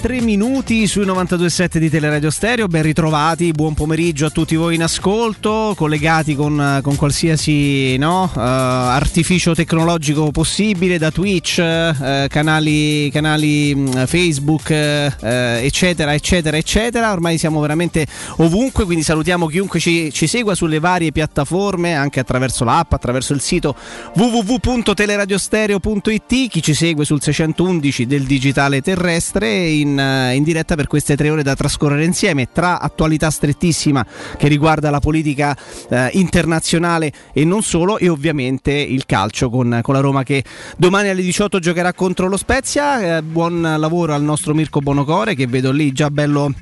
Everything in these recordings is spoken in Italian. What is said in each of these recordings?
3 minuti sui 92.7 di Teleradio Stereo, ben ritrovati, buon pomeriggio a tutti voi in ascolto, collegati con, con qualsiasi no, uh, artificio tecnologico possibile, da Twitch, uh, canali, canali mm, Facebook, uh, eccetera, eccetera, eccetera, ormai siamo veramente ovunque, quindi salutiamo chiunque ci, ci segua sulle varie piattaforme, anche attraverso l'app, attraverso il sito www.teleradiostereo.it, chi ci segue sul 611 del digitale terrestre in, eh, in, diretta per queste tre ore da trascorrere insieme tra attualità strettissima che riguarda la politica eh, internazionale e non solo e ovviamente il calcio con, con, la Roma che domani alle 18 giocherà contro lo Spezia. Eh, buon lavoro al nostro Mirko Bonocore che vedo lì già bello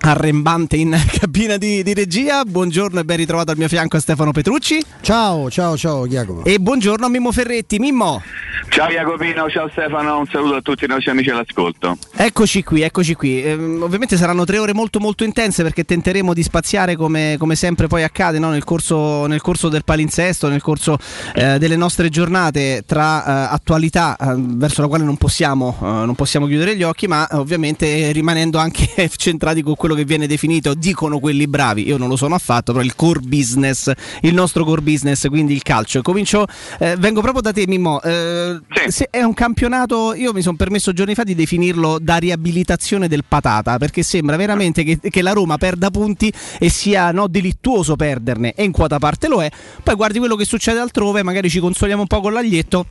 arrembante in cabina di, di, regia. Buongiorno e ben ritrovato al mio fianco a Stefano Petrucci. Ciao, ciao, ciao Jacopo. E buongiorno a Mimmo Ferretti. Mimmo. Ciao Jacopino, ciao Stefano, un saluto a tutti i nostri amici all'ascolto. Eccoci qui, eccoci qui. Eh, ovviamente saranno tre ore molto molto intense perché tenteremo di spaziare come, come sempre poi accade no? nel, corso, nel, corso, del palinsesto, nel corso eh, delle nostre giornate tra eh, attualità eh, verso la quale non possiamo, eh, non possiamo chiudere gli occhi, ma ovviamente rimanendo anche centrati con quello quello che viene definito, dicono quelli bravi, io non lo sono affatto, però il core business, il nostro core business, quindi il calcio. Comincio, eh, vengo proprio da te Mimmo, eh, sì. è un campionato, io mi sono permesso giorni fa di definirlo da riabilitazione del patata, perché sembra veramente che, che la Roma perda punti e sia no, delittuoso perderne, e in quota parte lo è, poi guardi quello che succede altrove, magari ci consoliamo un po' con l'aglietto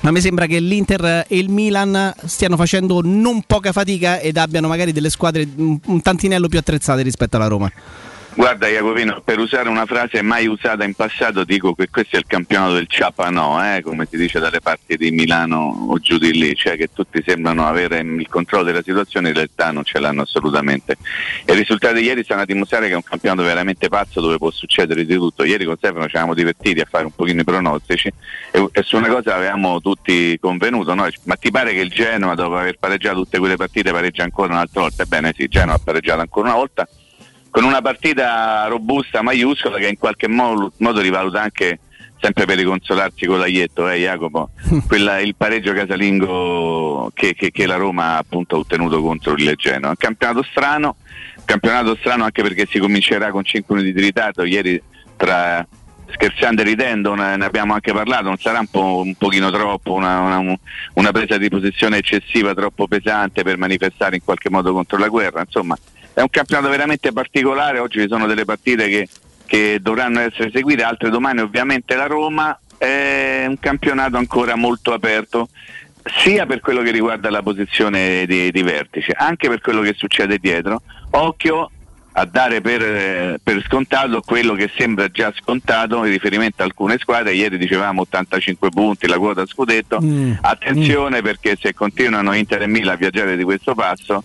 ma mi sembra che l'Inter e il Milan stiano facendo non poca fatica ed abbiano magari delle squadre un tantinello più attrezzate rispetto alla Roma. Guarda Jacopino, per usare una frase mai usata in passato dico che questo è il campionato del ciapanò, eh, come si dice dalle parti di Milano o giù di lì, cioè che tutti sembrano avere il controllo della situazione, in realtà non ce l'hanno assolutamente. E i risultati di ieri stanno a dimostrare che è un campionato veramente pazzo dove può succedere di tutto. Ieri con Stefano ci eravamo divertiti a fare un pochino i pronostici e, e su una cosa avevamo tutti convenuto, no? ma ti pare che il Genoa dopo aver pareggiato tutte quelle partite pareggia ancora un'altra volta? Ebbene sì, Genoa ha pareggiato ancora una volta con una partita robusta, maiuscola, che in qualche modo, modo rivaluta anche sempre per riconsolarsi con l'aietto, eh, Jacopo, Quella, il pareggio casalingo che, che, che, la Roma appunto, ha ottenuto contro il Genoa. Un campionato strano, campionato strano anche perché si comincerà con 5 minuti di ritardo, ieri tra scherzando e ridendo, ne abbiamo anche parlato, non sarà un, po', un pochino troppo una, una, una, presa di posizione eccessiva, troppo pesante per manifestare in qualche modo contro la guerra, insomma è un campionato veramente particolare, oggi ci sono delle partite che, che dovranno essere seguite, altre domani ovviamente la Roma, è un campionato ancora molto aperto sia per quello che riguarda la posizione di, di vertice, anche per quello che succede dietro. Occhio a dare per, per, scontato quello che sembra già scontato in riferimento a alcune squadre. Ieri dicevamo 85 punti, la quota scudetto. Mm. Attenzione mm. perché se continuano Inter e Milan a viaggiare di questo passo,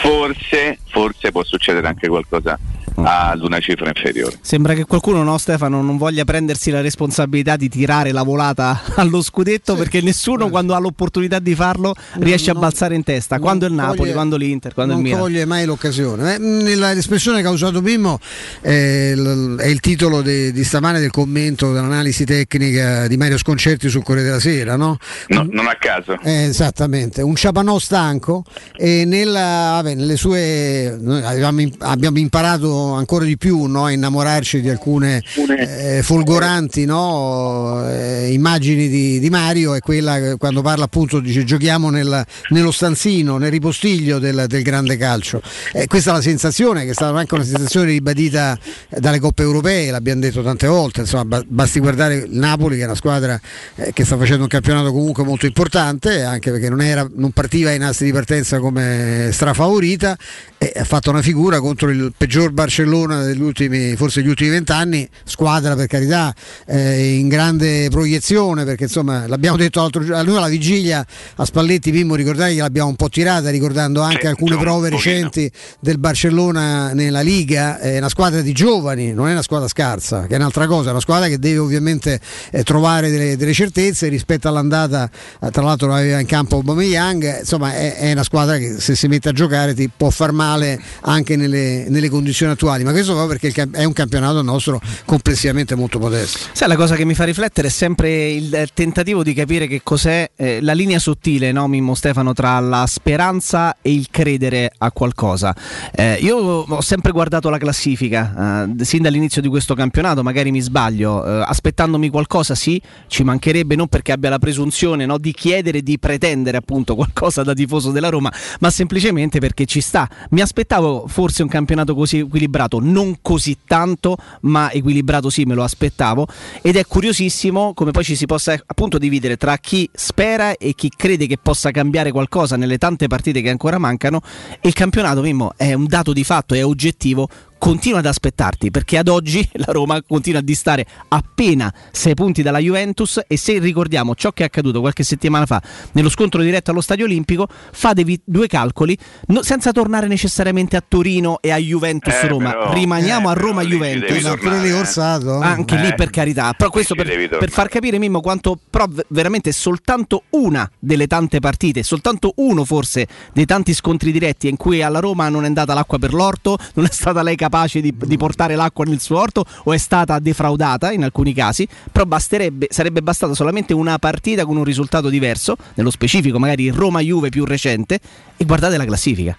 forse, forse può succedere anche qualcosa ad una cifra inferiore. Sembra che qualcuno, no, Stefano, non voglia prendersi la responsabilità di tirare la volata allo scudetto sì. perché nessuno, quando ha l'opportunità di farlo, no, riesce no, a balzare in testa. Quando il Napoli, coglie, quando l'Inter, quando il Milan. Non coglie mai l'occasione. Eh, l'espressione che ha usato Pimmo è il, è il titolo di, di, stamane del commento, dell'analisi tecnica di Mario Sconcerti sul Corriere della Sera, no? non a caso. Eh, esattamente, un Ciapanò stanco e nella, vabbè, nelle sue abbiamo, abbiamo imparato ancora di più no? a innamorarci di alcune eh, folgoranti no? eh, immagini di, di, Mario è quella quando parla appunto dice giochiamo nel, nello stanzino, nel ripostiglio del, del grande calcio. Eh, questa è la sensazione che è stata anche una sensazione ribadita dalle coppe europee, l'abbiamo detto tante volte, insomma basti guardare il Napoli che è una squadra eh, che sta facendo un campionato comunque molto importante, anche perché non, era, non partiva ai nastri di partenza come strafavorita e ha fatto una figura contro il peggior Barcellona Barcellona degli ultimi, forse gli ultimi vent'anni, squadra per carità eh, in grande proiezione perché insomma l'abbiamo detto l'altro giorno, noi alla vigilia a Spalletti Pimmo ricordare che l'abbiamo un po' tirata ricordando anche alcune prove recenti del Barcellona nella Liga, è una squadra di giovani, non è una squadra scarsa, che è un'altra cosa, è una squadra che deve ovviamente eh, trovare delle, delle, certezze rispetto all'andata, eh, tra l'altro lo aveva in campo Aubameyang, insomma è, è, una squadra che se si mette a giocare ti può far male anche nelle, nelle condizioni attuali attuali, ma questo proprio perché è un campionato nostro complessivamente molto modesto. Sai, la cosa che mi fa riflettere è sempre il tentativo di capire che cos'è eh, la linea sottile, no, Mimmo Stefano, tra la speranza e il credere a qualcosa. Eh, io ho sempre guardato la classifica, eh, sin dall'inizio di questo campionato, magari mi sbaglio, eh, aspettandomi qualcosa, sì, ci mancherebbe non perché abbia la presunzione no, di chiedere, di pretendere appunto qualcosa da tifoso della Roma, ma semplicemente perché ci sta. Mi aspettavo forse un campionato così equilibrato equilibrato, non così tanto, ma equilibrato sì, me lo aspettavo. Ed è curiosissimo come poi ci si possa appunto dividere tra chi spera e chi crede che possa cambiare qualcosa nelle tante partite che ancora mancano. E il campionato, Mimmo, è un dato di fatto, è oggettivo continua ad aspettarti perché ad oggi la Roma continua a distare appena 6 punti dalla Juventus e se ricordiamo ciò che è accaduto qualche settimana fa nello scontro diretto allo Stadio Olimpico fatevi due calcoli no, senza tornare necessariamente a Torino e a Juventus eh, Roma però, rimaniamo eh, a Roma Juventus. pure lì Orsato anche lì per carità però questo per, per, far capire Mimmo quanto però veramente soltanto una delle tante partite soltanto uno forse dei tanti scontri diretti in cui alla Roma non è andata l'acqua per l'orto non è stata lei capace capace di, di, portare l'acqua nel suo orto o è stata defraudata in alcuni casi, però sarebbe bastata solamente una partita con un risultato diverso, nello specifico magari Roma-Juve più recente, e guardate la classifica.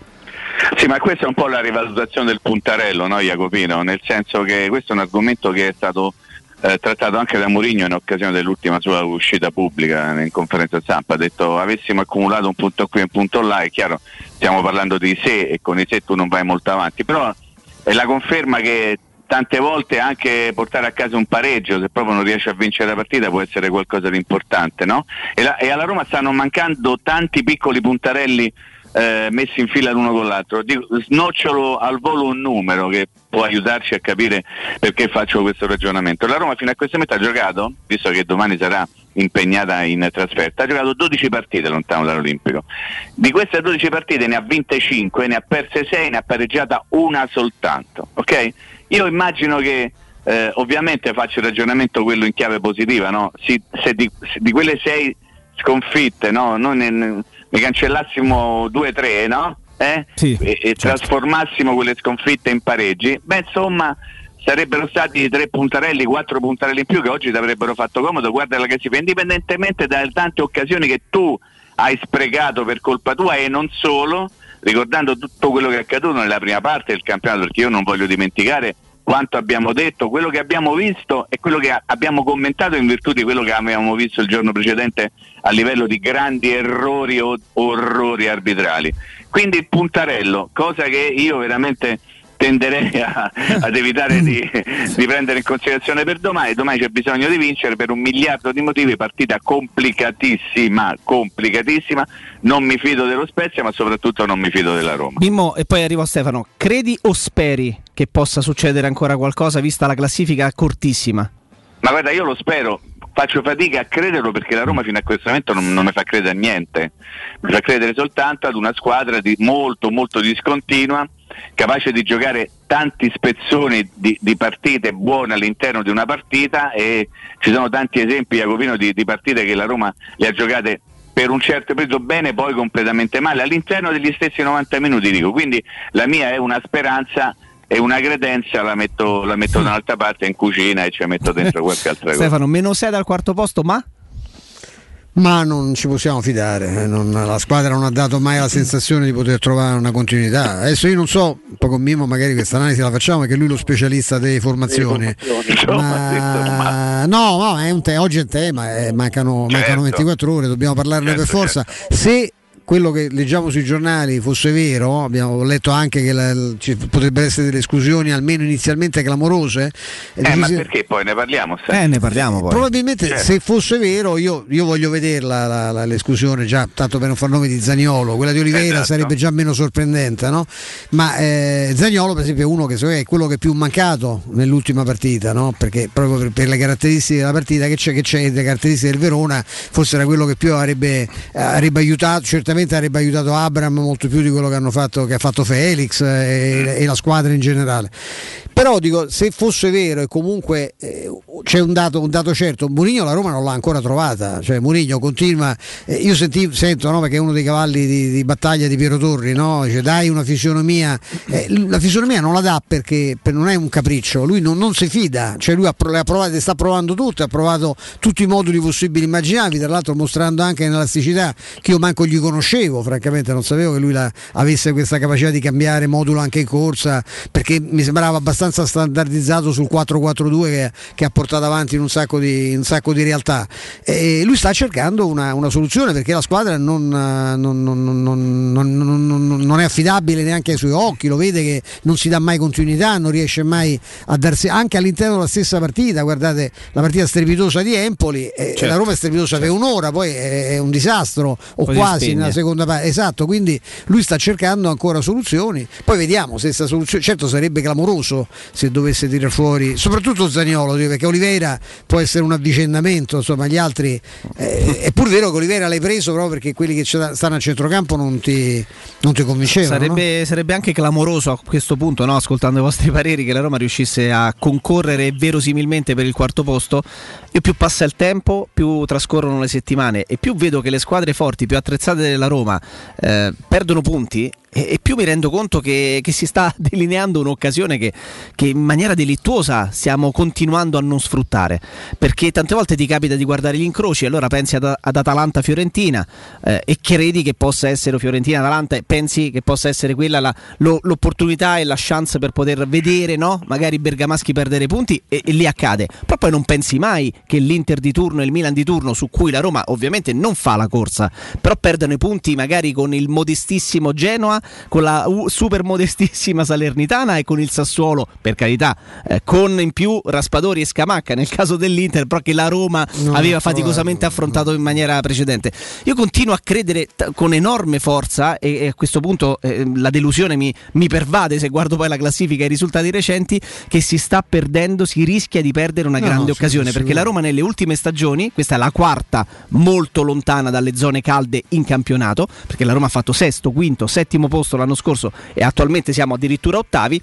Sì, ma questa è un po' la rivalutazione del puntarello, no, Jacopino? Nel senso che questo è un argomento che è stato eh, trattato anche da Mourinho in occasione dell'ultima sua uscita pubblica in conferenza stampa. Ha detto avessimo accumulato un punto qui e un punto là, è chiaro, stiamo parlando di sé e con i sé tu non vai molto avanti, però è la conferma che tante volte anche portare a casa un pareggio, se proprio non riesce a vincere la partita, può essere qualcosa di importante, no? E, la, e alla Roma stanno mancando tanti piccoli puntarelli eh, messi in fila l'uno con l'altro. Dico, snocciolo al volo un numero che può aiutarci a capire perché faccio questo ragionamento. La Roma fino a questo momento ha giocato, visto che domani sarà impegnata in trasferta, ha giocato 12 partite lontano dall'Olimpico. Di queste 12 partite ne ha vinte 5, ne ha perse 6, ne ha pareggiata una soltanto. Okay? Io immagino che eh, ovviamente faccio il ragionamento quello in chiave positiva, no? si, se, di, se, di, quelle 6 sconfitte no? noi ne, ne cancellassimo 2-3 no? eh? sì, e, e certo. trasformassimo quelle sconfitte in pareggi, beh insomma sarebbero stati tre puntarelli, quattro puntarelli in più che oggi ti avrebbero fatto comodo, guarda la classifica, indipendentemente dalle tante occasioni che tu hai sprecato per colpa tua e non solo, ricordando tutto quello che è accaduto nella prima parte del campionato, perché io non voglio dimenticare quanto abbiamo detto, quello che abbiamo visto e quello che abbiamo commentato in virtù di quello che avevamo visto il giorno precedente a livello di grandi errori o orrori arbitrali. Quindi il puntarello, cosa che io veramente tenderei a, ad evitare di, di, prendere in considerazione per domani. Domani c'è bisogno di vincere per un miliardo di motivi, partita complicatissima, complicatissima. Non mi fido dello Spezia, ma soprattutto non mi fido della Roma. Mimmo, e poi arrivo Stefano. Credi o speri che possa succedere ancora qualcosa vista la classifica cortissima? Ma guarda, io lo spero, faccio fatica a crederlo perché la Roma fino a questo momento non, non mi fa credere a niente, mi fa credere soltanto ad una squadra molto molto discontinua capace di giocare tanti spezzoni di, di, partite buone all'interno di una partita e ci sono tanti esempi, Jacopino, di, di partite che la Roma le ha giocate per un certo periodo bene, poi completamente male, all'interno degli stessi 90 minuti dico. Quindi la mia è una speranza e una credenza la metto, la metto da un'altra parte in cucina e ci metto dentro qualche altra cosa. Stefano, meno 6 dal quarto posto, ma? Ma non ci possiamo fidare, non, la squadra non ha dato mai la sensazione di poter trovare una continuità. Adesso io non so, un po' con Mimo magari questa analisi la facciamo perché lui è lo specialista delle formazioni. Ma, no, no, è te- oggi è un tema, eh, mancano, certo. mancano, 24 ore, dobbiamo parlarne certo, per forza. Certo. Se quello che leggiamo sui giornali fosse vero, abbiamo letto anche che la, ci potrebbero essere delle esclusioni almeno inizialmente clamorose. Eh, ma perché poi ne parliamo? Eh, ne parliamo poi. Probabilmente certo. se fosse vero io, io voglio vederla la, la, l'esclusione già, tanto per non far nome di Zagnolo, quella di Oliveira esatto. sarebbe già meno sorprendente, no? Ma eh, Zagnolo per esempio è uno che è quello che è più mancato nell'ultima partita, no? Perché proprio per, per, le caratteristiche della partita che c'è, che c'è, le caratteristiche del Verona, forse era quello che più avrebbe, avrebbe aiutato, certamente sicuramente avrebbe aiutato Abram molto più di quello che, fatto, che ha fatto Felix e, e, la squadra in generale. Però dico, se fosse vero e comunque eh, c'è un dato, un dato, certo, Murigno la Roma non l'ha ancora trovata, cioè Murigno continua, eh, io senti, sento no, perché è uno dei cavalli di, di battaglia di Piero Torri, no? Dice, dai una fisionomia, eh, la fisionomia non la dà perché per, non è un capriccio, lui non, non si fida, cioè lui ha, ha provate, sta provando tutte, ha provato tutti i moduli possibili immaginabili, tra l'altro mostrando anche nell'elasticità che io manco gli conoscevo, francamente non sapevo che lui la, avesse questa capacità di cambiare modulo anche in corsa, perché mi sembrava abbastanza standardizzato sul 4-4-2 che, che, ha portato avanti in un sacco di, un sacco di realtà. E lui sta cercando una, una soluzione perché la squadra non, non, non, non, è affidabile neanche ai suoi occhi, lo vede che non si dà mai continuità, non riesce mai a darsi anche all'interno della stessa partita. Guardate la partita strepitosa di Empoli, certo, la Roma è strepitosa certo. per un'ora, poi è, un disastro o quasi nella seconda parte. Esatto, quindi lui sta cercando ancora soluzioni. Poi vediamo se questa soluzione, certo sarebbe clamoroso se dovesse tirare fuori, soprattutto Zaniolo, perché Oliveira può essere un avvicendamento, insomma gli altri, eh, è pur vero che Oliveira l'hai preso proprio perché quelli che stanno a centrocampo non ti, non ti convincevano. Sarebbe, no? sarebbe, anche clamoroso a questo punto, no? ascoltando i vostri pareri, che la Roma riuscisse a concorrere verosimilmente per il quarto posto. E più passa il tempo, più trascorrono le settimane e più vedo che le squadre forti, più attrezzate della Roma eh, perdono punti e, più mi rendo conto che, che si sta delineando un'occasione che, che, in maniera delittuosa stiamo continuando a non sfruttare. Perché tante volte ti capita di guardare gli incroci, e allora pensi ad, ad Atalanta-Fiorentina eh, e credi che possa essere Fiorentina-Atalanta e pensi che possa essere quella la, lo, l'opportunità e la chance per poter vedere no? magari bergamaschi perdere punti e, e lì accade. Però poi non pensi mai che l'Inter di turno e il Milan di turno, su cui la Roma ovviamente non fa la corsa, però perdono i punti magari con il modestissimo Genoa con la super modestissima Salernitana e con il Sassuolo, per carità, eh, con in più Raspadori e Scamacca nel caso dell'Inter, però che la Roma no, aveva faticosamente affrontato in maniera precedente. Io continuo a credere t- con enorme forza e, e a questo punto eh, la delusione mi, mi, pervade se guardo poi la classifica e i risultati recenti che si sta perdendo, si rischia di perdere una no, grande no, occasione sì, perché la Roma nelle ultime stagioni, questa è la quarta molto lontana dalle zone calde in campionato, perché la Roma ha fatto sesto, quinto, settimo posto l'anno scorso e attualmente siamo addirittura ottavi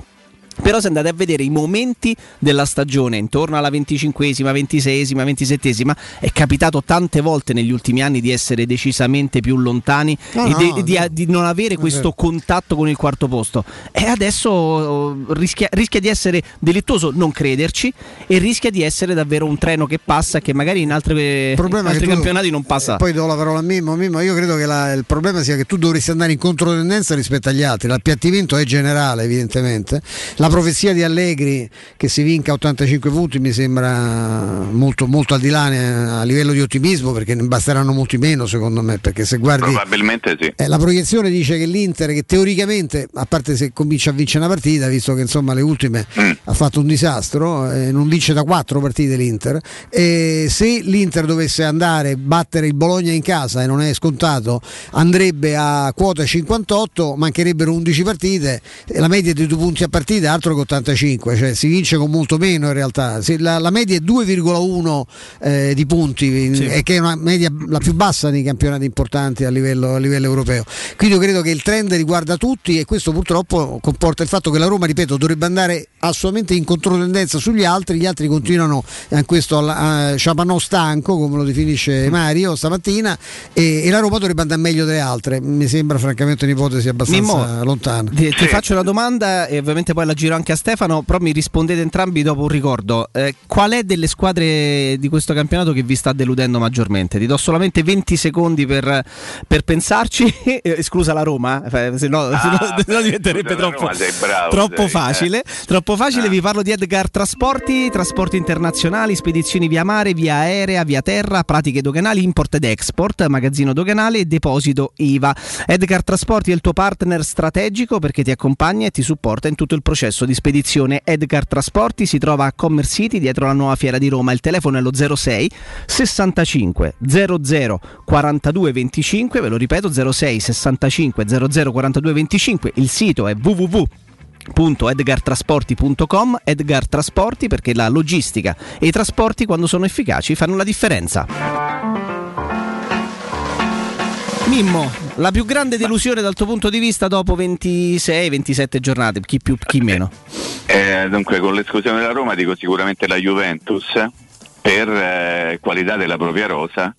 però se andate a vedere i momenti della stagione intorno alla 25esima, 26esima, 27esima è capitato tante volte negli ultimi anni di essere decisamente più lontani no, e no, di, no. di, non avere questo contatto con il quarto posto. E adesso oh, rischia, rischia, di essere delittuoso non crederci e rischia di essere davvero un treno che passa che magari in, altre, in altri campionati non passa. poi do la parola a Mimmo, Mimmo io credo che la, il problema sia che tu dovresti andare in controtendenza rispetto agli altri. L'appiattimento è generale evidentemente. La profezia di Allegri che si vinca 85 punti mi sembra molto, molto al di là eh, a livello di ottimismo perché ne basteranno molti meno secondo me perché se guardi probabilmente sì eh, la proiezione dice che l'Inter che teoricamente a parte se comincia a vincere una partita visto che insomma le ultime mm. ha fatto un disastro eh, non vince da quattro partite l'Inter e se l'Inter dovesse andare a battere il Bologna in casa e non è scontato andrebbe a quota 58 mancherebbero 11 partite la media di due punti a partita tutt'altro che 85, cioè si vince con molto meno in realtà. La, la media è 2,1 eh, di punti, sì. e che è una media la più bassa nei campionati importanti a livello, a livello, europeo. Quindi io credo che il trend riguarda tutti e questo purtroppo comporta il fatto che la Roma, ripeto, dovrebbe andare assolutamente in controtendenza sugli altri, gli altri continuano in questo a stanco, come lo definisce Mario stamattina, e, e, la Roma dovrebbe andare meglio delle altre. Mi sembra francamente un'ipotesi abbastanza Mimmo, lontana. Ti, ti, faccio una domanda e ovviamente poi la giro anche a Stefano, però mi rispondete entrambi dopo un ricordo. Eh, qual è delle squadre di questo campionato che vi sta deludendo maggiormente? Ti do solamente 20 secondi per, per pensarci, esclusa la Roma, eh, se no, ah, se no, diventerebbe troppo, Roma, bravo, troppo facile. Eh. Troppo facile, ah. vi parlo di Edgar Trasporti, trasporti internazionali, spedizioni via mare, via aerea, via terra, pratiche doganali, import ed export, magazzino doganale e deposito IVA. Edgar Trasporti è il tuo partner strategico perché ti accompagna e ti supporta in tutto il processo di spedizione. Edgar Trasporti si trova a Commerce City dietro la nuova fiera di Roma. Il telefono è lo 06 65 00 42 25, ve lo ripeto 06 65 00 42 25. Il sito è www www.edgartrasporti.com Edgar Trasporti perché la logistica e i trasporti quando sono efficaci fanno la differenza. Mimmo, la più grande delusione dal tuo punto di vista dopo 26-27 giornate, chi più, chi meno? Eh, dunque, con l'esclusione della Roma dico sicuramente la Juventus per eh, qualità della propria rosa.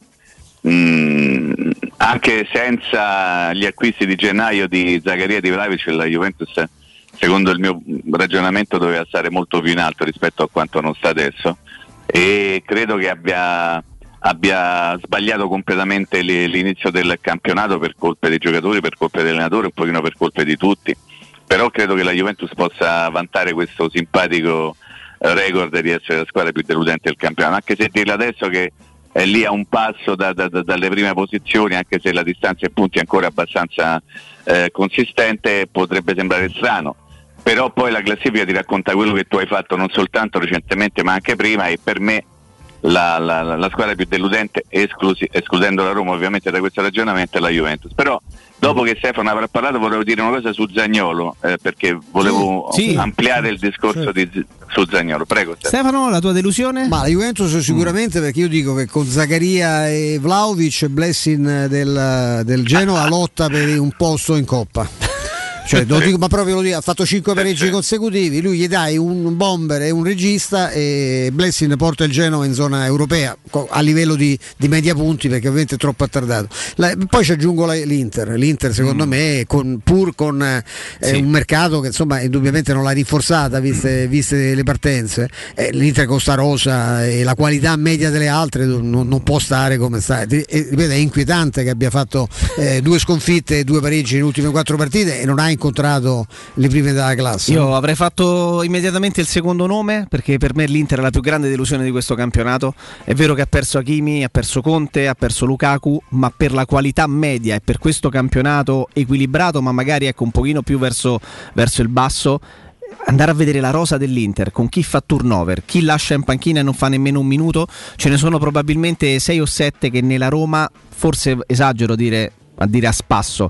Mm, anche senza gli acquisti di gennaio di Zaccaria e di Vlavic la Juventus secondo il mio ragionamento doveva stare molto più in alto rispetto a quanto non sta adesso e credo che abbia, abbia sbagliato completamente l'inizio del campionato per colpe dei giocatori, per colpe dell'allenatore, un pochino per colpe di tutti, però credo che la Juventus possa vantare questo simpatico record di essere la squadra più deludente del campionato, anche se dirle adesso che è lì a un passo da, da, da, dalle prime posizioni, anche se la distanza in punti è ancora abbastanza eh, consistente, potrebbe sembrare strano. Però poi la classifica ti racconta quello che tu hai fatto non soltanto recentemente ma anche prima e per me la, la, la squadra più deludente, esclusi, escludendo la Roma ovviamente da questo ragionamento, è la Juventus. Però dopo che Stefano avrà parlato volevo dire una cosa su Zagnolo, eh, perché volevo sì, ampliare il discorso certo. di, su Zagnolo. Prego Stefano. Stefano. la tua delusione? Ma la Juventus sicuramente mm. perché io dico che con Zaccaria e Vlaovic Blessing del, del Genoa lotta per un posto in Coppa. Cioè, lo dico, ma proprio lo dico, ha fatto 5 pareggi consecutivi, lui gli dai un bomber e un regista e Blessing porta il Genova in zona europea a livello di, di media punti perché ovviamente è troppo attardato. La, poi ci aggiungo la, l'Inter, l'Inter secondo mm. me con, pur con eh, sì. un mercato che insomma indubbiamente non l'ha rinforzata viste, viste le partenze, eh, l'Inter con sta rosa e la qualità media delle altre non, non può stare come sta. E, ripeto, è inquietante che abbia fatto eh, due sconfitte e due pareggi nelle ultime quattro partite e non ha incontrato le prime della classe. Io avrei fatto immediatamente il secondo nome perché per me l'Inter è la più grande delusione di questo campionato. È vero che ha perso Hakimi, ha perso Conte, ha perso Lukaku, ma per la qualità media e per questo campionato equilibrato, ma magari ecco un pochino più verso, verso il basso andare a vedere la rosa dell'Inter con chi fa turnover, chi lascia in panchina e non fa nemmeno un minuto, ce ne sono probabilmente 6 o 7 che nella Roma, forse esagero dire a dire a spasso,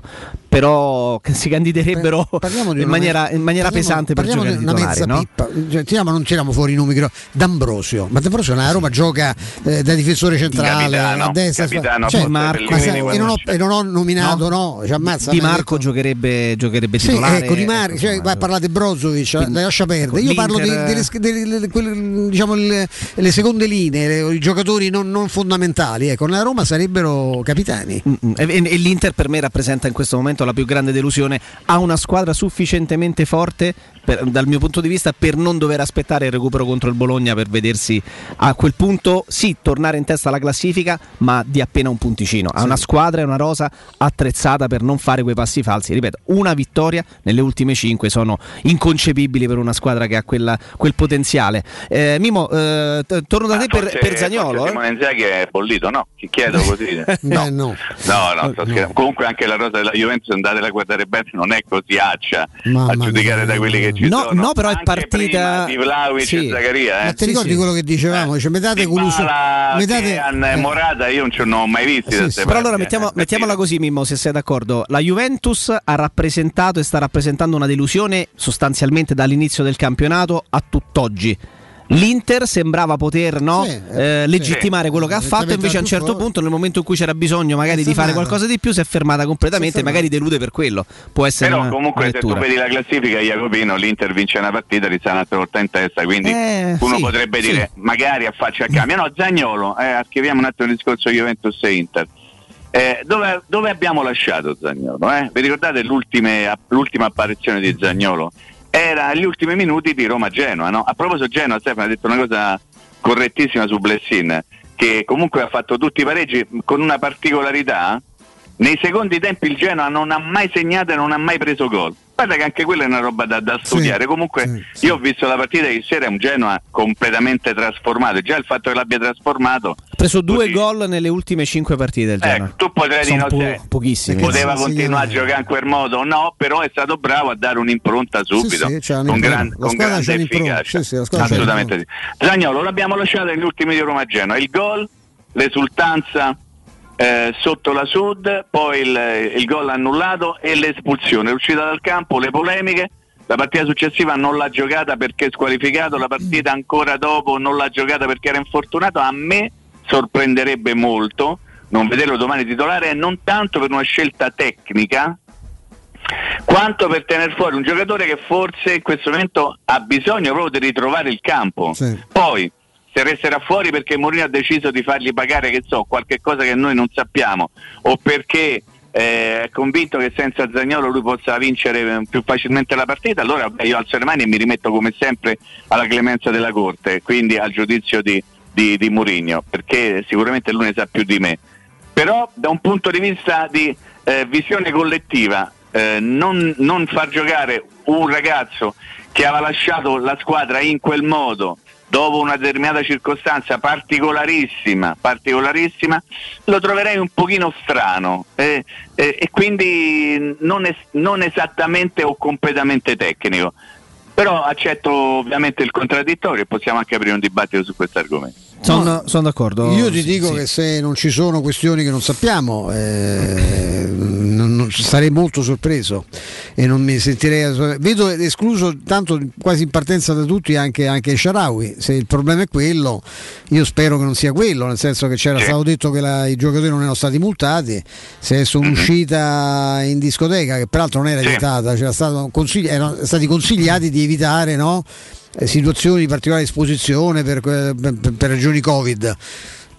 però si candiderebbero in maniera, in maniera pesante per giocare di una mezza no? pippa. Cioè, tiriamo, non tiriamo fuori i nomi D'Ambrosio. Ma D'Ambrosio nella Roma gioca eh, da difensore centrale capitano, a destra cioè, Marco, e, non ho, e, non ho, nominato no, no? Ammazza, Di Marco giocherebbe, giocherebbe titolare sì, ecco Di Marco. cioè, parlate Brozovic Quindi, lascia perdere. io parlo delle, delle, delle, diciamo, le, le, seconde linee i giocatori non, non fondamentali ecco nella Roma sarebbero capitani. Mm-hmm. e, e l'Inter per me rappresenta in questo momento la più grande delusione, ha una squadra sufficientemente forte per, dal mio punto di vista per non dover aspettare il recupero contro il Bologna per vedersi a quel punto sì tornare in testa alla classifica ma di appena un punticino ha sì. una squadra e una rosa attrezzata per non fare quei passi falsi ripeto una vittoria nelle ultime cinque sono inconcepibili per una squadra che ha quella, quel potenziale eh, Mimo eh, torno da te ah, per, per Zagnolo eh? Inzaghi è bollito no? ti chiedo così no. Eh, no. no, no, no. comunque anche la rosa della Juventus andatela a guardare bene, non è così accia Mamma a giudicare mia. da quelli che ci No, sono. no, però è Anche partita- di Vlaovic sì. e Zaccaria, eh. Ma ti ricordi sì. quello che dicevamo? Cioè, metate con l'uso. Dybala, metate- eh, Morata io non ce ne ho mai visti Sì, da sì. Però allora mettiamo- eh. mettiamola così, Mimmo, se sei d'accordo. La Juventus ha rappresentato e sta rappresentando una delusione sostanzialmente dall'inizio del campionato a tutt'oggi. L'Inter sembrava poter no, Sì, eh, eh, legittimare sì. quello che ha fatto, invece a un certo fuori. punto, nel momento in cui c'era bisogno magari di fare fermata. qualcosa di più, si è fermata completamente è magari delude per quello. Può essere Però una, comunque una se tu vedi la classifica Jacopino l'Inter vince una partita e sta un'altra volta in testa quindi Eh, uno sì, potrebbe sì. dire magari a faccia a cambio no Zagnolo eh, archiviamo un attimo il discorso Juventus e Inter Eh, dove, dove abbiamo lasciato Zagnolo? eh? vi ricordate l'ultima apparizione di Zagnolo? Era agli ultimi minuti di Roma-Genoa no? a proposito Genoa Stefano ha detto una cosa correttissima su Blessin che comunque ha fatto tutti i pareggi con una particolarità nei secondi tempi il Genoa non ha mai segnato e non ha mai preso gol. Guarda che anche quella è una roba da, da studiare. Comunque sì, sì. io ho visto la partita ieri sera, è un Genoa completamente trasformato. Già il fatto che l'abbia trasformato... Ha preso due così- gol nelle ultime cinque partite del Genoa. Ecco, tu potrei dire no, po- se pochissimi. Poteva sì, continuare a sì, giocare in quel modo, no, però è stato bravo a dare un'impronta subito, sì, con, gran- La con grande efficacia. sì, sì, Assolutamente sì. Zagnolo l'abbiamo lasciato negli ultimi di Roma Genoa, il gol, l'esultanza eh, sotto la Sud, poi il, il gol annullato e l'espulsione, l'uscita dal campo, le polemiche. La partita successiva non l'ha giocata perché è squalificato, la partita ancora dopo non l'ha giocata perché era infortunato. A me sorprenderebbe molto non vederlo domani titolare e non tanto per una scelta tecnica, quanto per tenere fuori un giocatore che forse in questo momento ha bisogno proprio di ritrovare il campo. Sì. Poi, se resterà fuori perché Mourinho ha deciso di fargli pagare, che so, qualche cosa che noi non sappiamo, o perché eh, è convinto che senza Zagnolo lui possa vincere eh, più facilmente la partita, allora io alzo le mani e mi rimetto come sempre alla clemenza della Corte, quindi al giudizio di, di, di Mourinho, perché sicuramente lui ne sa più di me. Però da un punto di vista di eh, visione collettiva, eh, non, non far giocare un ragazzo che aveva lasciato la squadra in quel modo dopo una determinata circostanza particolarissima, particolarissima lo troverei un pochino strano eh, eh, e quindi non, es- non esattamente o completamente tecnico. Però accetto ovviamente il contraddittorio e possiamo anche aprire un dibattito su questo argomento. Sono, sono d'accordo. Io ti dico Sì. che se non ci sono questioni che non sappiamo, eh, non- non- sarei molto sorpreso e non mi sentirei. Vedo escluso tanto quasi in partenza da tutti anche, anche Sharawi. Se il problema è quello, io spero che non sia quello, nel senso che c'era Sì. stato detto che la- i giocatori non erano stati multati. Se è un'uscita in discoteca, che peraltro non era Sì. vietata, c'era stato consigli- erano stati consigliati di evitare no? Eh, situazioni di particolare esposizione per, per- per ragioni Covid.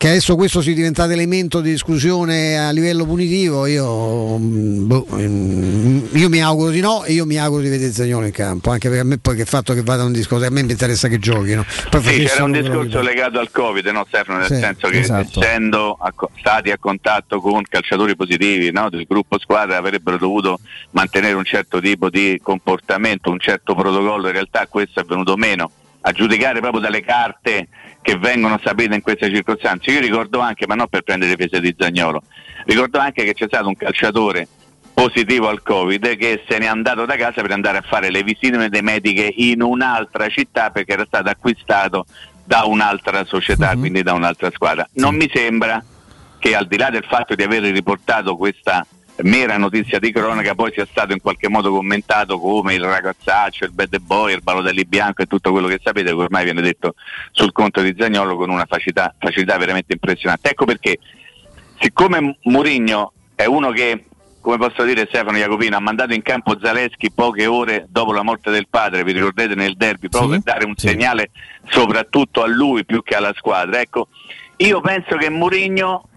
Che adesso questo sia diventato elemento di esclusione a livello punitivo, io, mm, boh, mm, io mi auguro di no e io mi auguro di vedere Zagnolo in campo, anche perché a me poi che fatto che vada un discorso, a me mi interessa che giochino. Sì, c'era un discorso legato al Covid, no, Stefano? Nel Sì, senso che esatto. essendo a stati a contatto con calciatori positivi no, del gruppo squadra avrebbero dovuto mantenere un certo tipo di comportamento, un certo protocollo, in realtà questo è venuto meno a giudicare proprio dalle carte che vengono sapute in queste circostanze. Io ricordo anche, ma non per prendere peso di Zagnolo, ricordo anche che c'è stato un calciatore positivo al Covid che se n'è andato da casa per andare a fare le visite mediche in un'altra città perché era stato acquistato da un'altra società, Mhm. quindi da un'altra squadra. Non mi sembra che al di là del fatto di aver riportato questa mera notizia di cronaca poi sia stato in qualche modo commentato come il ragazzaccio, il bad boy, il balotelli bianco e tutto quello che sapete che ormai viene detto sul conto di Zagnolo con una facilità, facilità veramente impressionante. Ecco perché siccome Mourinho è uno che come posso dire Stefano Jacopino ha mandato in campo Zaleschi poche ore dopo la morte del padre, vi ricordate nel derby, proprio Sì, per dare un sì. segnale soprattutto a lui più che alla squadra. Ecco, io penso che Mourinho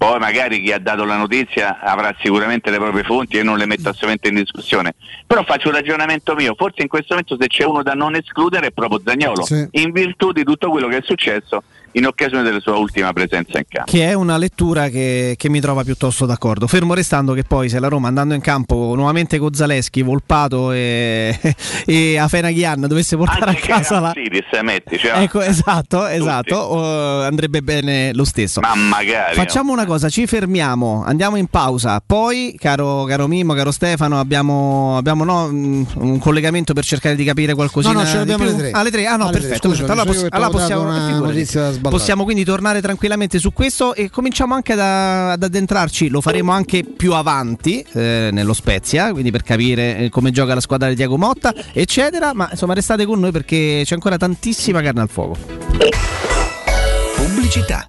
poi magari chi ha dato la notizia avrà sicuramente le proprie fonti e non le metto assolutamente in discussione. Però faccio un ragionamento mio, forse in questo momento se c'è uno da non escludere è proprio Zagnolo, Sì. in virtù di tutto quello che è successo in occasione della sua ultima presenza in campo. Che è una lettura che, che, mi trova piuttosto d'accordo. Fermo restando che poi se la Roma andando in campo nuovamente con Zaleschi, Volpato e, e Afena Ghian dovesse portare Anche a casa la... Siris, metti, cioè, Ecco, esatto, esatto, uh, andrebbe bene lo stesso. Ma magari. Facciamo una cosa, ci fermiamo, andiamo in pausa, poi caro, caro Mimmo, caro Stefano, abbiamo, abbiamo no, un collegamento per cercare di capire qualcosina. No, no, ce l'abbiamo alle tre. Alle tre? Ah no, alle perfetto. Tre, scusa, allora, poss- allora possiamo, possiamo, quindi tornare tranquillamente su questo e cominciamo anche da, ad addentrarci, lo faremo anche più avanti eh, nello Spezia, quindi per capire eh, come gioca la squadra di Diago Motta, eccetera, ma insomma restate con noi perché c'è ancora tantissima carne al fuoco. Pubblicità.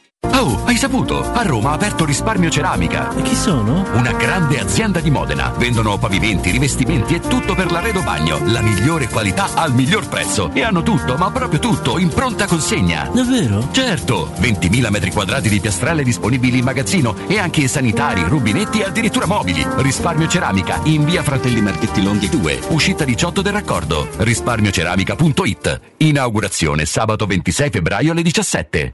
Oh, hai saputo? A Roma ha aperto Risparmio Ceramica. E chi sono? Una grande azienda di Modena. Vendono pavimenti, rivestimenti e tutto per l'arredo bagno. La migliore qualità al miglior prezzo. E hanno tutto, ma proprio tutto, in pronta consegna. Davvero? Certo! 20.000 metri quadrati di piastrelle disponibili in magazzino e anche sanitari, rubinetti e addirittura mobili. Risparmio Ceramica in via Fratelli Marchetti Longhi 2, uscita 18 del raccordo. Risparmioceramica.it. Inaugurazione sabato 26 febbraio alle 17.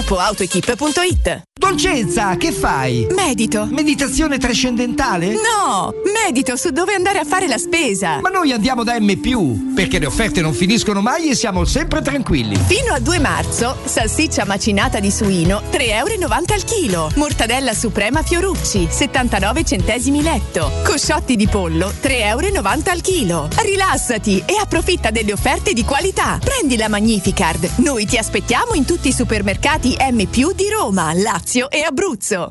www.gruppoautoequip.it Dolcenza, che fai? Medito. Meditazione trascendentale? No, medito su dove andare a fare la spesa. Ma noi andiamo da M, perché le offerte non finiscono mai e siamo sempre tranquilli. Fino a 2 marzo, salsiccia macinata di suino 3,90 euro al chilo. Mortadella suprema Fiorucci 79 centesimi letto. Cosciotti di pollo 3,90 euro al chilo. Rilassati e approfitta delle offerte di qualità. Prendi la Magnificard. Noi ti aspettiamo in tutti i supermercati M di Roma, Lazio e Abruzzo.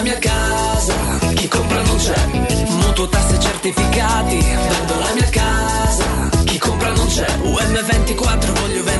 La mia casa, chi compra non c'è. Mutuo tasse certificati, vendo la mia casa, chi compra non c'è. UM24 voglio vendere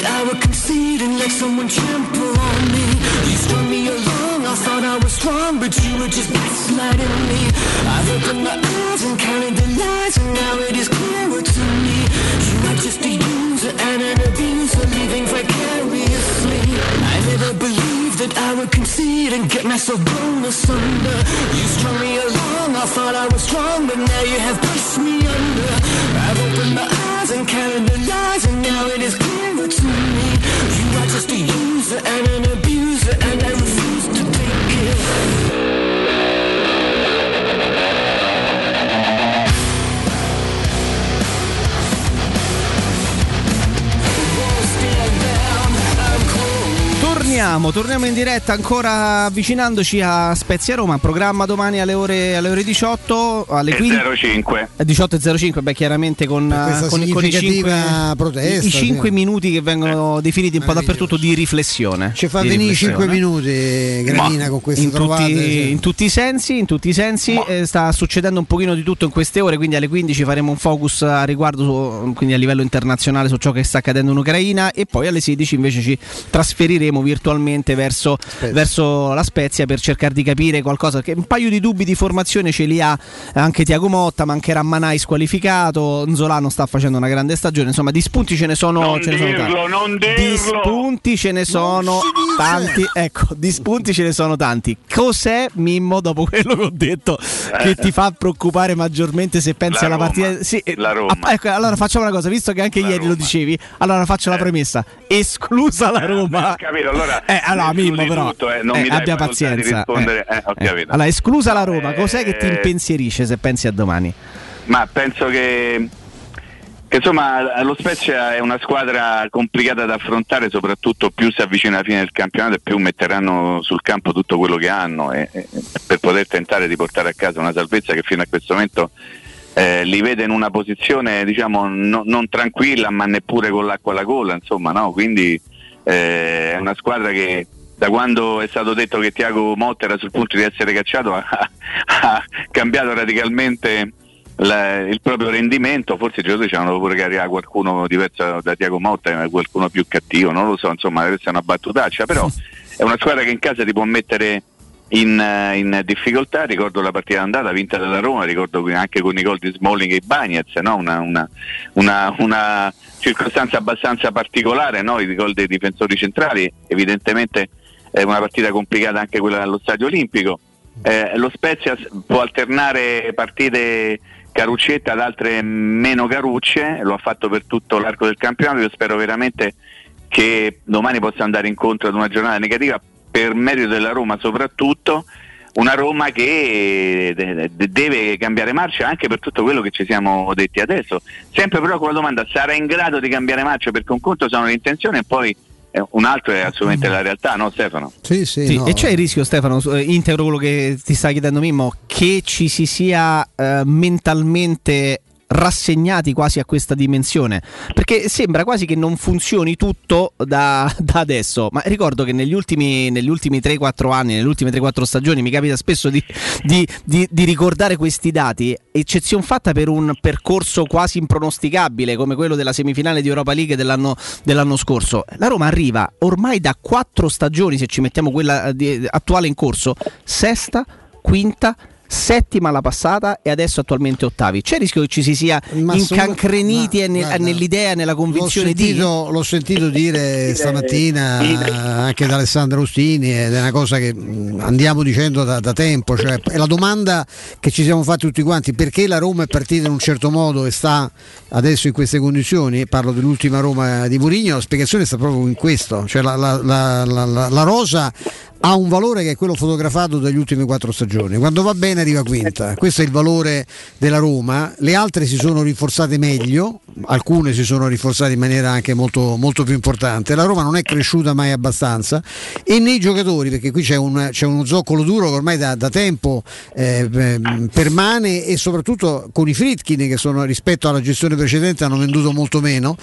that I would concede and let someone trample on me. You strung me along, I thought I was strong, but you were just gaslighting me. I've opened my eyes and counted the lies, and now it is clearer to me. You are just a user and an abuser, living vicariously. I never believed that I would concede and get myself blown asunder. You strung me along, I thought I was strong, but now you have pushed me under. I've opened my eyes and the lies, and now it is clearer to me. You are just a user and an abuser, and Torniamo, torniamo in diretta ancora avvicinandoci a Spezia Roma, programma domani alle ore, alle ore 18, alle E 15. 05. Eh, 18.05, beh chiaramente con, questa eh, con, con i significativa 5 protesta, i cinque sì. minuti che vengono definiti un po' dappertutto di riflessione. Ci fa venire riflessione. 5 minuti, Gravina, con queste in trovate. tutti, sì. in tutti i sensi, in tutti i sensi eh, sta succedendo un pochino di tutto in queste ore, quindi alle 15 faremo un focus a riguardo su- quindi a livello internazionale su ciò che sta accadendo in Ucraina e poi alle 16 invece ci trasferiremo virtualmente verso, verso la Spezia per cercare di capire qualcosa che un paio di dubbi di formazione ce li ha anche Tiago Motta, mancherà Manai squalificato, Nzolano sta facendo una grande stagione, insomma di spunti ce ne sono, Non ce ne sono dirlo, tanti. non Di dirlo. spunti ce ne sono tanti, ecco, di spunti ce ne sono tanti. Cos'è Mimmo dopo quello che ho detto che ti fa preoccupare maggiormente se pensi La alla Roma, partita? Sì, eh, la Roma. ah, ecco, allora facciamo una cosa, visto che anche ieri lo dicevi, allora faccio la premessa, esclusa la Roma. Capito? Allora, Eh, allora escludi Mimmo però, tutto, eh, non eh, mi abbia pazienza. rispondere. eh. Eh, Eh, capito. Allora, esclusa la Roma, cos'è che ti Eh, impensierisce se pensi a domani? Ma penso che, insomma lo Spezia è una squadra complicata da affrontare, soprattutto più si avvicina alla fine del campionato e più metteranno sul campo tutto quello che hanno e- e- per poter tentare di portare a casa una salvezza che fino a questo momento eh, li vede in una posizione diciamo no- non tranquilla ma neppure con l'acqua alla gola, insomma, no? quindi eh, è una squadra che da quando è stato detto che Tiago Motta era sul punto di essere cacciato ha, ha cambiato radicalmente la- il proprio rendimento, forse i giocatori c'erano pure che arriva qualcuno diverso da Tiago Motta, eh, qualcuno più cattivo, non lo so, insomma questa è una battutaccia, però è una squadra che in casa ti può mettere in, eh, in difficoltà, ricordo la partita andata vinta dalla Roma, ricordo anche con i gol di Smalling e Bagnez, no? una, una- una- una circostanza abbastanza particolare, no? i gol dei difensori centrali, evidentemente è una partita complicata anche quella allo Stadio Olimpico. Eh, lo Spezia può alternare partite caruccette ad altre meno carucce, lo ha fatto per tutto l'arco del campionato, io spero veramente che domani possa andare incontro ad una giornata negativa per merito della Roma soprattutto, una Roma che de- deve cambiare marcia anche per tutto quello che ci siamo detti adesso. Sempre però con la domanda sarà in grado di cambiare marcia perché un conto sono le intenzioni e poi eh, un altro è assolutamente la realtà, no Stefano? Sì, sì, Sì, no. E c'è il rischio, Stefano, eh, integro quello che ti sta chiedendo Mimmo, che ci si sia eh, mentalmente rassegnati quasi a questa dimensione. Perché sembra quasi che non funzioni tutto da, da adesso. Ma ricordo che negli ultimi, negli ultimi 3-4 anni nelle ultime 3-4 stagioni mi capita spesso di, di- di- di ricordare questi dati eccezione fatta per un percorso quasi impronosticabile come quello della semifinale di Europa League dell'anno, dell'anno scorso. La Roma arriva ormai da 4 stagioni se ci mettiamo quella eh, attuale in corso sesta, quinta settima la passata e adesso attualmente ottavi. C'è il rischio che ci si sia Ma incancreniti ma- e ne- guarda, nell'idea, nella L'ho convinzione di... sentito, l'ho sentito dire stamattina eh, anche da Alessandro Ostini ed è una cosa che mh, andiamo dicendo da, da tempo, cioè, è la domanda che ci siamo fatti tutti quanti, perché la Roma è partita in un certo modo e sta adesso in queste condizioni, parlo dell'ultima Roma di Mourinho, la spiegazione sta proprio in questo, cioè la- la- la- la rosa ha un valore che è quello fotografato dagli ultimi quattro stagioni. Quando va bene arriva quinta. Questo è il valore della Roma. Le altre si sono rinforzate meglio, alcune si sono rinforzate in maniera anche molto, molto più importante. La Roma non è cresciuta mai abbastanza e nei giocatori, perché qui c'è, un, c'è uno zoccolo duro che ormai da, da tempo eh, ehm, permane e soprattutto con i Fritkin che sono, rispetto alla gestione precedente hanno venduto molto meno.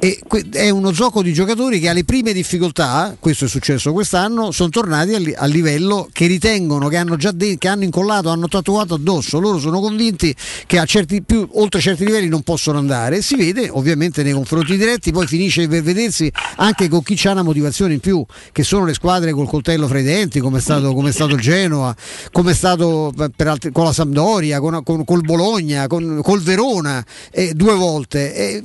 E è uno zoccolo di giocatori che alle prime difficoltà, questo è successo quest'anno, sono tornati li- al livello che ritengono che hanno già de- che hanno incollato, hanno tatuato addosso. Loro sono convinti che a certi più, oltre certi livelli non possono andare. Si vede ovviamente nei confronti diretti, poi finisce per vedersi anche con chi ha una motivazione in più, che sono le squadre col coltello fra i denti, come è stato, come è stato Genoa, come è stato altri, con la Sampdoria, con, con, col Bologna, con, col Verona, eh, due volte. Eh,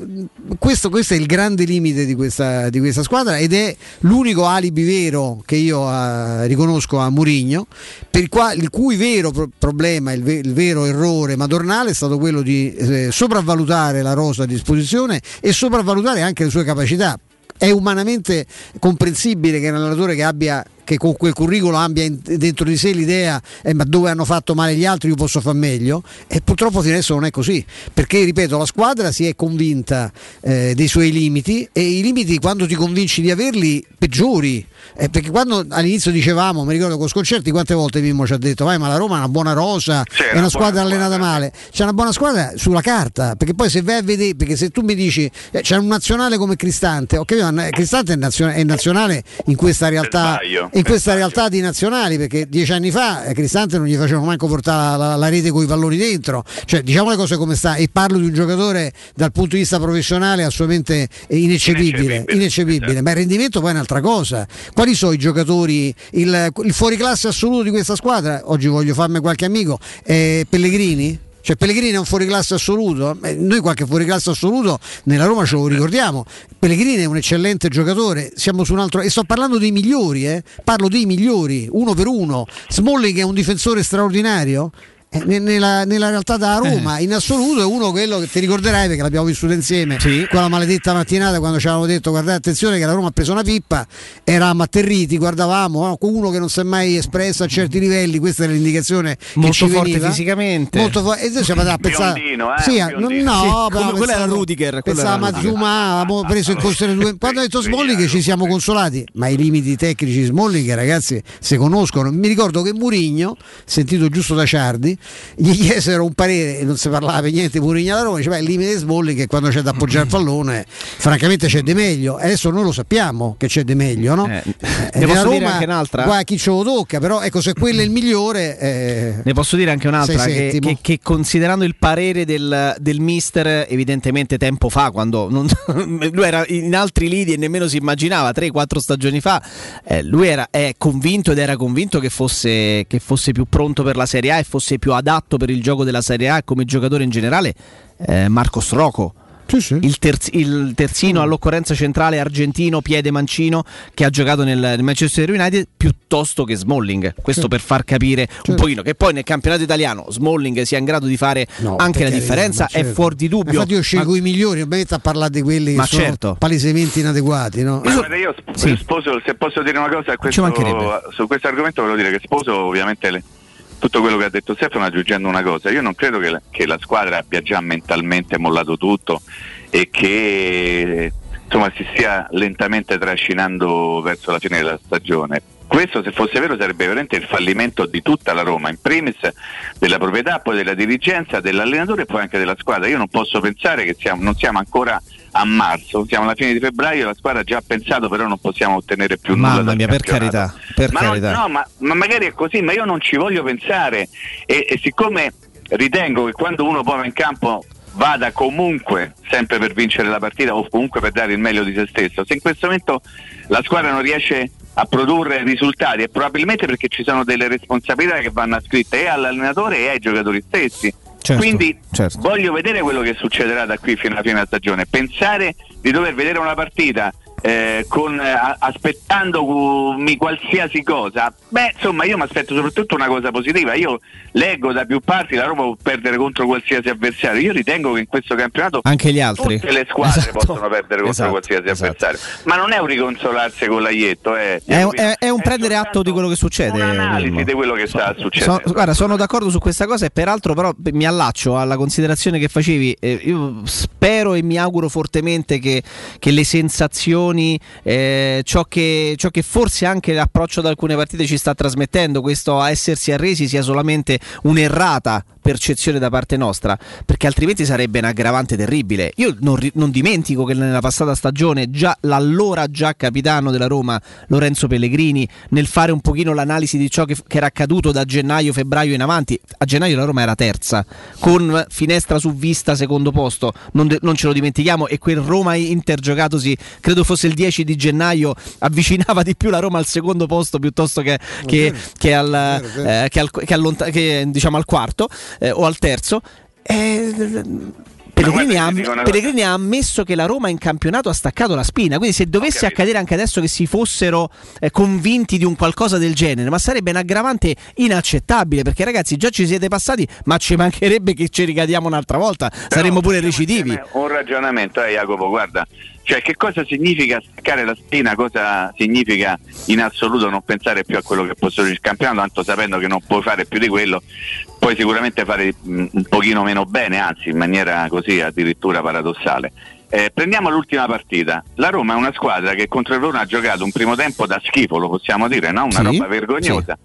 questo, questo, è il grande limite di questa, di questa, squadra ed è l'unico alibi vero che io eh, riconosco a Murigno, per il, quale, il cui vero pro- problema, il, ve- il, vero errore madornale è stato quello di eh, sopravvalutare la rosa a disposizione e sopravvalutare anche le sue capacità. È umanamente comprensibile che un allenatore che abbia che con quel curriculum abbia in, dentro di sé l'idea eh, ma dove hanno fatto male gli altri io posso far meglio? E purtroppo fino adesso non è così perché ripeto la squadra si è convinta eh, dei suoi limiti e i limiti quando ti convinci di averli peggiori. Eh, perché quando all'inizio dicevamo mi ricordo con sconcerti quante volte Mimmo ci ha detto vai ma la Roma è una buona rosa C'è è una, una squadra allenata male. C'è una buona squadra sulla carta perché poi se vai a vedere perché se tu mi dici eh, c'è un nazionale come Cristante capito ma Cristante è nazionale in questa realtà in questa realtà di nazionali perché dieci anni fa eh, Cristante non gli facevano manco portare la, la, rete con i palloni dentro. Cioè diciamo le cose come sta e parlo di un giocatore dal punto di vista professionale assolutamente ineccepibile ineccepibile. ma il rendimento poi è un'altra cosa. Quali sono i giocatori il, il fuoriclasse assoluto di questa squadra? Oggi voglio farmi qualche amico è Pellegrini? Cioè Pellegrini è un fuoriclasse assoluto, eh, noi qualche fuoriclasse assoluto nella Roma ce lo ricordiamo, Pellegrini è un eccellente giocatore, siamo su un altro e sto parlando dei migliori, eh? parlo dei migliori, uno per uno, Smalling è un difensore straordinario, nella, nella, realtà da Roma eh. in assoluto è uno quello che ti ricorderai perché l'abbiamo vissuto insieme sì. quella maledetta mattinata quando ci avevamo detto guardate attenzione che la Roma ha preso una pippa eravamo atterriti guardavamo no? uno che non si è mai espresso a certi livelli questa è l'indicazione molto che forte veniva. fisicamente molto forte e noi siamo andati a pensare Biondino, eh, sì, biondino. no sì, però quello era Rudiger pensavamo a Zuma abbiamo preso in considerazione due quando ha detto Smalling ci siamo consolati ma i limiti tecnici Smalling ragazzi si conoscono mi ricordo che Murigno sentito giusto da Ciardi gli chiesero un parere e non si parlava per niente Murigno alla Roma diceva il limite Smalling che quando c'è da appoggiare il pallone francamente c'è di meglio adesso noi lo sappiamo che c'è di meglio no? Eh, Eh, ne posso Roma, dire anche un'altra? Guarda chi ce lo tocca, però ecco se quello è il migliore. eh, Ne posso dire anche un'altra che, che- che considerando il parere del, del mister evidentemente tempo fa quando non- lui era in altri lidi e nemmeno si immaginava 3-4 stagioni fa eh, lui era, è convinto ed era convinto che fosse, che fosse più pronto per la Serie A e fosse più adatto per il gioco della Serie A come giocatore in generale eh, Marco Stroco Il, terz- il terzino all'occorrenza centrale argentino, piede mancino, che ha giocato nel, nel Manchester United piuttosto che Smalling. Questo Certo. per far capire un Certo. pochino che poi nel campionato italiano Smalling sia in grado di fare No, anche la differenza, ma certo. è fuori di dubbio. Infatti io scelgo i migliori, non mi metto a parlare di quelli che Ma sono certo. palesemente inadeguati. No? Ma guarda, io sp- Sì. sposo, se posso dire una cosa questo- su questo argomento, volevo dire che sposo ovviamente le- tutto quello che ha detto Stefano aggiungendo una cosa. Io non credo che la, che la squadra abbia già mentalmente mollato tutto e che insomma, si stia lentamente trascinando verso la fine della stagione. Questo se fosse vero sarebbe veramente il fallimento di tutta la Roma, in primis della proprietà, poi della dirigenza, dell'allenatore e poi anche della squadra. Io non posso pensare che siamo, non siamo ancora a marzo, siamo alla fine di febbraio, la squadra ha già pensato però non possiamo ottenere più nulla. Mamma mia, per carità, per ma, carità. no, ma, ma magari è così, ma io non ci voglio pensare e, e siccome ritengo che quando uno poi va in campo vada comunque sempre per vincere la partita o comunque per dare il meglio di se stesso, se in questo momento la squadra non riesce a produrre risultati è probabilmente perché ci sono delle responsabilità che vanno ascritte e all'allenatore e ai giocatori stessi. Certo, Quindi certo. voglio vedere quello che succederà da qui fino alla fine della stagione. Pensare di dover vedere una partita eh, con, eh, aspettandomi qualsiasi cosa, beh insomma io mi aspetto soprattutto una cosa positiva, io leggo da più parti la Roma può perdere contro qualsiasi avversario, io ritengo che in questo campionato Anche gli altri. tutte le squadre Esatto. possono perdere contro Esatto, qualsiasi avversario, ma non è un riconsolarsi con l'aietto, è, È, un- è- è un prendere atto di quello che succede. un'analisi di quello che sta succedendo. Sono, guarda, sono d'accordo su questa cosa e peraltro però mi allaccio alla considerazione che facevi. eh, io spero e mi auguro fortemente che, che le sensazioni, eh, ciò, che, ciò che forse anche l'approccio ad alcune partite ci sta trasmettendo, questo a essersi arresi sia solamente un'errata percezione da parte nostra, perché altrimenti sarebbe un aggravante terribile. Io non, non dimentico che nella passata stagione già l'allora già capitano della Roma, Lorenzo Pellegrini, nel fare un pochino l'analisi di ciò che, che era accaduto da gennaio, febbraio in avanti, a gennaio la Roma era terza, con finestra su vista secondo posto, non, de- non ce lo dimentichiamo, e quel Roma Inter giocatosi, credo fosse il 10 di gennaio, avvicinava di più la Roma al secondo posto piuttosto che, che- che al, eh, che al- che allonta- che, diciamo, al quarto eh, o al terzo. Eh, Pellegrini, ha, Pellegrini ha ammesso che la Roma in campionato ha staccato la spina, quindi se dovesse accadere anche adesso che si fossero eh, convinti di un qualcosa del genere, ma sarebbe un aggravante inaccettabile perché ragazzi già ci siete passati, ma ci mancherebbe che ci ricadiamo un'altra volta, saremmo pure recidivi. un ragionamento, eh, Jacopo, guarda, cioè che cosa significa staccare la spina, cosa significa in assoluto non pensare più a quello che può essere il campionato, tanto sapendo che non puoi fare più di quello, puoi sicuramente fare mh, un pochino meno bene, anzi in maniera così addirittura paradossale. Eh, prendiamo l'ultima partita. La Roma è una squadra che contro il Verona ha giocato un primo tempo da schifo, lo possiamo dire, no? una Sì, roba vergognosa.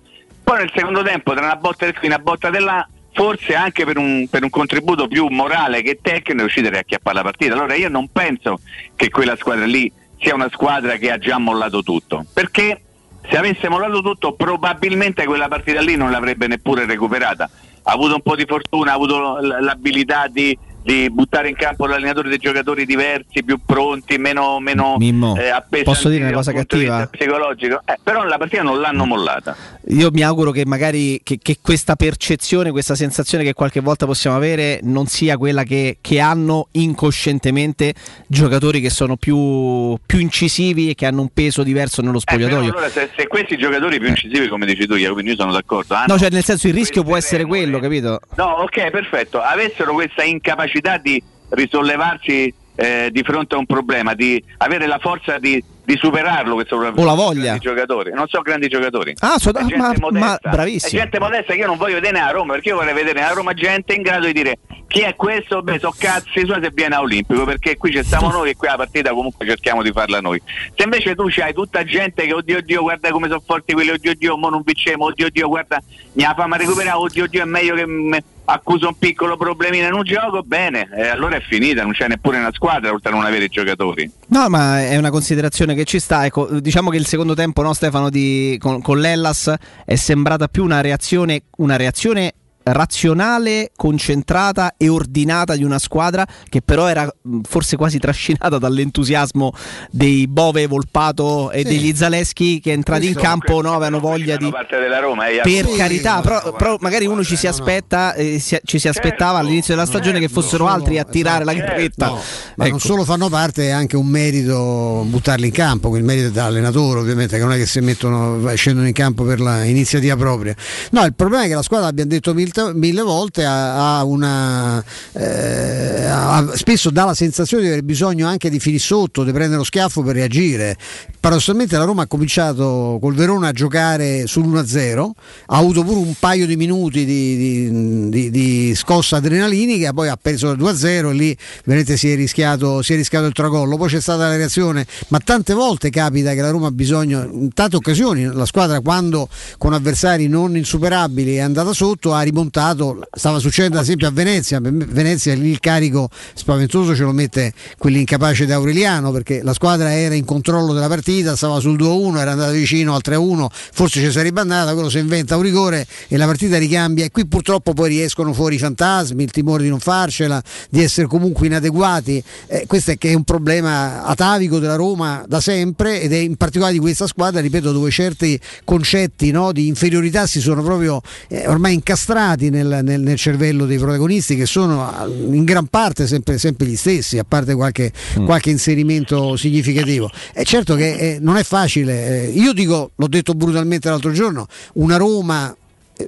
Poi nel secondo tempo, tra una botta del qui e una botta del là, forse anche per un, per un contributo più morale che tecnico, è riuscite a riacchiappare la partita. Allora io non penso che quella squadra lì sia una squadra che ha già mollato tutto, perché se avesse mollato tutto probabilmente quella partita lì non l'avrebbe neppure recuperata. Ha avuto un po' di fortuna, ha avuto l'abilità di, di buttare in campo l'allenatore dei giocatori diversi, più pronti, meno, meno Mimmo, eh, posso dire una cosa cattiva? psicologico. Eh, però la partita non l'hanno mollata. Io mi auguro che magari che, che questa percezione, questa sensazione che qualche volta possiamo avere non sia quella che, che hanno incoscientemente giocatori che sono più, più incisivi e che hanno un peso diverso nello Eh, spogliatoio. allora se, se questi giocatori più incisivi, come dici tu, Jacopo, quindi io sono d'accordo. No, cioè nel senso il rischio può essere quello, capito? No, ok, perfetto. Avessero questa incapacità di risollevarsi eh, di fronte a un problema, di avere la forza di, di superarlo, questo problema. O la voglia. giocatori. Non so grandi giocatori. Ah, so- È gente ma- modesta. ma bravissimo. Gente modesta che io non voglio vedere a Roma, perché io vorrei vedere a Roma gente in grado di dire chi è questo? Beh, so cazzi suoi se viene a Olimpico, perché qui ci stiamo noi e qui la partita comunque cerchiamo di farla noi. Se invece tu c'hai tutta gente che oddio oddio guarda come sono forti quelli, oddio oddio, mo non vincemo, oddio oddio guarda, mi ha fama recuperare, oddio oddio è meglio che mm, accuso un piccolo problemino in un gioco, bene, eh, allora è finita, non c'è neppure una squadra oltre a non avere i giocatori. No, ma è una considerazione che ci sta. Ecco, diciamo che il secondo tempo, no, Stefano, di, con, con l'Ellas è sembrata più una reazione, una reazione razionale, concentrata e ordinata di una squadra che però era forse quasi trascinata dall'entusiasmo dei Bove, Volpato e Sì. degli Zaleschi che entrati in campo no, avevano voglia di... parte della Roma, eh. Per carità, però, però magari uno ci si aspetta, eh, si- ci si aspettava all'inizio della stagione che fossero altri a tirare la grippetta. Ma non Ecco. solo fanno parte, è anche un merito buttarli in campo, quel merito è dall'allenatore ovviamente, che non è che si mettono, scendono in campo per l'iniziativa propria. No, il problema è che la squadra, abbiamo detto mille, mille volte, ha, una... eh, ha- spesso dà la sensazione di avere bisogno anche di finire sotto, di prendere lo schiaffo per reagire. Paradossalmente la Roma ha cominciato col Verona a giocare sull'1-0, ha avuto pure un paio di minuti di, di- di- di scossa adrenalinica, poi ha perso il 2-0 e lì veramente si è, rischiato, si è rischiato il tracollo. Poi c'è stata la reazione, ma tante volte capita che la Roma ha bisogno, in tante occasioni, la squadra quando con avversari non insuperabili è andata sotto ha rimontato, stava succedendo ad esempio a Venezia, Venezia lì il carico spaventoso ce lo mette quell'incapace di Aureliano perché la squadra era in controllo della partita, stava sul 2-1, era andata vicino al 3-1, forse ci sarebbe andata, quello si inventa un rigore e la partita ricambia e qui purtroppo poi riescono fuori i fantasmi, il timore di non farcela, di essere comunque inadeguati. Eh, questo è che è un problema atavico della Roma da sempre ed è in particolare di questa squadra, ripeto, dove certi concetti no, di inferiorità si sono proprio eh, ormai incastrati incarnati nel, nel- nel cervello dei protagonisti che sono ah, in gran parte sempre, sempre gli stessi, a parte qualche, Mm. qualche inserimento significativo. È certo che eh, non è facile, eh, io dico, l'ho detto brutalmente l'altro giorno, una Roma eh,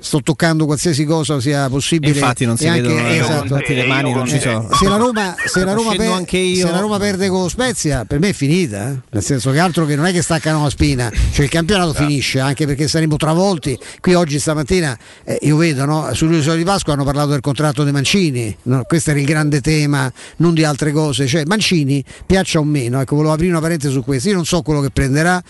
sto toccando qualsiasi cosa sia possibile Infatti non si anche- vedono eh, le- esatto. infatti le mani non ci sono. se la Roma, se la Roma, per- anche se la Roma perde con Spezia per me è finita eh. nel senso che altro che non è che staccano la spina cioè il campionato finisce anche perché saremo travolti qui oggi stamattina eh, io vedo no? sull'isola di Pasqua hanno parlato del contratto dei Mancini no? questo era il grande tema non di altre cose cioè Mancini piaccia o meno ecco volevo aprire una parentesi su questo io non so quello che prenderà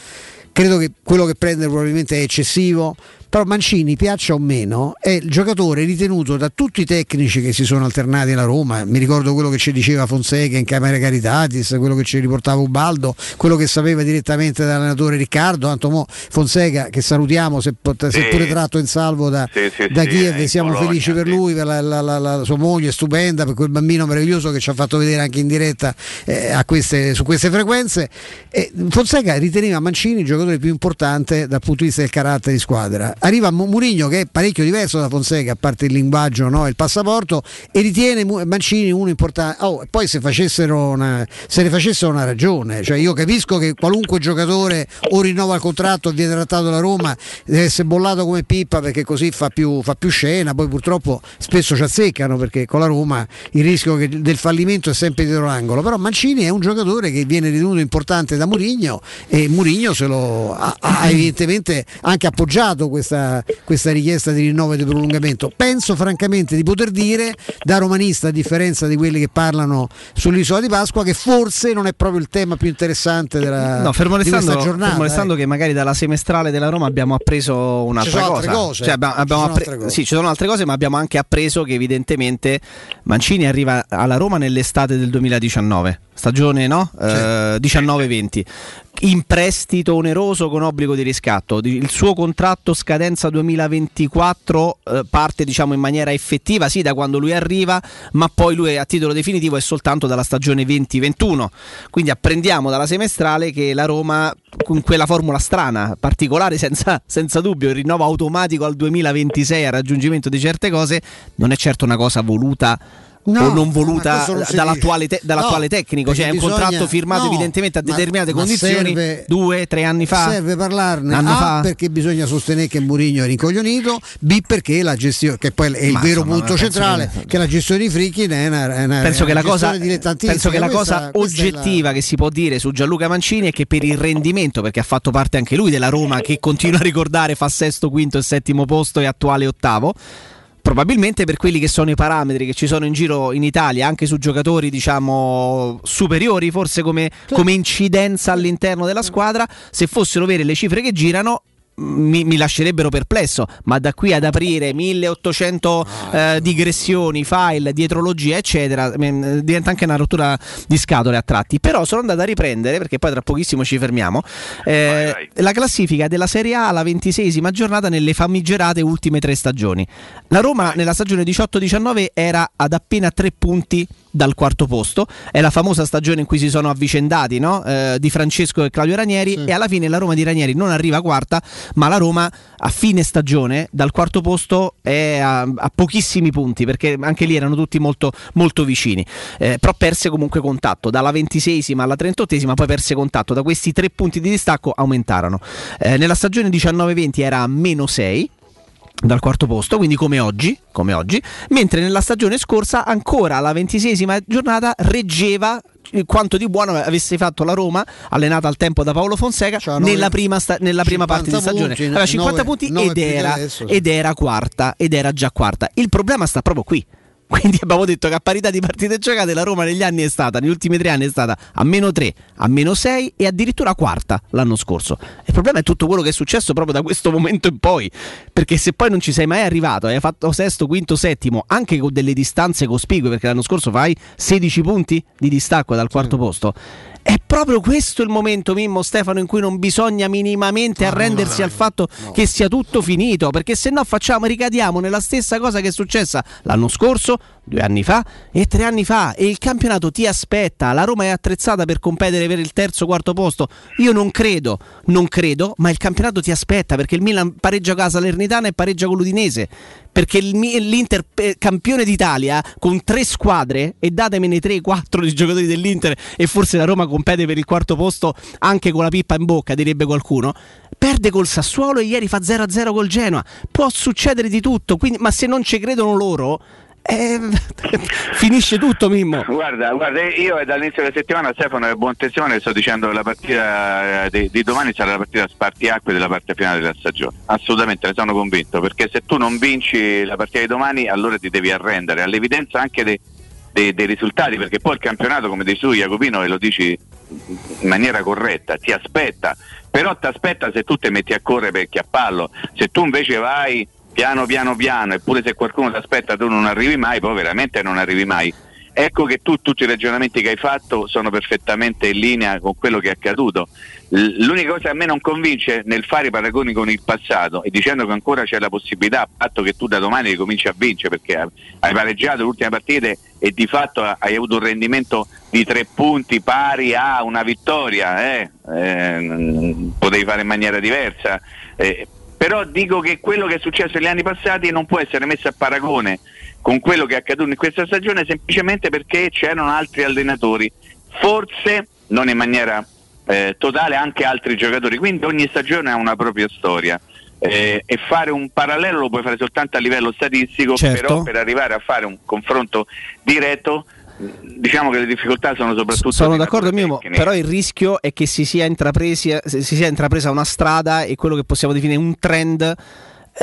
credo che quello che prende probabilmente è eccessivo però Mancini, piaccia o meno, è il giocatore ritenuto da tutti i tecnici che si sono alternati alla Roma. Mi ricordo quello che ci diceva Fonseca in Camera Caritatis, quello che ci riportava Ubaldo, quello che sapeva direttamente dall'allenatore Riccardo. Tanto mo Fonseca, che salutiamo, se pot- Sì. seppure tratto in salvo da, Sì, sì, da Kiev, siamo Polonia, felici per lui, per la, la- la- la sua moglie stupenda, per quel bambino meraviglioso che ci ha fatto vedere anche in diretta eh, a queste- su queste frequenze. E Fonseca riteneva Mancini il giocatore più importante dal punto di vista del carattere di squadra. Arriva Mu- Murigno che è parecchio diverso da Fonseca, a parte il linguaggio e il passaporto, e ritiene Mancini uno importante. Oh, poi se, una, se ne facessero una ragione, cioè io capisco che qualunque giocatore o rinnova il contratto o viene trattato dalla Roma deve essere bollato come pippa perché così fa più, fa più scena, poi purtroppo spesso ci azzeccano perché con la Roma il rischio che- del fallimento è sempre dietro l'angolo, però Mancini è un giocatore che viene ritenuto importante da Murigno e Murigno se lo ha, ha evidentemente anche appoggiato questa, questa richiesta di rinnovo e di prolungamento. Penso francamente di poter dire da romanista a differenza di quelli che parlano sull'isola di Pasqua che forse non è proprio il tema più interessante della, No, fermo di questa restando, giornata. fermo restando eh. che magari dalla semestrale della Roma abbiamo appreso un'altra cosa. cose. Cioè, abbiamo- Ci abbiamo sono appre- altre cose. Sì, ci sono altre cose, ma abbiamo anche appreso che evidentemente Mancini arriva alla Roma nell'estate del 2019, stagione no? Eh, 19-20. In prestito oneroso con obbligo di riscatto. Il suo contratto scadenza 2024 eh, parte diciamo in maniera effettiva, sì, da quando lui arriva, ma poi lui a titolo definitivo è soltanto dalla stagione 2021. Quindi apprendiamo dalla semestrale che la Roma con quella formula strana, particolare senza, senza dubbio, il rinnovo automatico al 2026 al raggiungimento di certe cose, non è certo una cosa voluta No, o non ma voluta non dall'attuale, te- dall'attuale No, tecnico, cioè è un contratto firmato no, evidentemente a ma- determinate ma condizioni serve- due, tre anni fa. Serve parlarne anno A fa. perché bisogna sostenere che Mourinho è rincoglionito, B perché la gestione, che poi è il Ma vero insomma, punto centrale, che... la gestione di Frickin è una, è una- penso è che la una cosa, gestione dilettantistica. penso che la Questa- cosa è la- oggettiva che si può dire su Gianluca Mancini è che per il rendimento, perché ha fatto parte anche lui della Roma, che continua a ricordare fa sesto, quinto e settimo posto e attuale ottavo. Probabilmente per quelli che sono i parametri che ci sono in giro in Italia, anche su giocatori diciamo superiori, forse come, come incidenza all'interno della squadra, se fossero vere le cifre che girano, mi, mi lascerebbero perplesso, ma da qui ad aprire 1800 eh, digressioni, file, dietrologia, eccetera, mm, diventa anche una rottura di scatole a tratti. Però sono andato a riprendere, perché poi tra pochissimo ci fermiamo, eh, la classifica della Serie A alla ventiseiesima giornata nelle famigerate ultime tre stagioni. La Roma nella stagione 18-19 era ad appena tre punti dal quarto posto, è la famosa stagione in cui si sono avvicendati no? Eh, di Francesco e Claudio Ranieri e alla fine la Roma di Ranieri non arriva quarta, ma la Roma a fine stagione dal quarto posto è a, a pochissimi punti perché anche lì erano tutti molto, molto vicini, Eh, però perse comunque contatto dalla ventiseiesima alla trentottesima, poi perse contatto, da questi tre punti di distacco aumentarono. Eh, nella stagione 19-20 era a meno 6 dal quarto posto, quindi come oggi, come oggi, mentre nella stagione scorsa ancora alla ventiseiesima giornata reggeva eh, quanto di buono avesse fatto la Roma, allenata al tempo da Paolo Fonseca, nove- nella prima, sta- nella prima parte di 50 stagione. punti, Aveva 50 nove- punti nove ed più di era, adesso, sì. ed era quarta, ed era già quarta. Il problema sta proprio qui. Quindi abbiamo detto che a parità di partite giocate la Roma negli anni è stata, negli ultimi tre anni è stata a meno 3, a meno 6 e addirittura quarta l'anno scorso. Il problema è tutto quello che è successo proprio da questo momento in poi, perché se poi non ci sei mai arrivato, hai fatto sesto, quinto, settimo, anche con delle distanze cospicue, perché l'anno scorso fai 16 punti di distacco dal quarto posto. È proprio questo il momento, Mimmo Stefano, in cui non bisogna minimamente arrendersi al fatto che sia tutto finito, perché se no facciamo, ricadiamo nella stessa cosa che è successa l'anno scorso, due anni fa e tre anni fa. E il campionato ti aspetta. La Roma è attrezzata per competere per il terzo, quarto posto. Io non credo, non credo, ma il campionato ti aspetta perché il Milan pareggia con la Salernitana e pareggia con l'Udinese. Perché l'Inter eh, campione d'Italia con tre squadre e datemene 3-4 di giocatori dell'Inter e forse la Roma compete per il quarto posto anche con la pippa in bocca, direbbe qualcuno. Perde col Sassuolo e ieri fa 0-0 col Genoa. Può succedere di tutto, quindi- ma se non ci credono loro eh, finisce tutto Mimmo. Guarda, guarda, io dall'inizio della settimana Stefano è buon testimone, sto dicendo che la partita eh, di, di domani sarà la partita spartiacque della parte finale della stagione. Assolutamente, ne sono convinto, perché se tu non vinci la partita di domani allora ti devi arrendere, all'evidenza anche dei, dei- dei risultati, perché poi il campionato, come dici tu Jacopino, e lo dici in maniera corretta, ti aspetta, però ti aspetta se tu ti metti a correre per chiappallo, se tu invece vai piano piano piano, eppure se qualcuno ti aspetta tu non arrivi mai, poi veramente non arrivi mai. Ecco che tu tutti i ragionamenti che hai fatto sono perfettamente in linea con quello che è accaduto. L'unica cosa che a me non convince nel fare i paragoni con il passato e dicendo che ancora c'è la possibilità, a patto che tu da domani ricominci a vincere, perché hai- pareggiato le ultime partite e di fatto hai avuto un rendimento di tre punti pari a una vittoria, eh? Eh, potevi fare in maniera diversa. eh, però dico che quello che è successo negli anni passati non può essere messo a paragone con quello che è accaduto in questa stagione semplicemente perché c'erano altri allenatori, forse non in maniera eh, totale anche altri giocatori, quindi ogni stagione ha una propria storia. Eh, e fare un parallelo lo puoi fare soltanto a livello statistico, Certo. però per arrivare a fare un confronto diretto diciamo che le difficoltà sono soprattutto Sono d'accordo tecnica. però il rischio è che si sia, intrapresi- si sia intrapresa una strada e quello che possiamo definire un trend eh,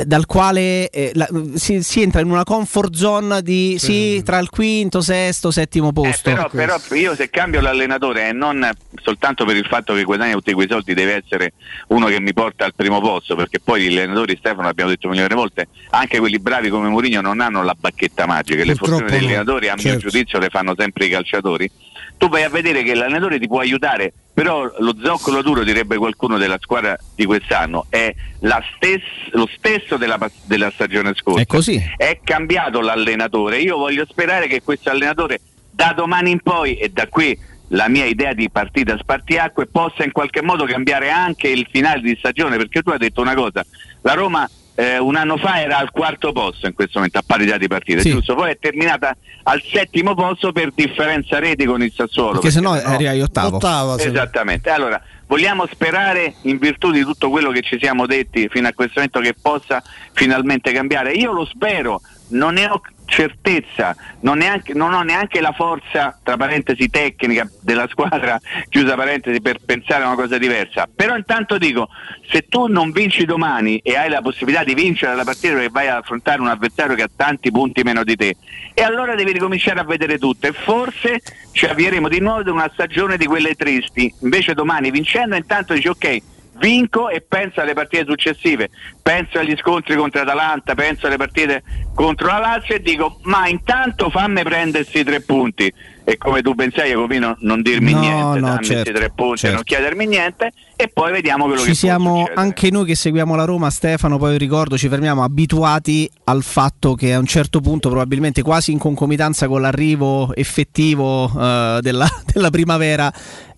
dal quale eh, la- si, si entra in una comfort zone di sì, tra il quinto, sesto, settimo posto. Eh, Però, però io se cambio l'allenatore e non soltanto per il fatto che guadagna tutti quei soldi deve essere uno che mi porta al primo posto, perché poi gli allenatori, Stefano, l'abbiamo detto milioni di volte, anche quelli bravi come Mourinho non hanno la bacchetta magica, le fortune degli allenatori a mio certo. giudizio le fanno sempre i calciatori. Tu vai a vedere che l'allenatore ti può aiutare, però lo zoccolo duro, direbbe qualcuno della squadra di quest'anno, è la stess- lo stesso della, della stagione scorsa È così. è cambiato l'allenatore. Io voglio sperare che questo allenatore da domani in poi e da qui la mia idea di partita spartiacque possa in qualche modo cambiare anche il finale di stagione perché tu hai detto una cosa, la Roma eh, un anno fa era al quarto posto in questo momento a parità di partite, Sì. giusto? Poi è terminata al settimo posto per differenza reti con il Sassuolo. Perché sennò sennò- arrivavi ottavo. Ottava, sì. Esattamente. Allora, vogliamo sperare in virtù di tutto quello che ci siamo detti fino a questo momento che possa finalmente cambiare. Io lo spero, non ne ho certezza, non, neanche- non ho neanche la forza, tra parentesi, tecnica della squadra, chiusa parentesi, per pensare a una cosa diversa. Però intanto dico, se tu non vinci domani e hai la possibilità di vincere la partita perché vai ad affrontare un avversario che ha tanti punti meno di te, e allora devi ricominciare a vedere tutto e forse ci avvieremo di nuovo ad una stagione di quelle tristi. Invece domani vincendo intanto dici ok, vinco e penso alle partite successive, penso agli scontri contro Atalanta, penso alle partite contro la Lazio e dico ma intanto fammi prendere questi tre punti e come tu ben sai Jacopino non dirmi No, niente, no, dammi certo, tre punti, certo. non chiedermi niente e poi vediamo quello che Ci può siamo succedere. anche noi che seguiamo la Roma, Stefano, poi ricordo, ci fermiamo abituati al fatto che a un certo punto, probabilmente quasi in concomitanza con l'arrivo effettivo eh, della, della primavera,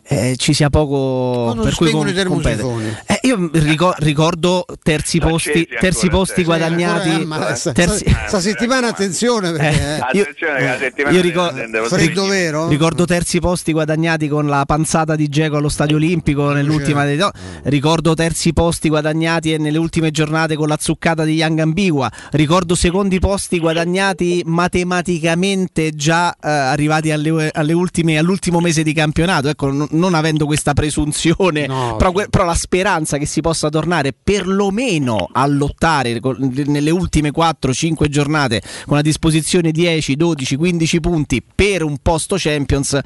eh, ci sia poco Quando per cui spengono com- i compete. termosifoni. Eh, io ricor- ricordo terzi posti, terzi posti guadagnati. Terzi- sta- settimana attenzione perché Eh, eh, io- io ricor- freddo vero? Ricordo terzi posti guadagnati con la panzata di Geco allo Stadio Olimpico nell'ultima no, ricordo terzi posti guadagnati nelle ultime giornate con la zuccata di Young Ambigua. Ricordo secondi posti guadagnati matematicamente già eh, arrivati alle, alle ultime, all'ultimo mese di campionato. Ecco, non, non avendo questa presunzione, No. però, però la speranza che si possa tornare perlomeno a lottare nelle ultime 4-5 giornate con a disposizione 10, 12, 15 punti per un posto Champions,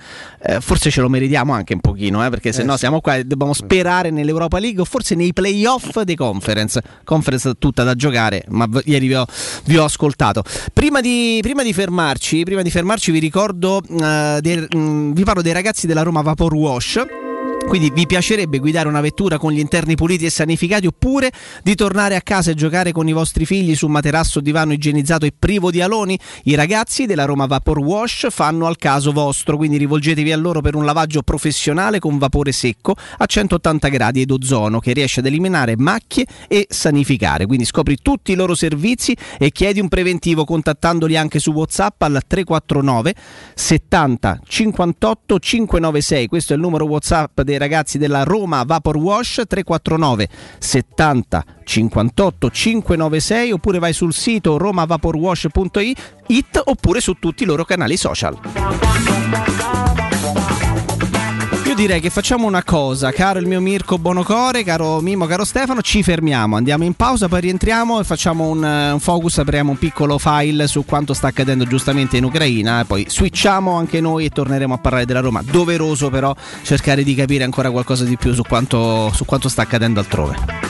eh, forse ce lo meritiamo anche un pochino, eh, perché se no sì. siamo qua e dobbiamo sperare nell'Europa League o forse nei playoff dei conference. Conference tutta da giocare, ma ieri vi ho, vi ho ascoltato. Prima di, prima di fermarci, prima di fermarci vi ricordo, eh, dei- mh, vi parlo dei ragazzi della Roma Vapor Wash Roche. Quindi vi piacerebbe guidare una vettura con gli interni puliti e sanificati oppure di tornare a casa e giocare con i vostri figli su un materasso divano igienizzato e privo di aloni? I ragazzi della Roma Vapor Wash fanno al caso vostro, quindi rivolgetevi a loro per un lavaggio professionale con vapore secco a 180 gradi ed ozono che riesce ad eliminare macchie e sanificare. Quindi scopri tutti i loro servizi e chiedi un preventivo contattandoli anche su WhatsApp al 349 70 58 596. Questo è il numero WhatsApp dei ragazzi della Roma Vapor Wash 349 70 58 596 oppure vai sul sito romavaporwash.it oppure su tutti i loro canali social. Direi che facciamo una cosa, caro il mio Mirko Bonocore, caro Mimo, caro Stefano, ci fermiamo, andiamo in pausa, poi rientriamo e facciamo un, un focus, apriamo un piccolo file su quanto sta accadendo giustamente in Ucraina, e poi switchiamo anche noi e torneremo a parlare della Roma. Doveroso però cercare di capire ancora qualcosa di più su quanto, su quanto sta accadendo altrove.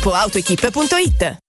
www.gruppoautoequip.it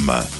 Rome.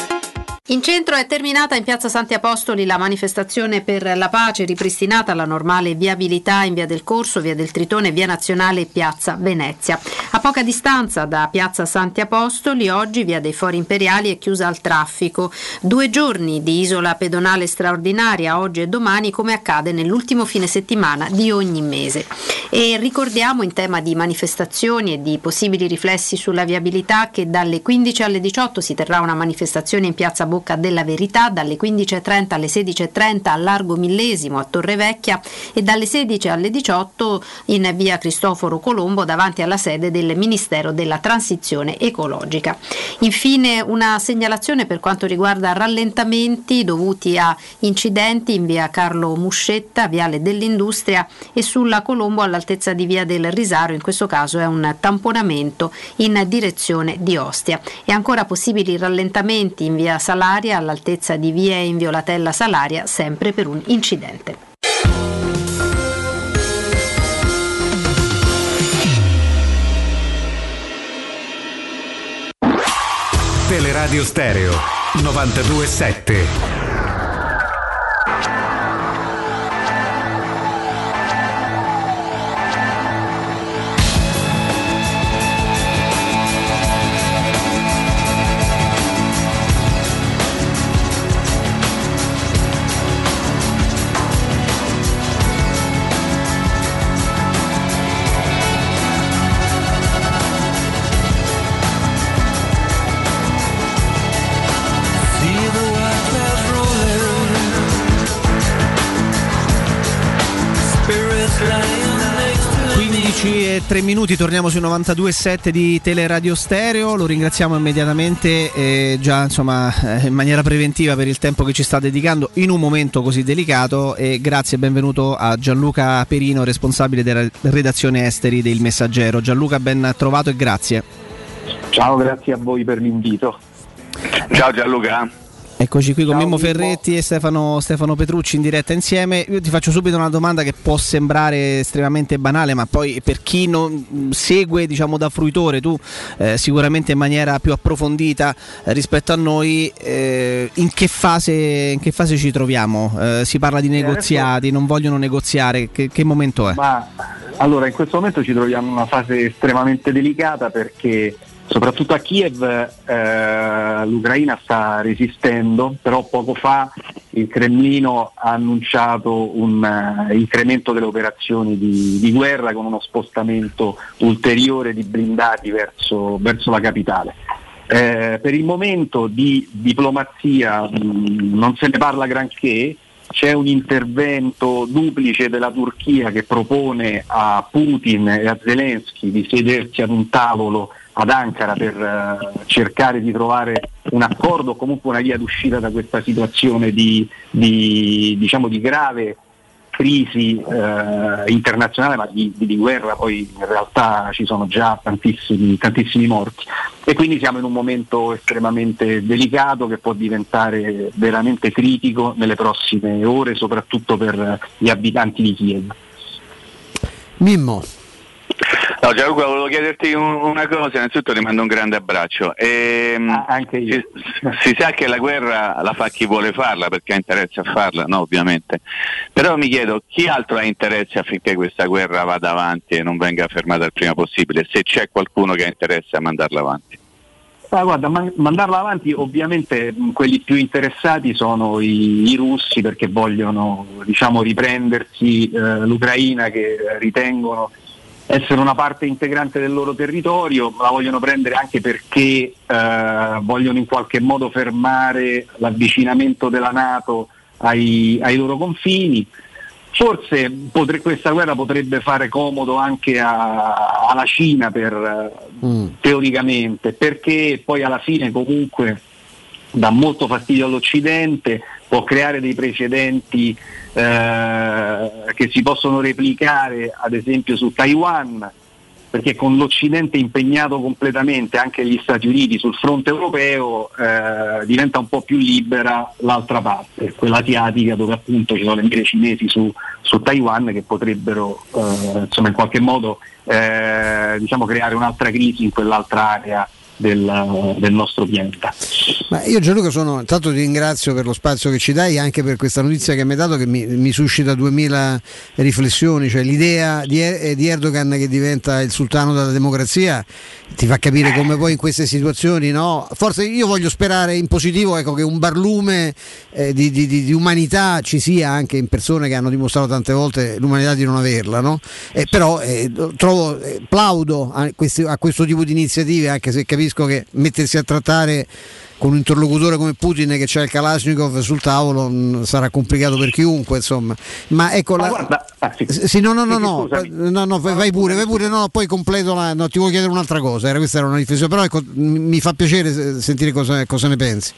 In centro è terminata in piazza Santi Apostoli la manifestazione per la pace, ripristinata la normale viabilità in via del Corso, via del Tritone, via Nazionale e piazza Venezia. A poca distanza da piazza Santi Apostoli, oggi via dei Fori Imperiali è chiusa al traffico. Due giorni di isola pedonale straordinaria, oggi e domani, come accade nell'ultimo fine settimana di ogni mese. E ricordiamo in tema di manifestazioni e di possibili riflessi sulla viabilità che dalle 15 alle 18 si terrà una manifestazione in piazza Bocca della Verità, dalle 15.30 alle 16.30 a Largo Millesimo a Torrevecchia e dalle 16 alle 18 in via Cristoforo Colombo davanti alla sede del Ministero della Transizione Ecologica. Infine una segnalazione per quanto riguarda rallentamenti dovuti a incidenti in via Carlo Muscetta, viale dell'Industria e sulla Colombo all'altezza di via del Risaro, in questo caso è un tamponamento in direzione di Ostia. E ancora possibili rallentamenti in via Salaria all'altezza di via Inviolatella Salaria, sempre per un incidente. Teleradio Stereo 927. Torniamo sui 92.7 di Teleradio Stereo, lo ringraziamo immediatamente eh, già insomma eh, in maniera preventiva per il tempo che ci sta dedicando in un momento così delicato e grazie e benvenuto a Gianluca Perino, responsabile della redazione esteri del Messaggero. Gianluca ben trovato e grazie. Ciao, grazie a voi per l'invito. Ciao Gianluca. Eccoci qui con Ciao, Mimmo. Ferretti e Stefano, Stefano Petrucci in diretta insieme. Io ti faccio subito una domanda che può sembrare estremamente banale, ma poi per chi non segue diciamo, da fruitore, tu eh, sicuramente in maniera più approfondita eh, rispetto a noi, eh, in, che fase, in che fase ci troviamo? Eh, si parla di negoziati, non vogliono negoziare, che, che momento è? Ma allora, in questo momento ci troviamo in una fase estremamente delicata perché soprattutto a Kiev eh, l'Ucraina sta resistendo, però poco fa il Cremlino ha annunciato un eh, incremento delle operazioni di, di guerra con uno spostamento ulteriore di blindati verso, verso la capitale. Eh, per il momento di diplomazia mh, non se ne parla granché, c'è un intervento duplice della Turchia che propone a Putin e a Zelensky di sedersi ad un tavolo ad Ankara per eh, cercare di trovare un accordo o comunque una via d'uscita da questa situazione di, di, diciamo, di grave crisi eh, internazionale ma di, di- guerra, poi in realtà ci sono già tantissimi, tantissimi morti e quindi siamo in un momento estremamente delicato che può diventare veramente critico nelle prossime ore, soprattutto per gli abitanti di Kiev. Mimmo. No, Gianluca, volevo chiederti un- una cosa, innanzitutto ti mando un grande abbraccio. Ehm, anche io. Si, si sa che la guerra la fa chi vuole farla perché ha interesse a farla, no ovviamente. Però mi chiedo chi altro ha interesse affinché questa guerra vada avanti e non venga fermata il prima possibile, se c'è qualcuno che ha interesse a mandarla avanti. Ah, guarda, man- mandarla avanti ovviamente mh, quelli più interessati sono i, i russi perché vogliono diciamo, riprendersi eh, l'Ucraina che ritengono essere una parte integrante del loro territorio, la vogliono prendere anche perché eh, vogliono in qualche modo fermare l'avvicinamento della Nato ai, ai loro confini. Forse potre- questa guerra potrebbe fare comodo anche a- alla Cina per, eh, teoricamente, perché poi alla fine comunque dà molto fastidio all'Occidente, può creare dei precedenti eh, che si possono replicare ad esempio su Taiwan, perché con l'Occidente impegnato completamente, anche gli Stati Uniti sul fronte europeo, eh, diventa un po' più libera l'altra parte, quella asiatica dove appunto ci sono le mire cinesi su, su Taiwan che potrebbero eh, insomma in qualche modo eh, diciamo, creare un'altra crisi in quell'altra area del, del nostro pianeta. Ma io Gianluca sono, intanto ti ringrazio per lo spazio che ci dai, anche per questa notizia che mi hai dato che mi, mi suscita 2000 riflessioni, cioè l'idea di, di Erdogan che diventa il sultano della democrazia ti fa capire come poi in queste situazioni, no? forse io voglio sperare in positivo ecco, che un barlume eh, di, di- di- di umanità ci sia anche in persone che hanno dimostrato tante volte l'umanità di non averla, no? Eh, però eh, trovo, eh, plaudo a, questi- a questo tipo di iniziative, anche se capisco che mettersi a trattare con un interlocutore come Putin che c'ha il Kalashnikov sul tavolo mh, sarà complicato per chiunque, insomma. Ma ecco Ma la... guarda, ah, sì. Sì, no, no, no, Sì, no, no, no, vai pure, vai pure, no, poi completo la. No, ti volevo chiedere un'altra cosa, era, questa era una riflessione, però ecco, mi fa piacere se- sentire cosa, cosa ne pensi.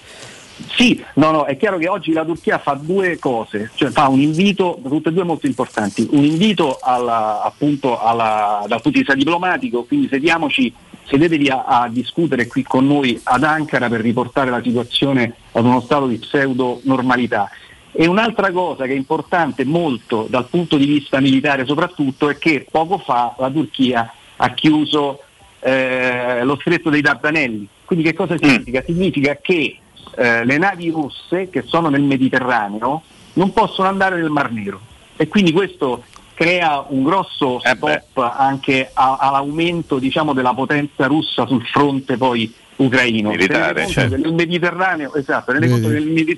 Sì, no, no, è chiaro che oggi la Turchia fa due cose, cioè fa un invito, tutte e due molto importanti, un invito alla, appunto alla, dal punto di vista diplomatico, quindi sediamoci, sedetevi a, a discutere qui con noi ad Ankara per riportare la situazione ad uno stato di pseudo normalità. E un'altra cosa che è importante molto dal punto di vista militare soprattutto è che poco fa la Turchia ha chiuso eh, lo stretto dei Dardanelli. Quindi che cosa significa? Significa che eh, le navi russe che sono nel Mediterraneo non possono andare nel Mar Nero e quindi questo crea un grosso stop anche a- all'aumento diciamo, della potenza russa sul fronte poi ucraino. Militare, certo. Nel Mediterraneo, esatto, nel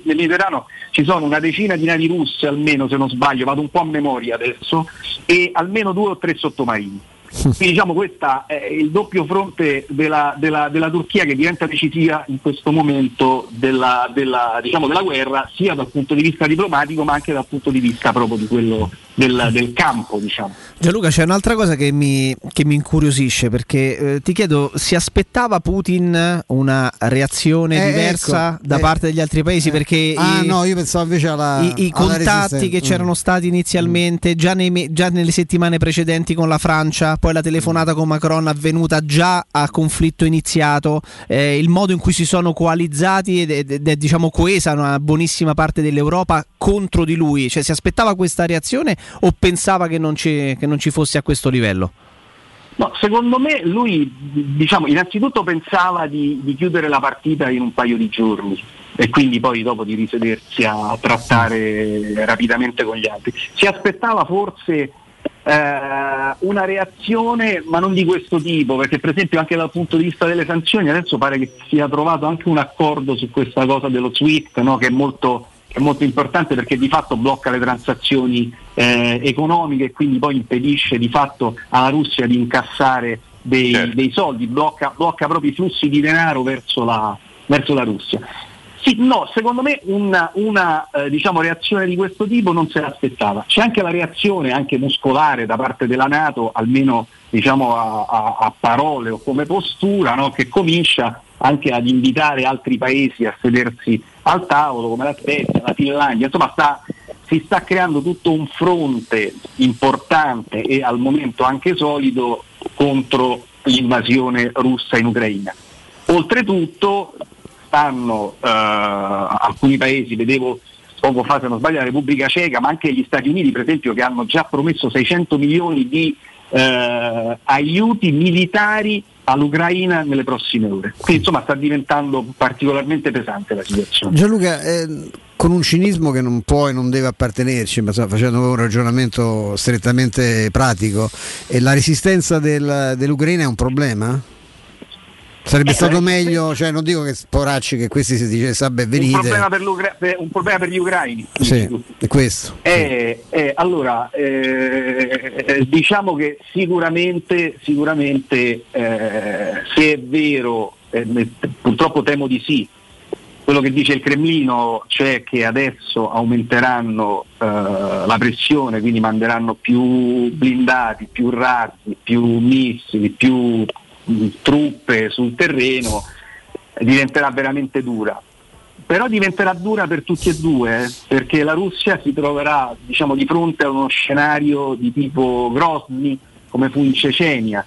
Mediterraneo ci sono una decina di navi russe almeno se non sbaglio, vado un po' a memoria adesso, e almeno due o tre sottomarini. Quindi diciamo questo è il doppio fronte della, della- della Turchia che diventa decisiva in questo momento della, della, diciamo, della guerra, sia dal punto di vista diplomatico ma anche dal punto di vista proprio di quello del, del campo. Diciamo. Gianluca, c'è un'altra cosa che mi, che mi incuriosisce perché eh, ti chiedo, si aspettava Putin una reazione Eh, diversa ecco, da eh, parte degli altri paesi? Perché Ah i, no, io pensavo invece alla. i- i alla contatti che c'erano Mm. stati inizialmente già, nei già nelle settimane precedenti con la Francia, poi la telefonata con Macron avvenuta già a conflitto iniziato, eh, il modo in cui si sono coalizzati ed, ed- ed è diciamo coesa una buonissima parte dell'Europa contro di lui, cioè si aspettava questa reazione o pensava che non ci, che non ci fosse a questo livello? No, secondo me lui diciamo, innanzitutto pensava di, di chiudere la partita in un paio di giorni e quindi poi dopo di risedersi a trattare rapidamente con gli altri. Si aspettava forse eh, una reazione, ma non di questo tipo, perché per esempio anche dal punto di vista delle sanzioni adesso pare che sia trovato anche un accordo su questa cosa dello SWIFT, no? che, è molto, che è molto importante perché di fatto blocca le transazioni eh, economiche e quindi poi impedisce di fatto alla Russia di incassare dei, dei soldi, blocca, blocca proprio i flussi di denaro verso la, verso la Russia. Sì, no, secondo me una, una, eh, diciamo, reazione di questo tipo non se l'aspettava. C'è anche la reazione anche muscolare da parte della Nato, almeno diciamo, a, a- a parole o come postura, no? che comincia anche ad invitare altri paesi a sedersi al tavolo, come la Svezia, la Finlandia, insomma sta- si sta creando tutto un fronte importante e al momento anche solido contro l'invasione russa in Ucraina. Oltretutto stanno eh, alcuni paesi, vedevo poco fa se non sbaglio la Repubblica Ceca, ma anche gli Stati Uniti per esempio che hanno già promesso 600 milioni di eh, aiuti militari all'Ucraina nelle prossime ore. Quindi insomma sta diventando particolarmente pesante la situazione. Gianluca, eh, con un cinismo che non può e non deve appartenerci, ma sta facendo un ragionamento strettamente pratico, e la resistenza del- dell'Ucraina è un problema? Sarebbe Eh, stato meglio, cioè non dico che poracci che questi si dice sabbe Un venite. problema, per un problema per gli ucraini. Sì, è questo. Eh, eh, allora, eh, eh, diciamo che sicuramente, sicuramente eh, se è vero, purtroppo temo di sì, quello che dice il Cremlino, cioè che adesso aumenteranno eh, la pressione, quindi manderanno più blindati, più razzi, più missili, più truppe sul terreno, diventerà veramente dura. Però diventerà dura per tutti e due eh, perché la Russia si troverà diciamo, di fronte a uno scenario di tipo Grozny come fu in Cecenia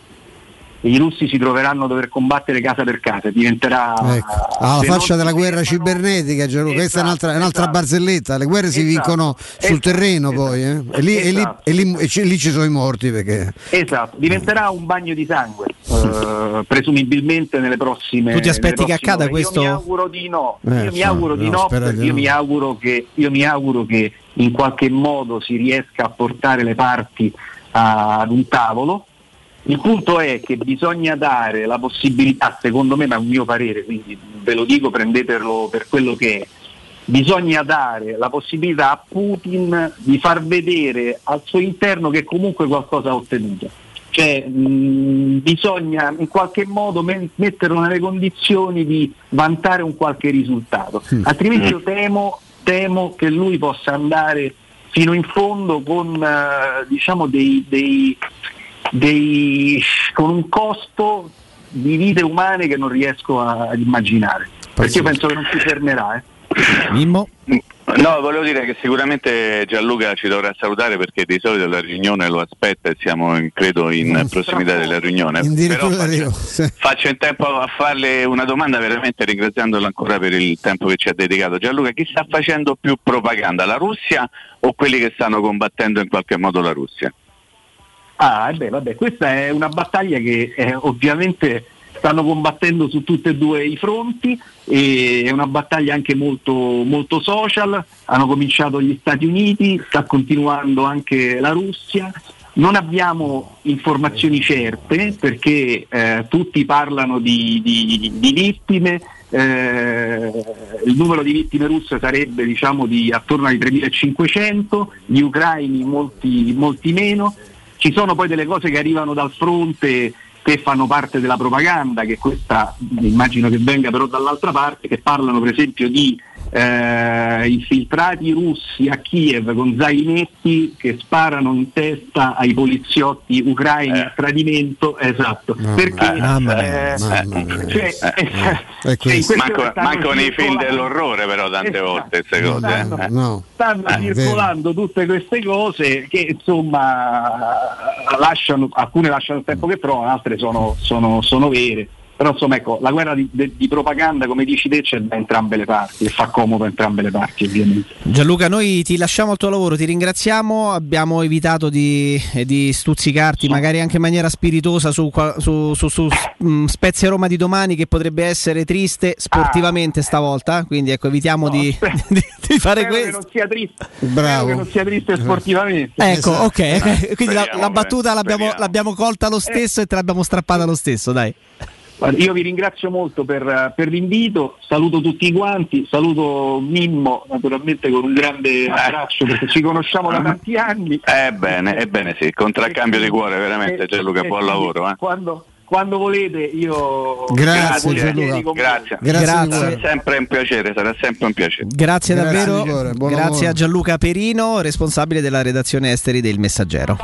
i russi si troveranno a dover combattere casa per casa diventerà Ecco. Alla se faccia della guerra cibernetica, Gianluca, questa è un'altra, è un'altra esatto. barzelletta. Le guerre si Esatto. vincono sul Esatto. terreno poi, eh? e, lì, e lì- Esatto. e lì- e ci- lì ci sono i morti perché esatto, diventerà un bagno di sangue eh, presumibilmente nelle prossime Tu ti aspetti che accada ore. questo? Io mi auguro di no, Eh, io mi auguro di no, no, io no. mi auguro che io mi auguro che in qualche modo si riesca a portare le parti a- ad un tavolo. Il punto è che bisogna dare la possibilità, secondo me, ma è un mio parere, quindi ve lo dico, prendetelo per quello che è, bisogna dare la possibilità a Putin di far vedere al suo interno che comunque qualcosa ha ottenuto. Cioè, mh, bisogna in qualche modo men- metterlo nelle condizioni di vantare un qualche risultato, altrimenti io temo, temo che lui possa andare fino in fondo con eh, diciamo dei, dei- dei- con un costo di vite umane che non riesco a- ad immaginare. Perché io penso che non si fermerà. eh. Mimmo? No, volevo dire che sicuramente Gianluca ci dovrà salutare perché di solito la riunione lo aspetta e siamo in- credo in prossimità della riunione. Però faccio, faccio in tempo a farle una domanda veramente ringraziandolo ancora per il tempo che ci ha dedicato. Gianluca, chi sta facendo più propaganda, la Russia o quelli che stanno combattendo in qualche modo la Russia? Ah, e beh, vabbè, questa è una battaglia che eh, ovviamente stanno combattendo su tutti e due i fronti è una battaglia anche molto, molto social, hanno cominciato gli Stati Uniti, sta continuando anche la Russia. Non abbiamo informazioni certe perché eh, tutti parlano di, di- di vittime, eh, il numero di vittime russe sarebbe diciamo di attorno ai 3500, gli ucraini molti, molti meno, ci sono poi delle cose che arrivano dal fronte che fanno parte della propaganda, che questa immagino che venga però dall'altra parte, che parlano per esempio di eh, infiltrati russi a Kiev con zainetti che sparano in testa ai poliziotti ucraini a tradimento, esatto, perché eh, cioè, eh, cioè, in questo Manco, stanno manco nei film dell'orrore però tante volte queste cose. eh. Stanno- No. stanno Eh, circolando tutte queste cose che insomma lasciano, alcune lasciano il tempo che trovano, altre sono, sono- sono vere. Però insomma ecco, la guerra di, de- di propaganda, come dici te, c'è da entrambe le parti e fa comodo a entrambe le parti ovviamente. Gianluca, noi ti lasciamo al tuo lavoro, ti ringraziamo, abbiamo evitato di, eh, di stuzzicarti magari anche in maniera spiritosa su, su, su- su, mm, Spezia Roma di domani che potrebbe essere triste sportivamente stavolta, quindi ecco evitiamo di, di- di fare Spero che questo. non sia triste, Bravo. spero che non sia triste sportivamente. Ecco, Esatto. ok, ok. quindi la, Speriamo, la battuta eh, l'abbiamo, l'abbiamo colta lo stesso e te l'abbiamo strappata lo stesso, dai. Guarda, Io vi ringrazio molto per, per l'invito, saluto tutti quanti, saluto Mimmo naturalmente con un grande abbraccio perché ci conosciamo da tanti anni. Ebbene, ebbene sì, contraccambio di cuore veramente Gianluca, buon lavoro. Eh. Quando, quando volete io Grazie, volentieri Gianluca. Grazie. Grazie Grazie. Sarà sempre un piacere, sarà sempre un piacere. Grazie, Grazie davvero, grazie lavoro. a Gianluca Perino, responsabile della redazione esteri del Messaggero.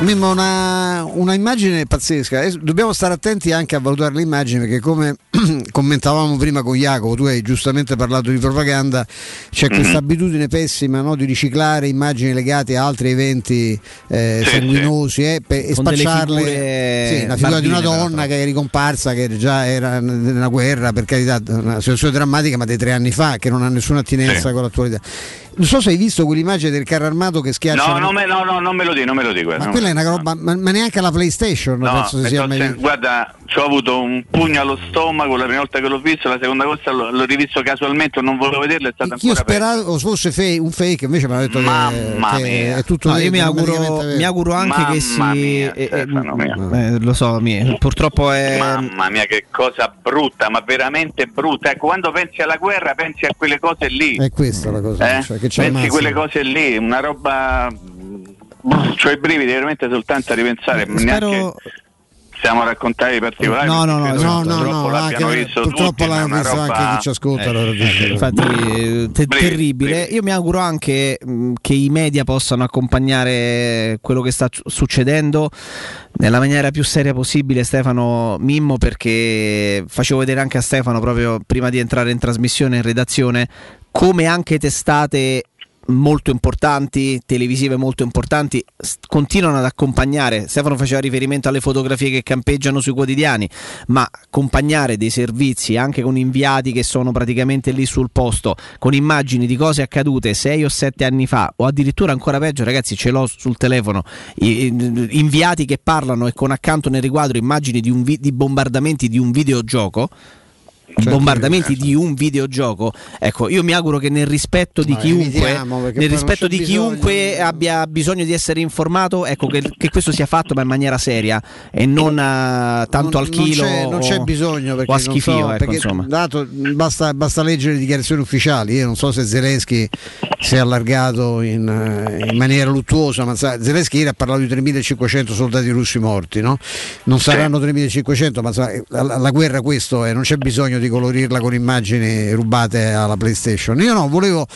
Mimmo, una, una immagine pazzesca. E dobbiamo stare attenti anche a valutare l'immagine perché come commentavamo prima con Jacopo, tu hai giustamente parlato di propaganda, c'è Mhm. questa abitudine pessima no, di riciclare immagini legate a altri eventi eh, Sì, sanguinosi eh, per- e spacciarle. figure Sì, la figura di una donna che è ricomparsa, che già era nella guerra, per carità, una situazione drammatica, ma dei tre anni fa, che non ha nessuna attinenza Sì. con l'attualità. Non so se hai visto quell'immagine del carro armato che schiaccia. No, no, me- no, no, non me lo di, non me lo di Ma quella è una roba, ma, ma neanche la PlayStation No, penso sia sto mai sen- guarda, ci ho avuto un pugno allo stomaco la prima volta che l'ho visto, la seconda volta l'ho, l'ho rivisto casualmente, non volevo vederlo, è stato Io speravo fosse fe- un fake, invece mi hanno detto che, Mamma che mia. è tutto No, io mi auguro, mi auguro anche che si. Mamma mia, eh, eh, Stefano mio. eh, lo so, mi- purtroppo è. Mamma mia che cosa brutta, ma veramente brutta. Ecco, quando pensi alla guerra pensi a quelle cose lì. È questa la cosa, Eh? cioè, che ci ammazza. quelle cose lì, una roba... C'ho i brividi veramente soltanto a ripensare, neanche Spero, stiamo a raccontare i particolari. No, no, no, no, no, purtroppo no, l'abbiano anche- visto purtroppo tutti, l'hanno visto roba- anche chi ci ascolta. allora dice- infatti, eh, te- terribile. Io mi auguro anche mh, che i media possano accompagnare quello che sta su- succedendo nella maniera più seria possibile, Stefano Mimmo, perché facevo vedere anche a Stefano proprio prima di entrare in trasmissione in redazione come anche testate molto importanti, televisive molto importanti, continuano ad accompagnare. Stefano faceva riferimento alle fotografie che campeggiano sui quotidiani, ma accompagnare dei servizi anche con inviati che sono praticamente lì sul posto, con immagini di cose accadute sei o sette anni fa, o addirittura ancora peggio, ragazzi, ce l'ho sul telefono. inviati che parlano e con accanto nel riquadro immagini di, vi- di bombardamenti di un videogioco bombardamenti di un videogioco. Ecco, io mi auguro che nel rispetto di chiunque, nel rispetto di bisogno. chiunque abbia bisogno di essere informato, ecco che, che questo sia fatto ma in maniera seria e non eh, tanto Non- al chilo non c'è, non c'è bisogno perché a non so, schifio, ecco, perché dato- basta, basta leggere le dichiarazioni ufficiali. Io non so se Zelensky si è allargato in, eh, in maniera luttuosa, ma sa- Zelensky ieri ha parlato di 3.500 soldati russi morti, no? non saranno 3.500, ma sa, la, la guerra questo è, non c'è bisogno di colorirla con immagini rubate alla PlayStation. Io no, volevo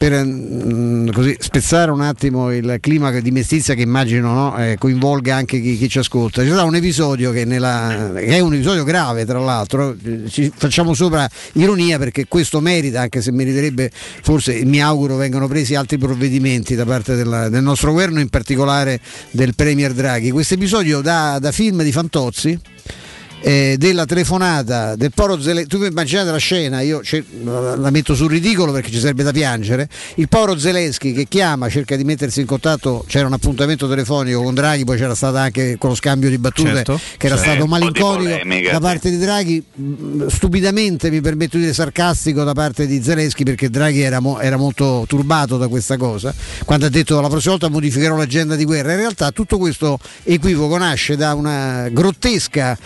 per mm, così, spezzare un attimo il clima di mestizia che immagino no, eh, coinvolga anche chi, chi ci ascolta. C'è stato un episodio che, nella, che è un episodio grave, tra l'altro, ci facciamo sopra ironia perché questo merita, anche se meriterebbe, forse mi auguro vengano presi altri provvedimenti da parte della- del nostro governo, in particolare del Premier Draghi. Questo episodio da, da film di Fantozzi eh, della telefonata del povero Zelensky. Tu immaginate la scena, io ce- la metto sul ridicolo perché ci sarebbe da piangere. Il povero Zelensky che chiama, cerca di mettersi in contatto, c'era un appuntamento telefonico con Draghi, poi c'era stato anche quello scambio di battute Certo. che era Sì, stato malinconico polemica, da parte di Draghi, mh, stupidamente mi permetto di dire sarcastico da parte di Zelensky perché Draghi era, mo- era molto turbato da questa cosa, quando ha detto la prossima volta modificherò l'agenda di guerra. In realtà tutto questo equivoco nasce da una grottesca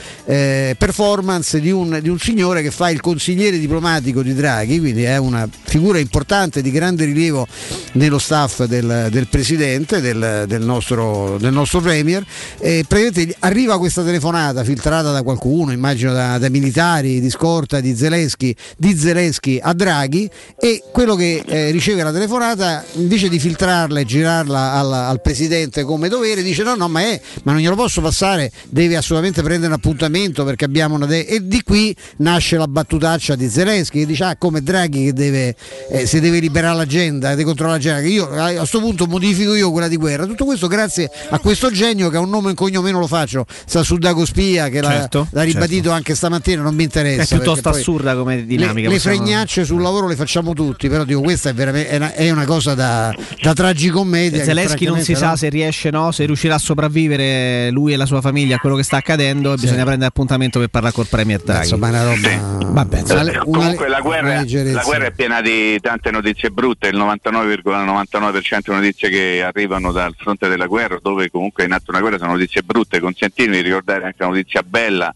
eh, performance di un, di un signore che fa il consigliere diplomatico di Draghi, quindi è una figura importante di grande rilievo nello staff del, del presidente, del, del nostro, del nostro premier. Praticamente arriva questa telefonata filtrata da qualcuno, immagino da, da militari di scorta di Zelensky, di Zelensky a Draghi e quello che eh, riceve la telefonata invece di filtrarla e girarla al, al presidente come dovere dice no no ma, è, ma non glielo posso passare deve assolutamente prendere un appuntamento perché abbiamo una de- e di qui nasce la battutaccia di Zelensky che dice ah come Draghi che deve eh, se deve liberare l'agenda deve controllare l'agenda che io a questo punto modifico io quella di guerra tutto questo grazie a questo genio che ha un nome e un cognome non lo faccio sta su Dago Spia che l'ha- Certo, l'ha, ribadito anche stamattina non mi interessa È piuttosto assurda come dinamica. le, le fregnacce sul lavoro le facciamo tutti però dico questa è, veramente, è, una, è una cosa da, da tragicommedia Zelensky non si francamente, sa no? se riesce no, se riuscirà a sopravvivere lui e la sua famiglia a quello che sta accadendo e bisogna prendere appuntamento per parlare col Premier Draghi. Insomma, una roba. Vabbè, Una- Comunque la guerra, la guerra è piena di tante notizie brutte, il 99,99% di notizie che arrivano dal fronte della guerra, dove comunque è in atto una guerra, sono notizie brutte. Consentimi di ricordare anche una notizia bella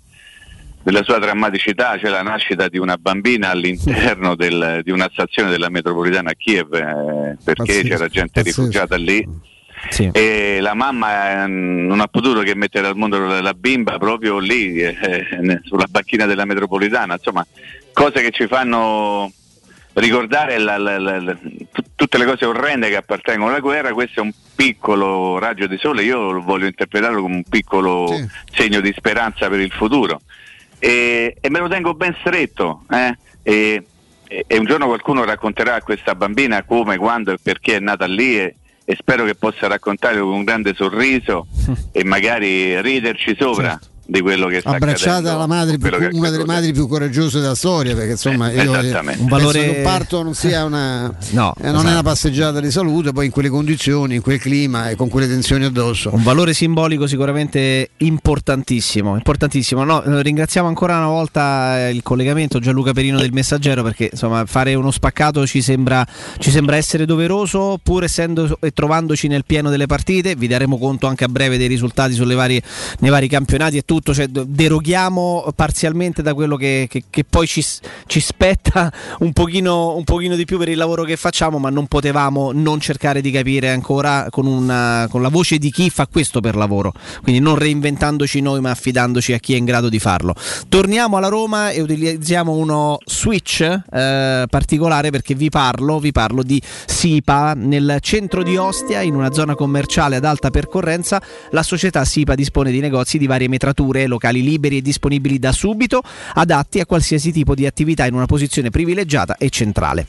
della sua drammaticità, cioè la nascita di una bambina all'interno del- di una stazione della metropolitana a Kiev, eh, perché Pazzesco, c'era gente pazzesco. rifugiata lì. Sì. E la mamma eh, non ha potuto che mettere al mondo la bimba proprio lì, eh, eh, sulla banchina della metropolitana, insomma, cose che ci fanno ricordare la- la- la- tutte le cose orrende che appartengono alla guerra, questo è un piccolo raggio di sole, io lo voglio interpretarlo come un piccolo segno di speranza per il futuro. E, e me lo tengo ben stretto eh? e, e- e un giorno qualcuno racconterà a questa bambina come, quando e perché è nata lì e, e spero che possa raccontarlo con un grande sorriso e magari riderci sopra di quello che sta abbracciata alla madre più- una delle madri più coraggiose della storia perché insomma Eh, io eh, Un valore- che un parto non sia una No, eh, non è esatto. una passeggiata di salute poi in quelle condizioni in quel clima e con quelle tensioni addosso Un valore simbolico sicuramente importantissimo, importantissimo. No, eh, ringraziamo ancora una volta eh, il collegamento Gianluca Perino del Messaggero perché insomma fare uno spaccato ci sembra, ci sembra essere doveroso pur essendo e trovandoci nel pieno delle partite. Vi daremo conto anche a breve dei risultati sulle varie, nei vari campionati e tutto. Cioè, d- deroghiamo parzialmente da quello che, che- che poi ci, ci spetta un pochino, un pochino di più per il lavoro che facciamo, ma non potevamo non cercare di capire ancora con, una- con la voce di chi fa questo per lavoro. Quindi non reinventandoci noi, ma affidandoci a chi è in grado di farlo. Torniamo alla Roma e utilizziamo uno switch eh, particolare perché vi parlo, vi parlo di SIPA nel centro di Ostia, in una zona commerciale ad alta percorrenza. La società SIPA dispone di negozi di varie metrature, locali liberi e disponibili da subito, adatti a qualsiasi tipo di attività in una posizione privilegiata e centrale.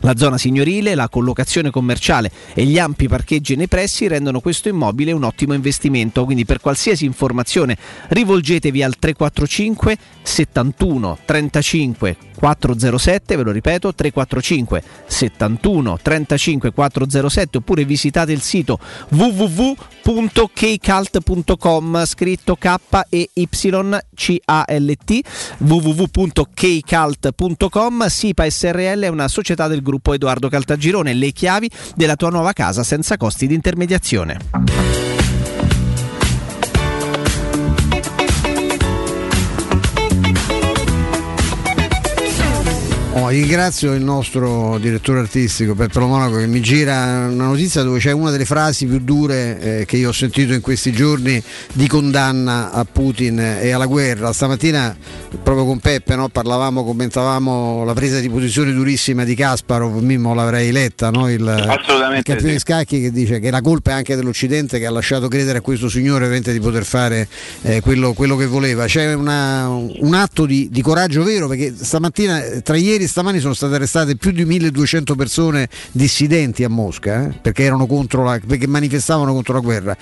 La zona signorile, la collocazione commerciale e gli ampi parcheggi nei pressi rendono questo immobile un ottimo investimento, quindi per qualsiasi informazione rivolgetevi al 345 71 35 407, ve lo ripeto, 345 71 35 407 oppure visitate il sito www.kcalt.com scritto K E Y C A L T www.kcalt.com SIPA SRL è una società del gruppo Edoardo Caltagirone, le chiavi della tua nuova casa senza costi di intermediazione. Oh, ringrazio il nostro direttore artistico Peppero Monaco che mi gira una notizia dove c'è una delle frasi più dure eh, che io ho sentito in questi giorni di condanna a Putin e alla guerra. Stamattina proprio con Peppe no, parlavamo, commentavamo la presa di posizione durissima di Kasparov, Mimmo l'avrei letta, no? il, il campione di scacchi che dice che la colpa è anche dell'Occidente che ha lasciato credere a questo signore di poter fare eh, quello, quello che voleva. C'è una- un atto di, di coraggio vero perché stamattina, tra ieri stamani sono state arrestate più di 1200 persone dissidenti a Mosca eh, perché, la, perché manifestavano contro la guerra.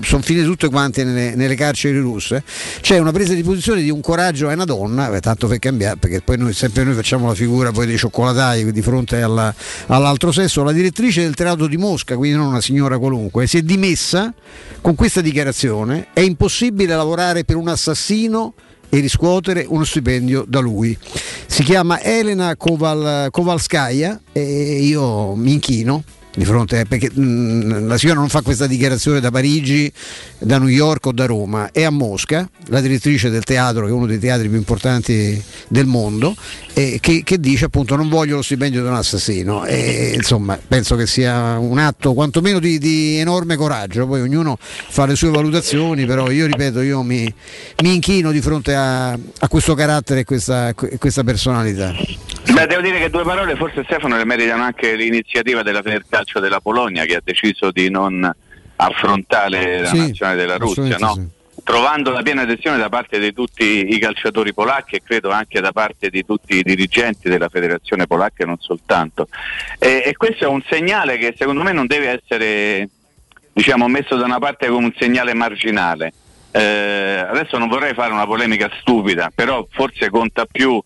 sono finite tutte quante nelle, nelle carceri russe. C'è una presa di posizione di un coraggio e una donna, eh, tanto per cambiare, perché poi noi sempre noi facciamo la figura poi dei cioccolatai di fronte alla- all'altro sesso. La direttrice del teatro di Mosca, quindi non una signora qualunque, si è dimessa con questa dichiarazione. È impossibile lavorare per un assassino e riscuotere uno stipendio da lui. Si chiama Elena Koval, Kovalskaya e io mi inchino di fronte perché mh, la signora non fa questa dichiarazione da Parigi, da New York o da Roma, è a Mosca, la direttrice del teatro che è uno dei teatri più importanti del mondo e che, che dice appunto non voglio lo stipendio di un assassino e insomma penso che sia un atto quantomeno di, di enorme coraggio, poi ognuno fa le sue valutazioni, però io ripeto io mi, mi inchino di fronte a, a questo carattere e questa, questa personalità. Beh, devo dire che due parole forse Stefano le meritano anche l'iniziativa della Federcalcio della Polonia che ha deciso di non affrontare la Sì, nazionale della Russia, no? trovando la piena adesione da parte di tutti i calciatori polacchi e credo anche da parte di tutti i dirigenti della federazione polacca e non soltanto. E, e questo è un segnale che secondo me non deve essere diciamo, messo da una parte come un segnale marginale. Eh, adesso non vorrei fare una polemica stupida, però forse conta più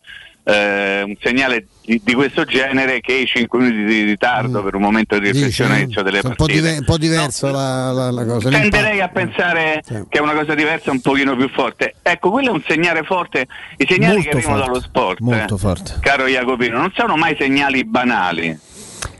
eh, un segnale di, di questo genere che i 5 minuti di ritardo per un momento di riflessione all'inizio delle è un po', partite. dive- un po' diverso la, la- la cosa. Tenderei a pensare che è una cosa diversa un pochino più forte. Ecco, quello è un segnale forte. I segnali Molto che arrivano forte, dallo sport, molto eh, forte. caro Jacopino, non sono mai segnali banali.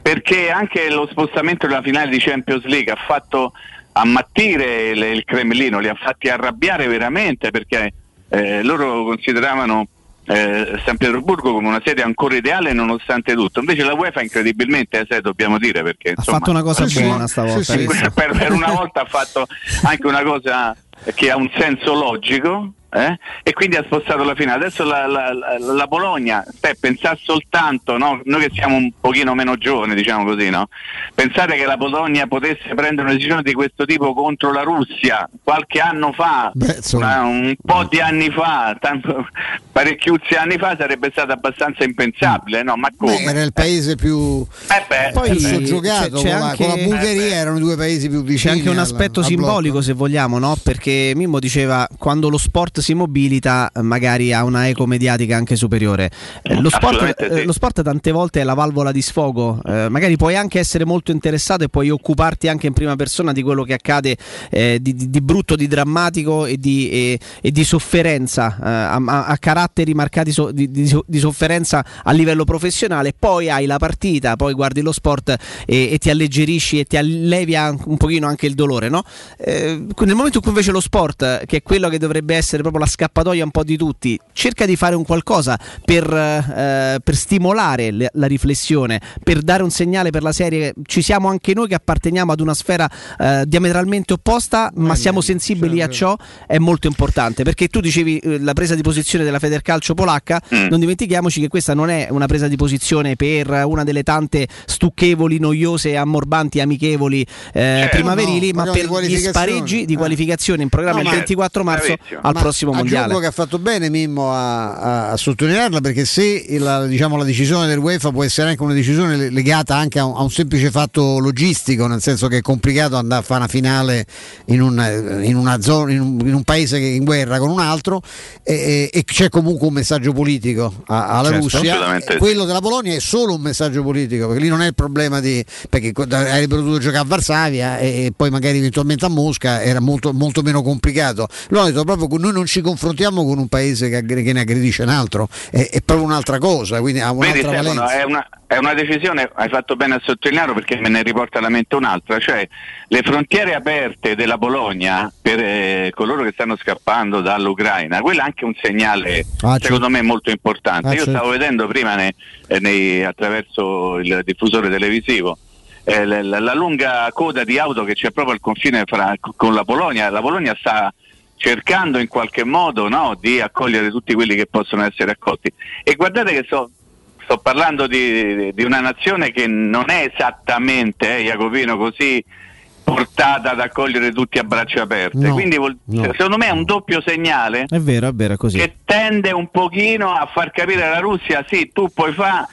Perché anche lo spostamento della finale di Champions League ha fatto ammattire il, il Cremlino, li ha fatti arrabbiare veramente perché eh, loro consideravano eh, San Pietroburgo come una sede ancora ideale nonostante tutto. Invece la UEFA incredibilmente, eh, dobbiamo dire perché Ha insomma, fatto una cosa sì, buona stavolta. sì, visto? per, per una volta ha fatto anche una cosa che ha un senso logico. Eh? e quindi ha spostato la finale. Adesso la, la, la, la Bologna, beh, pensare soltanto, no? noi che siamo un pochino meno giovani, diciamo così, no? pensare che la Bologna potesse prendere una decisione di questo tipo contro la Russia qualche anno fa, Beh, insomma. un po' di anni fa, tanto, parecchiuzzi anni fa, sarebbe stato abbastanza impensabile, no? Ma come? Beh, era il paese più, Eh beh, Poi più c'è- soggiogato c'è con, la, anche- con la Bulgaria, erano i due paesi più C'è vicini. anche un aspetto al simbolico, se vogliamo, no? Perché Mimmo diceva quando lo sport si mobilita, eh, magari ha una eco mediatica anche superiore. Eh, lo, sport, Assolutamente sì. eh, lo sport tante volte è la valvola di sfogo. Eh, magari puoi anche essere molto interessato e puoi occuparti anche in prima persona di quello che accade eh, di, di- brutto, di drammatico e di, e- e di sofferenza, eh, a, a- caratteri marcati so- di, di so- di sofferenza a livello professionale. Poi hai la partita, poi guardi lo sport e, e ti alleggerisci e ti allevia un pochino anche il dolore, no? Eh, nel momento in cui invece lo sport, che è quello che dovrebbe essere proprio la scappatoia un po' di tutti, cerca di fare un qualcosa per, eh, per stimolare le- la riflessione, per dare un segnale per la serie, ci siamo anche noi che apparteniamo ad una sfera eh, diametralmente opposta, ma siamo sensibili a ciò, è molto importante, perché tu dicevi eh, la presa di posizione della Federcalcio polacca, non dimentichiamoci che questa non è una presa di posizione per una delle tante stucchevoli, noiose, ammorbanti, amichevoli eh, primaverili, no, ma per gli spareggi di qualificazione in programma No, il ma- 24 marzo al Ma prossimo aggiungo mondiale. che ha fatto bene Mimmo a, a- a sottolinearla perché se il- diciamo, la decisione del UEFA può essere anche una decisione le- legata anche a un, a un semplice fatto logistico, nel senso che è complicato andare a fare una finale in un, in una zona, in un, in un paese che è in guerra con un altro e, e- e c'è comunque un messaggio politico a- alla Certo. Russia. Quello della Polonia è solo un messaggio politico perché lì non è il problema di perché avrebbero dovuto giocare a Varsavia e, e poi magari eventualmente a Mosca era molto, molto meno complicato. Loro hanno detto proprio che noi non ci confrontiamo con un paese che, aggre- che ne aggredisce un altro, è, è proprio un'altra cosa, quindi ha Vedi un'altra Stefano, valenza. è una, è una decisione, hai fatto bene a sottolinearlo perché me ne riporta alla mente un'altra, cioè le frontiere aperte della Polonia per eh, coloro che stanno scappando dall'Ucraina, quello è anche un segnale Ah, secondo me molto importante. Ah, Io certo. stavo vedendo prima ne- eh, nei- attraverso il diffusore televisivo eh, la, la- la lunga coda di auto che c'è proprio al confine fra- con la Polonia, la Polonia sta cercando in qualche modo no, di accogliere tutti quelli che possono essere accolti. E guardate che sto, sto parlando di, di una nazione che non è esattamente, eh, Jacopino, così portata ad accogliere tutti a braccia aperte. No, Quindi no. secondo me è un doppio segnale È vero, è vero, è così. che tende un pochino a far capire alla Russia, sì, tu puoi fare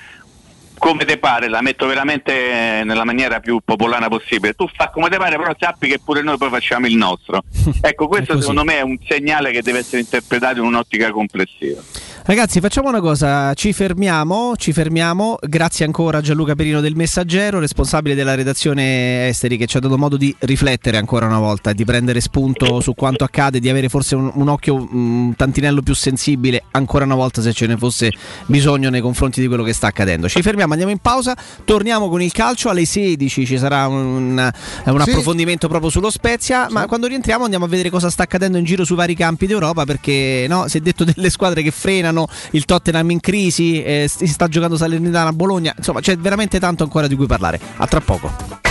come te pare, la metto veramente eh, nella maniera più popolana possibile, tu fa come te pare, però sappi che pure noi poi facciamo il nostro. Ecco, questo secondo me è un segnale che deve essere interpretato in un'ottica complessiva. Ragazzi, facciamo una cosa, ci fermiamo, ci fermiamo. Grazie ancora a Gianluca Perino del Messaggero, responsabile della redazione Esteri, che ci ha dato modo di riflettere ancora una volta, di prendere spunto su quanto accade, di avere forse un, un occhio un tantinello più sensibile ancora una volta se ce ne fosse bisogno nei confronti di quello che sta accadendo. Ci fermiamo, andiamo in pausa, torniamo con il calcio alle 16, ci sarà un, un Sì. approfondimento proprio sullo Spezia, ma quando rientriamo andiamo a vedere cosa sta accadendo in giro sui vari campi d'Europa perché no, si è detto delle squadre che frenano il Tottenham in crisi, eh, si sta giocando Salernitana a Bologna, insomma c'è veramente tanto ancora di cui parlare. A tra poco.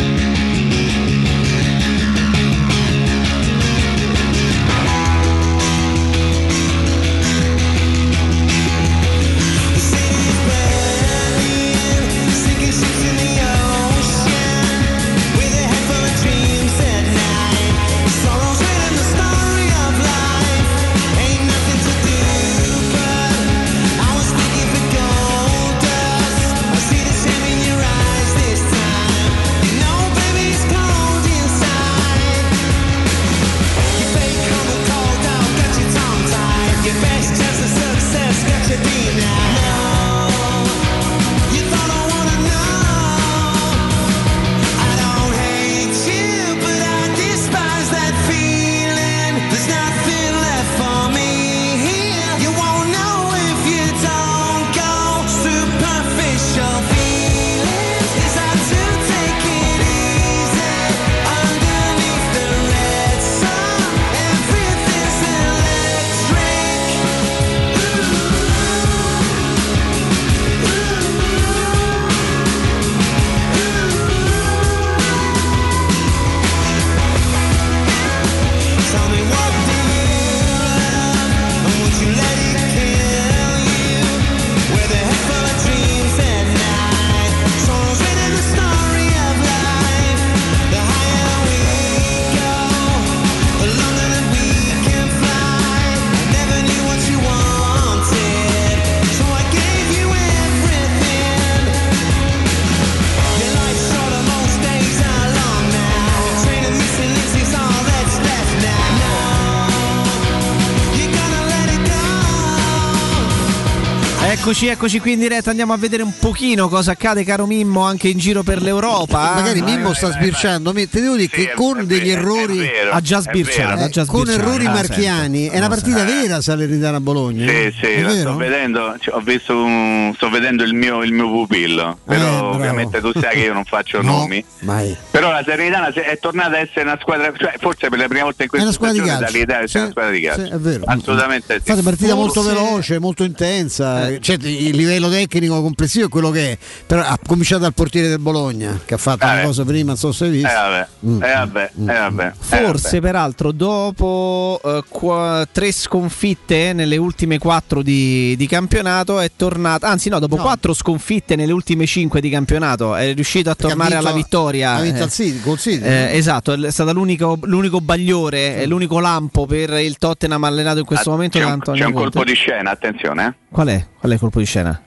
Eccoci, eccoci qui in diretta, andiamo a vedere un pochino cosa accade caro Mimmo anche in giro per l'Europa. Magari Mimmo sta sbirciando, mi- ti devo dire che con degli errori ha già sbirciato, ha già con sbirciato. errori Ah, marchiani, sento. è una partita sento. vera Salernitana Bologna. Sì, sì, è la sto vero? vedendo, cioè, ho visto un- sto vedendo il mio, il mio pupillo, però Eh, ovviamente tu sai che io non faccio No, nomi. mai. Però la Serenitana se- è tornata a essere una squadra, cioè forse per la prima volta in È una questa squadra di stagione calcio. dall'Italia Sì, una squadra di calcio. sì, è vero. Assolutamente sì. Infatti partita molto veloce, molto intensa, cioè, il livello tecnico complessivo è quello che è, però ha cominciato dal portiere del Bologna che ha fatto una Eh. cosa prima, non so se hai visto. Eh vabbè, Mm. eh vabbè, eh vabbè. eh Forse peraltro dopo eh, qua- tre sconfitte nelle ultime quattro di, di campionato è tornato, anzi no, dopo No. quattro sconfitte nelle ultime cinque di campionato è riuscito a Perché tornare vinto- alla vittoria. Ha vinto eh, al City, col City. eh, esatto, è stato l'unico, l'unico bagliore, è l'unico lampo per il Tottenham allenato in questo Ah, momento c'è un, c'è un colpo di scena, attenzione. eh. Qual è? Qual è il colpo di scena?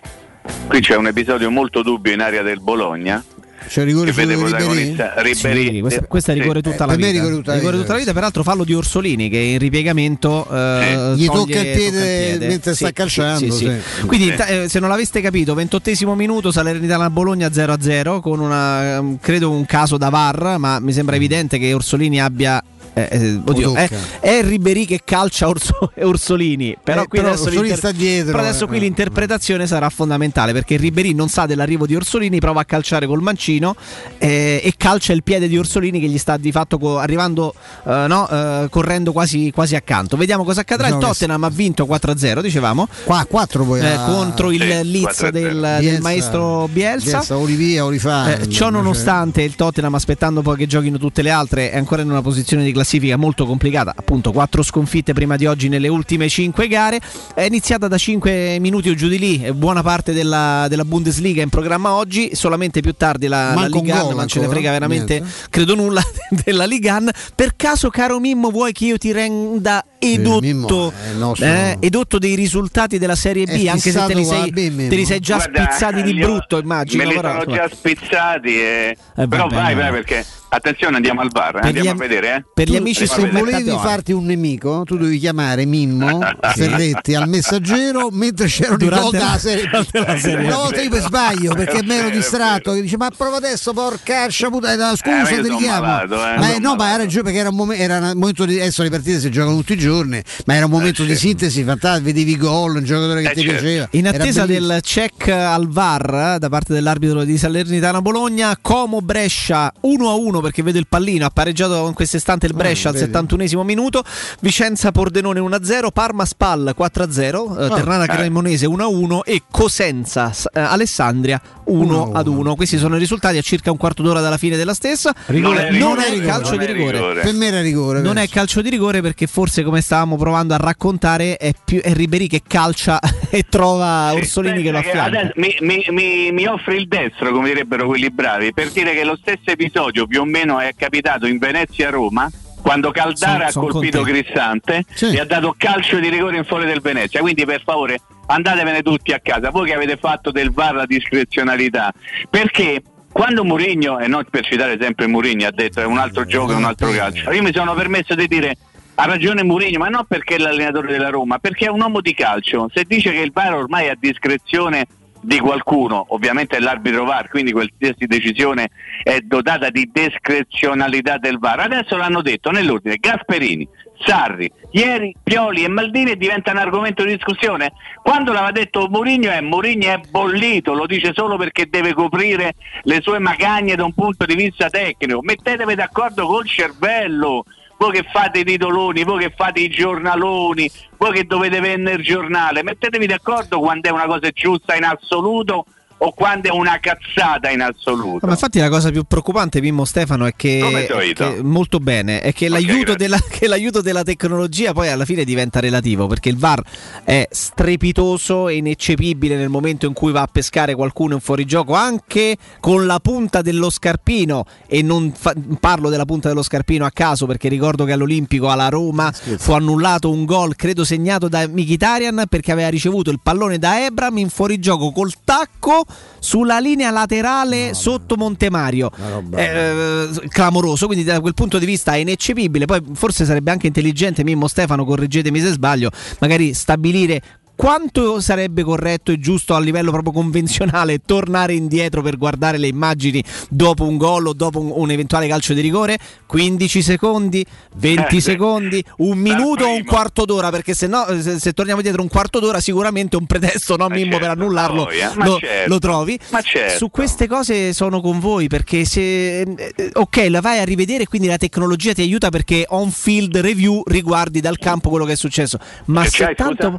Qui c'è un episodio molto dubbio in area del Bologna. C'è il rigore che vede protagonista Ribéry. Sì, questa, questa è Sì. rigore tutta Eh, la me è vita. rigore tutta la Rigore tutta la vita, peraltro fallo di Orsolini che in ripiegamento eh, Gli toglie- tocca il piede tocca mentre sta calciando, sì. Quindi Sì. eh, se non l'aveste capito, ventottesimo minuto Salernitana Bologna 0-0 con una, credo un caso da VAR, ma mi sembra evidente che Orsolini abbia eh, eh, oddio, è, è Ribéry che calcia Orso- Orsolini, però, Eh, qui però adesso, Orsolini l'inter- sta dietro, però adesso eh, qui eh. l'interpretazione sarà fondamentale perché Ribéry non sa dell'arrivo di Orsolini, prova a calciare col mancino eh, e calcia il piede di Orsolini che gli sta di fatto co- arrivando, eh, no, eh, correndo quasi, quasi accanto. Vediamo cosa accadrà. Diciamo il Tottenham ha vinto 4-0, dicevamo. Qua 4 poi eh, a- contro il Leeds 4-0. del, del maestro Bielsa. Bielsa, o rivia o rifà. Eh, ciò nonostante il Tottenham aspettando poi che giochino tutte le altre è ancora in una posizione di classifica molto complicata, appunto quattro sconfitte prima di oggi nelle ultime cinque gare, è iniziata da 5 minuti o giù di lì, buona parte della, della Bundesliga in programma oggi, solamente più tardi la, la Manca un Liga, gol ma ce ne frega veramente, niente. credo nulla della Liga. Per caso caro Mimmo vuoi che io ti renda edotto, eh, edotto dei risultati della Serie B, anche se te li, sei, te li sei già Guarda, spizzati di brutto immagino. Me li però, sono già spizzati. E... Eh, Però vabbè, vai, vai, perché attenzione, andiamo al bar. eh, Per Andiamo gli a am- vedere. Eh? per gli amici se volevi farti un nemico, tu devi chiamare Mimmo Ferretti al messaggero mentre Durante gol della la- serie. durante la Serie Una volta io per sbaglio perché È mi ero distratto. Che dice: Ma prova adesso, porcaccia puttana, Eh, scusa, ma io ti richiamo. malato, eh, ma no, ma hai ragione perché era un, momen- era un momento di. Adesso le partite si giocano tutti i giorni, ma era un momento Eh, di sintesi fantastico. Vedevi gol, un giocatore che Eh, ti certo. piaceva. In attesa del check al VAR eh, da parte dell'arbitro di Salernitana Bologna, Como Brescia 1-1 perché vedo il pallino, ha pareggiato in questo istante il Brescia al Ah, vedi. 71 minuto, Vicenza Pordenone 1-0, Parma Spal 4-0, eh, Ah, Ternana eh. Cremonese 1-1 e Cosenza eh, Alessandria 1-1. Questi sono i risultati a circa un quarto d'ora dalla fine della stessa. Non è Non rigore, è rigore, calcio non di è rigore. rigore. Per me era rigore. Non è penso. calcio di rigore perché forse come stavamo provando a raccontare è, più, è Ribéry che calcia e trova Sì, Orsolini che lo affianca. mi, mi- mi- offre il destro, come direbbero quelli bravi, per dire che lo stesso episodio più o meno è capitato in Venezia-Roma. Quando Caldara Son- son ha colpito con te. Cristante Sì. e ha dato calcio di rigore in fuori del Venezia. Quindi, per favore, andatevene tutti a casa. Voi che avete fatto del VAR la discrezionalità, perché quando Mourinho, e non per citare sempre Mourinho, ha detto è un altro gioco, è un altro calcio, io mi sono permesso di dire ha ragione Mourinho, ma non perché è l'allenatore della Roma, perché è un uomo di calcio. Se dice che il VAR ormai è a discrezione di qualcuno, ovviamente è l'arbitro VAR, quindi qualsiasi decisione è dotata di discrezionalità del VAR. Adesso l'hanno detto nell'ordine Gasperini, Sarri, ieri Pioli e Maldini diventa un argomento di discussione. Quando l'aveva detto Mourinho è Mourinho è bollito, lo dice solo perché deve coprire le sue magagne da un punto di vista tecnico. Mettetevi d'accordo col cervello. Voi che fate i titoloni, voi che fate i giornaloni, voi che dovete vendere il giornale, mettetevi d'accordo quando è una cosa giusta in assoluto o quando è una cazzata in assoluto. Ma infatti la cosa più preoccupante, Mimmo Stefano, è che, è che- molto bene, è che, Ok, l'aiuto della, che l'aiuto della tecnologia poi alla fine diventa relativo, perché il VAR è strepitoso e ineccepibile nel momento in cui va a pescare qualcuno in fuorigioco, anche con la punta dello scarpino, e non fa- parlo della punta dello scarpino a caso, perché ricordo che all'Olimpico alla Roma fu annullato un gol, credo segnato da Mkhitaryan, perché aveva ricevuto il pallone da Ebram in fuorigioco col tacco sulla linea laterale sotto Montemario. Eh, clamoroso, quindi da quel punto di vista è ineccepibile. Poi forse sarebbe anche intelligente, Mimmo Stefano, correggetemi se sbaglio, magari stabilire quanto sarebbe corretto e giusto a livello proprio convenzionale tornare indietro per guardare le immagini dopo un gol o dopo un, un eventuale calcio di rigore? 15 secondi, 20 Eh, secondi, un minuto o un quarto d'ora? Perché se no, se, se torniamo dietro un quarto d'ora, sicuramente un pretesto, no, Mimmo, per annullarlo ma lo, certo. lo trovi. Ma certo. Su queste cose sono con voi perché se eh, ok, la vai a rivedere, quindi la tecnologia ti aiuta perché on field review riguardi dal campo quello che è successo. Ma se tanto l'on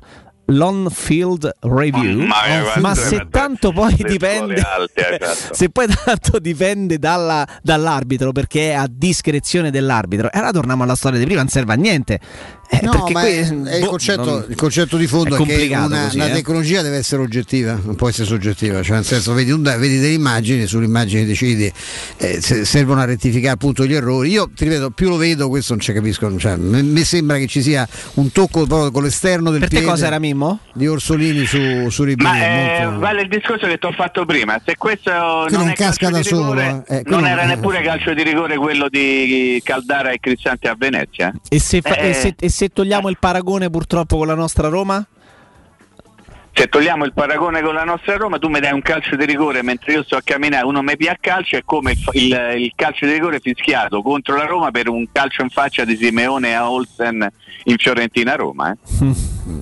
field review, Ma- ma- ma se tanto poi dipende alte, esatto. se poi tanto dipende dalla- dall'arbitro perché è a discrezione dell'arbitro, e allora torniamo alla storia di prima, non serve a niente. Eh, No, perché ma qui- è, è il, boh, concetto, non- il concetto di fondo è è, che una, così, la eh. tecnologia deve essere oggettiva, non può essere soggettiva, cioè nel senso vedi, un- vedi delle immagini, sulle immagini decidi eh, se servono a rettificare appunto gli errori. Io ti ripeto, più lo vedo, questo non ci capisco, cioè, mi mi sembra che ci sia un tocco proprio con l'esterno del Per te piede cosa era Mimmo? di Orsolini su, su Ribéry, Ma eh, vale il discorso che ti ho fatto prima, se questo Quello non non è casca calcio da di rigore, solo, eh. Eh, quello non era non- neppure calcio di rigore quello di Caldara e Cristante a Venezia. E se, fa- Eh, e se- e se togliamo il paragone purtroppo con la nostra Roma? Se togliamo il paragone con la nostra Roma, tu mi dai un calcio di rigore mentre io sto a camminare, uno mi pia a calcio, è come il, il- il calcio di rigore fischiato contro la Roma per un calcio in faccia di Simeone a Olsen in Fiorentina Roma. eh.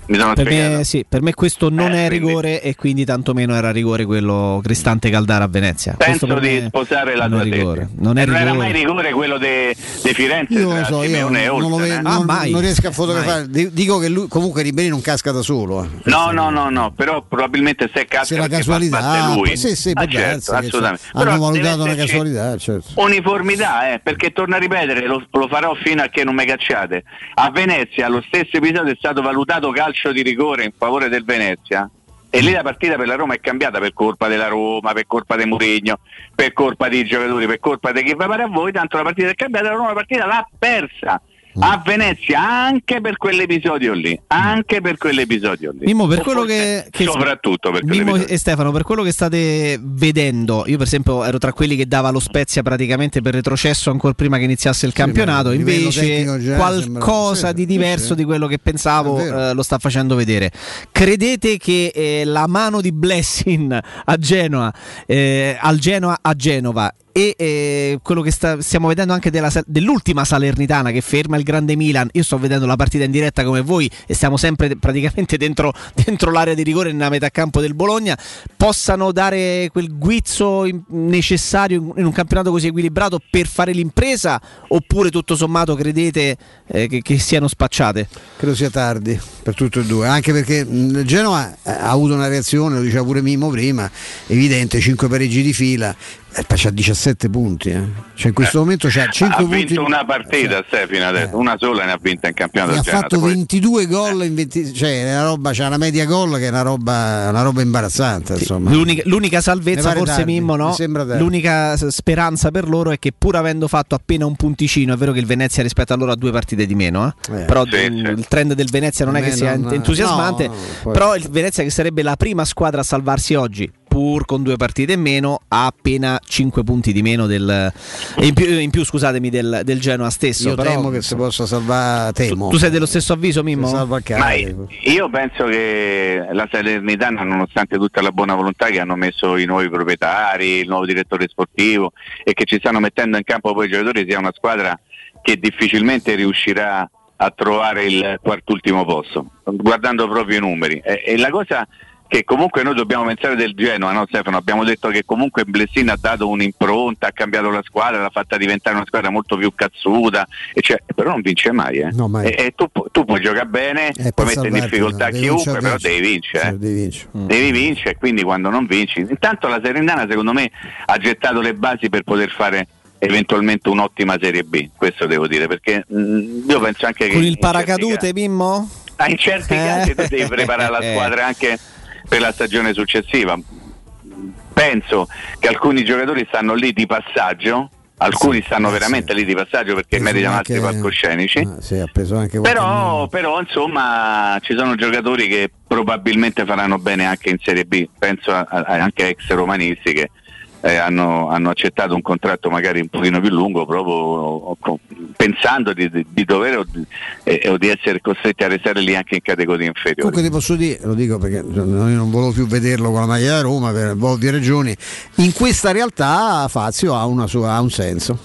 Mi sono Per spiegato. me, sì, per me questo non Eh, è quindi- rigore e quindi tantomeno era rigore quello Cristante Caldara a Venezia. Penso di sposare la non tua rigore. Non è E era mai rigore quello di Firenze Io lo so, io Simeone e non, lo Olsen, vedo- eh? non- mai. non riesco a fotografare. Di- Dico che lui, comunque Ribéry non casca da solo. eh. No, no, no, no, però probabilmente se casca Se la fa casualità, ah, lui. sì, sì, Ah, certo, che assolutamente. hanno Però valutato una casualità, certo. Uniformità, eh, perché torno a ripetere, lo, lo farò fino a che non mi cacciate. A Venezia lo stesso episodio è stato valutato calcio di rigore in favore del Venezia. E lì la partita per la Roma è cambiata per colpa della Roma, per colpa di Mourinho, per colpa dei giocatori, per colpa di chi va pare a voi, tanto la partita è cambiata, la Roma la partita l'ha persa a Venezia anche per quell'episodio lì, anche per quell'episodio lì. Mimmo, per quello che, che- soprattutto per Mimmo e Stefano, per quello che state vedendo, io per esempio ero tra quelli che dava lo Spezia praticamente per retrocesso ancora prima che iniziasse il campionato, a livello invece qualcosa sembra- sì, di diverso sì. di quello che pensavo eh, lo sta facendo vedere. Credete che eh, la mano di Blessing a Genoa, eh, al Genoa a Genova e eh, quello che sta- stiamo vedendo anche della dell'ultima Salernitana che ferma il grande Milan. Io sto vedendo la partita in diretta come voi e stiamo sempre praticamente dentro, dentro l'area di rigore nella metà campo del Bologna. Possano dare quel guizzo in- necessario in, in un campionato così equilibrato per fare l'impresa? Oppure tutto sommato credete eh, che, che siano spacciate? Credo sia tardi per tutte e due, anche perché mh, Genoa eh, ha avuto una reazione, lo diceva pure Mimo prima, evidente, 5 pareggi di fila, eh, c'ha 17 punti, eh. cioè in questo momento c'ha 5 ha punti. vinto una partita, Ste, fino adesso, una sola ne ha vinta in campionato. ha fatto poi- 22 gol in 20, cioè una roba, c'ha una media gol che è una roba, una roba imbarazzante. Insomma. L'unica, l'unica salvezza, forse tardi, Mimmo, no? L'unica speranza per loro è che pur avendo fatto appena un punticino, è vero che il Venezia rispetto a loro ha due partite di meno, eh? Eh, però sì, sì. il trend del Venezia non A è che sia non- ent- entusiasmante, no, poi- però il Venezia che sarebbe la prima squadra a salvarsi oggi. Pur con due partite in meno, ha appena 5 punti di meno del. e in più, in più, scusatemi, del, del Genoa stesso. Io però, temo che si possa salvare, temo. tu sei dello stesso avviso, Mimmo? io penso che la Salernitana, nonostante tutta la buona volontà che hanno messo i nuovi proprietari, il nuovo direttore sportivo e che ci stanno mettendo in campo poi i giocatori, sia una squadra che difficilmente riuscirà a trovare il quart'ultimo posto, guardando proprio i numeri. E, e la cosa che comunque noi dobbiamo pensare del Genoa, no Stefano? Abbiamo detto che comunque Blessin ha dato un'impronta, ha cambiato la squadra, l'ha fatta diventare una squadra molto più cazzuta, e cioè, però non vince mai. Eh. No, mai. E, e tu, tu puoi giocare bene, Eh, puoi mettere in difficoltà devi chiunque, vincere, però devi vincere. eh. Devi vincere. Devi vincere, quindi quando non vinci. Intanto la Serenana secondo me ha gettato le basi per poter fare eventualmente un'ottima Serie B, questo devo dire, perché mh, io penso anche che... Con il paracadute, Mimmo? Ah, in certi casi tu devi preparare la squadra anche per la stagione successiva. Penso che alcuni giocatori stanno lì di passaggio, alcuni stanno veramente lì di passaggio perché Preso meritano anche- altri palcoscenici. Ah, sì, Però, però, insomma ci sono giocatori che probabilmente faranno bene anche in Serie B, penso a- a- anche a ex romanisti che eh, hanno, hanno accettato un contratto magari un pochino più lungo proprio pensando di, di- dover o di, eh, o di essere costretti a restare lì anche in categorie inferiori. Comunque ti posso dire, lo dico perché io non volevo più vederlo con la maglia da Roma per ovvie ragioni, in questa realtà Fazio ha, sua- ha un senso.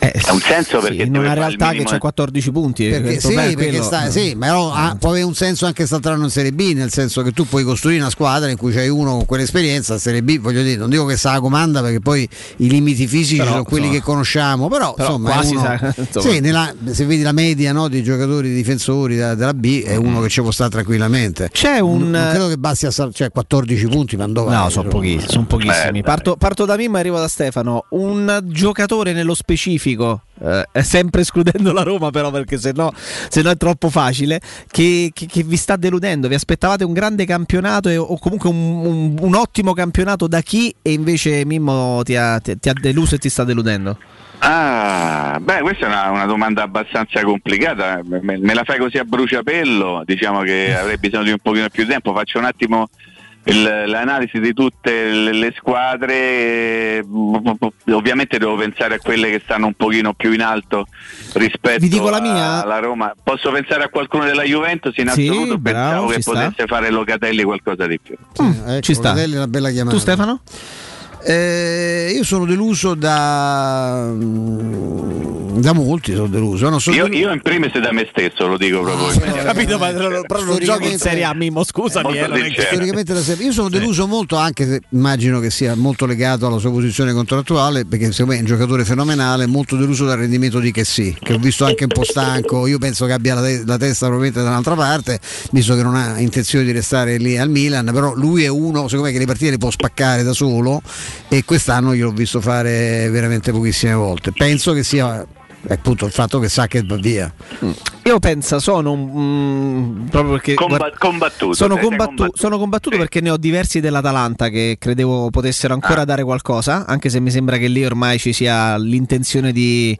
Ha un senso perché in deve una realtà che c'ha 14 punti. Perché, il sì, perché quello. sta, sì, ma però ha- può avere un senso anche quest'altro anno in Serie B, nel senso che tu puoi costruire una squadra in cui c'hai uno con quell'esperienza, Serie B, voglio dire, non dico che sa la comanda perché poi i limiti fisici Però, sono quelli insomma, che conosciamo, però, però insomma, uno- sa- insomma. sì, nella- se vedi la media no, dei giocatori difensori da- della B è uno che ci può stare tranquillamente. C'è un- Non, non credo che basti a sal- cioè 14 punti, ma dove No, sono pochissimi, son pochissimi. Eh, parto, parto da Mimmo e arrivo da Stefano. Un giocatore nello specifico, eh, sempre escludendo la Roma, però, perché se no, se no è troppo facile. Che, che- che vi sta deludendo? Vi aspettavate un grande campionato e- o comunque un, un- un ottimo campionato da chi? E invece Mimmo ti ha, ti- ti ha deluso e ti sta deludendo? Ah, beh, questa è una, una domanda abbastanza complicata. Me, me la fai così a bruciapello? Diciamo che avrei bisogno di un pochino più di tempo. Faccio un attimo l'analisi di tutte le, le squadre. eh, Ovviamente devo pensare a quelle che stanno un pochino più in alto rispetto Vi dico la mia? alla Roma. Posso pensare a qualcuno della Juventus in Sì, assoluto? bravo, Pensavo che sta. potesse fare Locatelli qualcosa di più. ecco, ci sta. Locatelli è una bella chiamata. Tu, Stefano? Eh, io sono deluso da, mm, da molti, sono deluso. No, sono Io, deluso- io in primis da me stesso, lo dico proprio. immediatamente. Capito, ma però non giochi in Serie A, Mimmo, scusami. Eh, non. Storicamente da sempre. Io sono deluso molto, anche se immagino che sia molto legato alla sua posizione contrattuale, perché secondo me è un giocatore fenomenale, molto deluso dal rendimento di Chessy, che ho visto anche un po' stanco. Io penso che abbia la, te- la testa probabilmente da un'altra parte, visto che non ha intenzione di restare lì al Milan, però lui è uno, secondo me, che le partite le può spaccare da solo e quest'anno io l'ho visto fare veramente pochissime volte. Penso che sia appunto il fatto che sa che va via. Io penso sono un- mm, proprio perché Comba- guarda- combattuto, sono, combattu- combattuto. sono combattuto perché ne ho diversi dell'Atalanta che credevo potessero ancora Ah. dare qualcosa, anche se mi sembra che lì ormai ci sia l'intenzione di,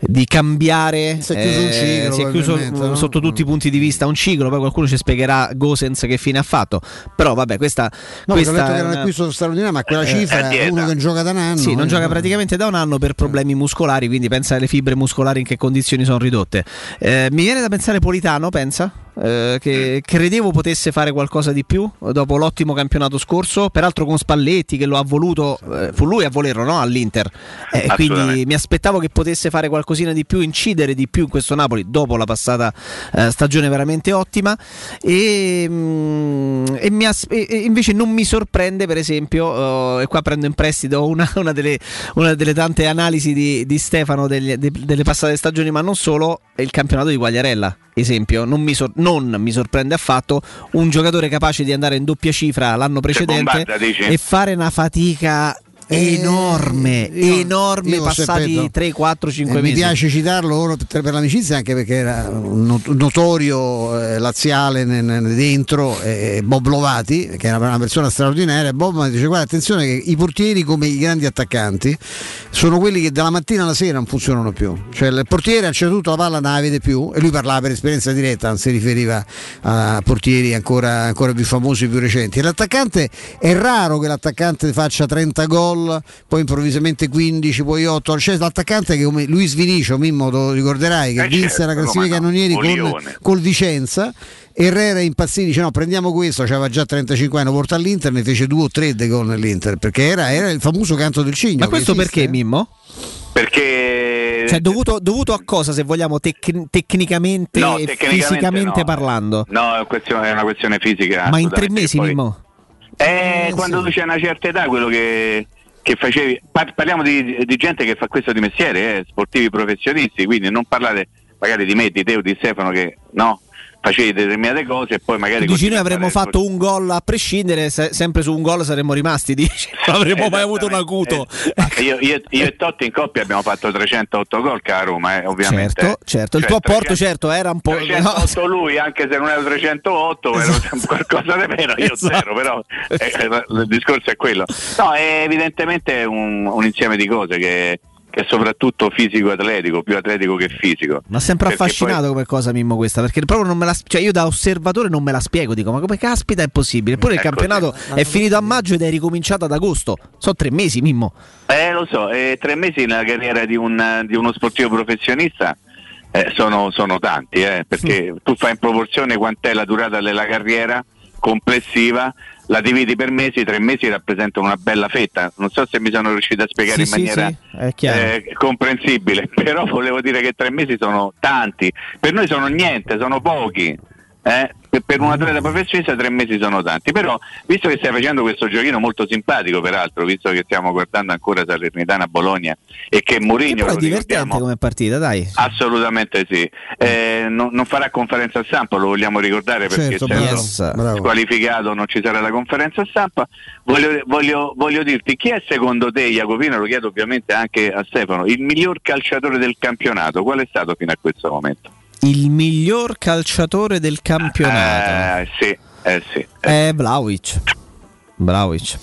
di cambiare. Si è chiuso un ciclo, si è chiuso no? sotto tutti i punti di vista un ciclo, poi qualcuno ci spiegherà Gosens che fine ha fatto. Però vabbè, questa, No, questa ho che era un acquisto straordinario, ma quella Eh, cifra è uno che gioca da un anno. Sì, non eh. gioca praticamente da un anno per problemi muscolari, quindi pensa alle fibre muscolari in che condizioni sono ridotte. Eh, mi viene da pensare Politano, pensa? Eh, che credevo potesse fare qualcosa di più dopo l'ottimo campionato scorso, peraltro con Spalletti che lo ha voluto, eh, fu lui a volerlo no? all'Inter, Eh, quindi mi aspettavo che potesse fare qualcosina di più, incidere di più in questo Napoli dopo la passata eh, stagione veramente ottima e, mm, e as- e- invece non mi sorprende per esempio, eh, e qua prendo in prestito una, una delle, una delle tante analisi di, di Stefano degli- de- delle passate stagioni, ma non solo, è il campionato di Guagliarella. Esempio, non mi, sor- non mi sorprende affatto un giocatore capace di andare in doppia cifra l'anno precedente bombarda, e fare una fatica enorme, io- enorme, io, passati Serpeto, 3, 4, 5 Eh, mesi. Mi piace citarlo ora per, per l'amicizia anche perché era un not- notorio eh, laziale ne- ne- dentro eh, Bob Lovati che era una persona straordinaria. Bob mi dice guarda attenzione che i portieri come i grandi attaccanti sono quelli che dalla mattina alla sera non funzionano più. Cioè il portiere a un certo punto la palla non la vede più. E lui parlava per esperienza diretta non si riferiva a portieri ancora, ancora più famosi più recenti. L'attaccante è raro che l'attaccante faccia 30 gol poi improvvisamente 15 poi 8 c'è l'attaccante che come Luis Vinicio Mimmo lo ricorderai che Eh, vinse certo, la classifica no, cannonieri con, col Vicenza Herrera impazzì, dice no prendiamo questo, aveva già 35 anni, porta all'Inter, ne fece due o tre dei gol nell'Inter, perché era, era il famoso canto del cigno. Ma questo esiste, perché. Mimmo? Perché Cioè, dovuto, dovuto a cosa, se vogliamo, tec- tecnicamente No, e tecnicamente fisicamente no. parlando? No, è, un questione- è una questione fisica. Ma in tre mesi, poi- Mimmo? Eh, quando tu c'hai una certa età, quello che, che facevi. par- parliamo di, di gente che fa questo di mestiere, eh, sportivi professionisti, quindi non parlare magari di me, di te o di Stefano che no, facevi determinate cose e poi magari. Dici noi avremmo fatto un gol a prescindere, se- sempre su un gol saremmo rimasti, dici? Non avremmo mai avuto un acuto. Eh, Io, io- io e Totti in coppia abbiamo fatto 308 gol che a Roma, eh, ovviamente. Certo, certo. Il Cioè, tuo apporto 300 certo era un po'... 308 lui, anche se non ero 308, ero qualcosa di meno, io Esatto. zero, però eh, eh, il discorso è quello. No, è evidentemente un, un insieme di cose che, che è soprattutto fisico-atletico, più atletico che fisico. Ma sempre Perché affascinato poi- come cosa Mimmo questa, perché proprio non me la cioè io da osservatore non me la spiego, dico ma come caspita è possibile? Eppure il Ecco, campionato è finito a maggio ed è ricominciato ad agosto. Sono tre mesi Mimmo. Eh, lo so, eh, tre mesi nella carriera di, un- di uno sportivo professionista eh, sono, sono tanti, eh, perché tu fai in proporzione quant'è la durata della carriera complessiva, la dividi per mesi, tre mesi rappresentano una bella fetta. Non so se mi sono riuscito a spiegare Sì, in sì, maniera sì, chiaro. eh, comprensibile, però volevo dire che tre mesi sono tanti, per noi sono niente, sono pochi. eh. Per- un atleta professionista tre mesi sono tanti, però visto che stai facendo questo giochino molto simpatico, peraltro, visto che stiamo guardando ancora Salernitana Bologna e che Mourinho è divertente ricordiamo, come partita, dai. Assolutamente sì. Eh, non, non farà conferenza stampa, lo vogliamo ricordare perché Certo, bravo. squalificato non ci sarà la conferenza stampa. Voglio, voglio- voglio dirti chi è secondo te, Jacopino, lo chiedo ovviamente anche a Stefano, il miglior calciatore del campionato? Qual è stato fino a questo momento? Il miglior calciatore del campionato Eh, sì, eh sì. è Vlaovic. Vlaovic.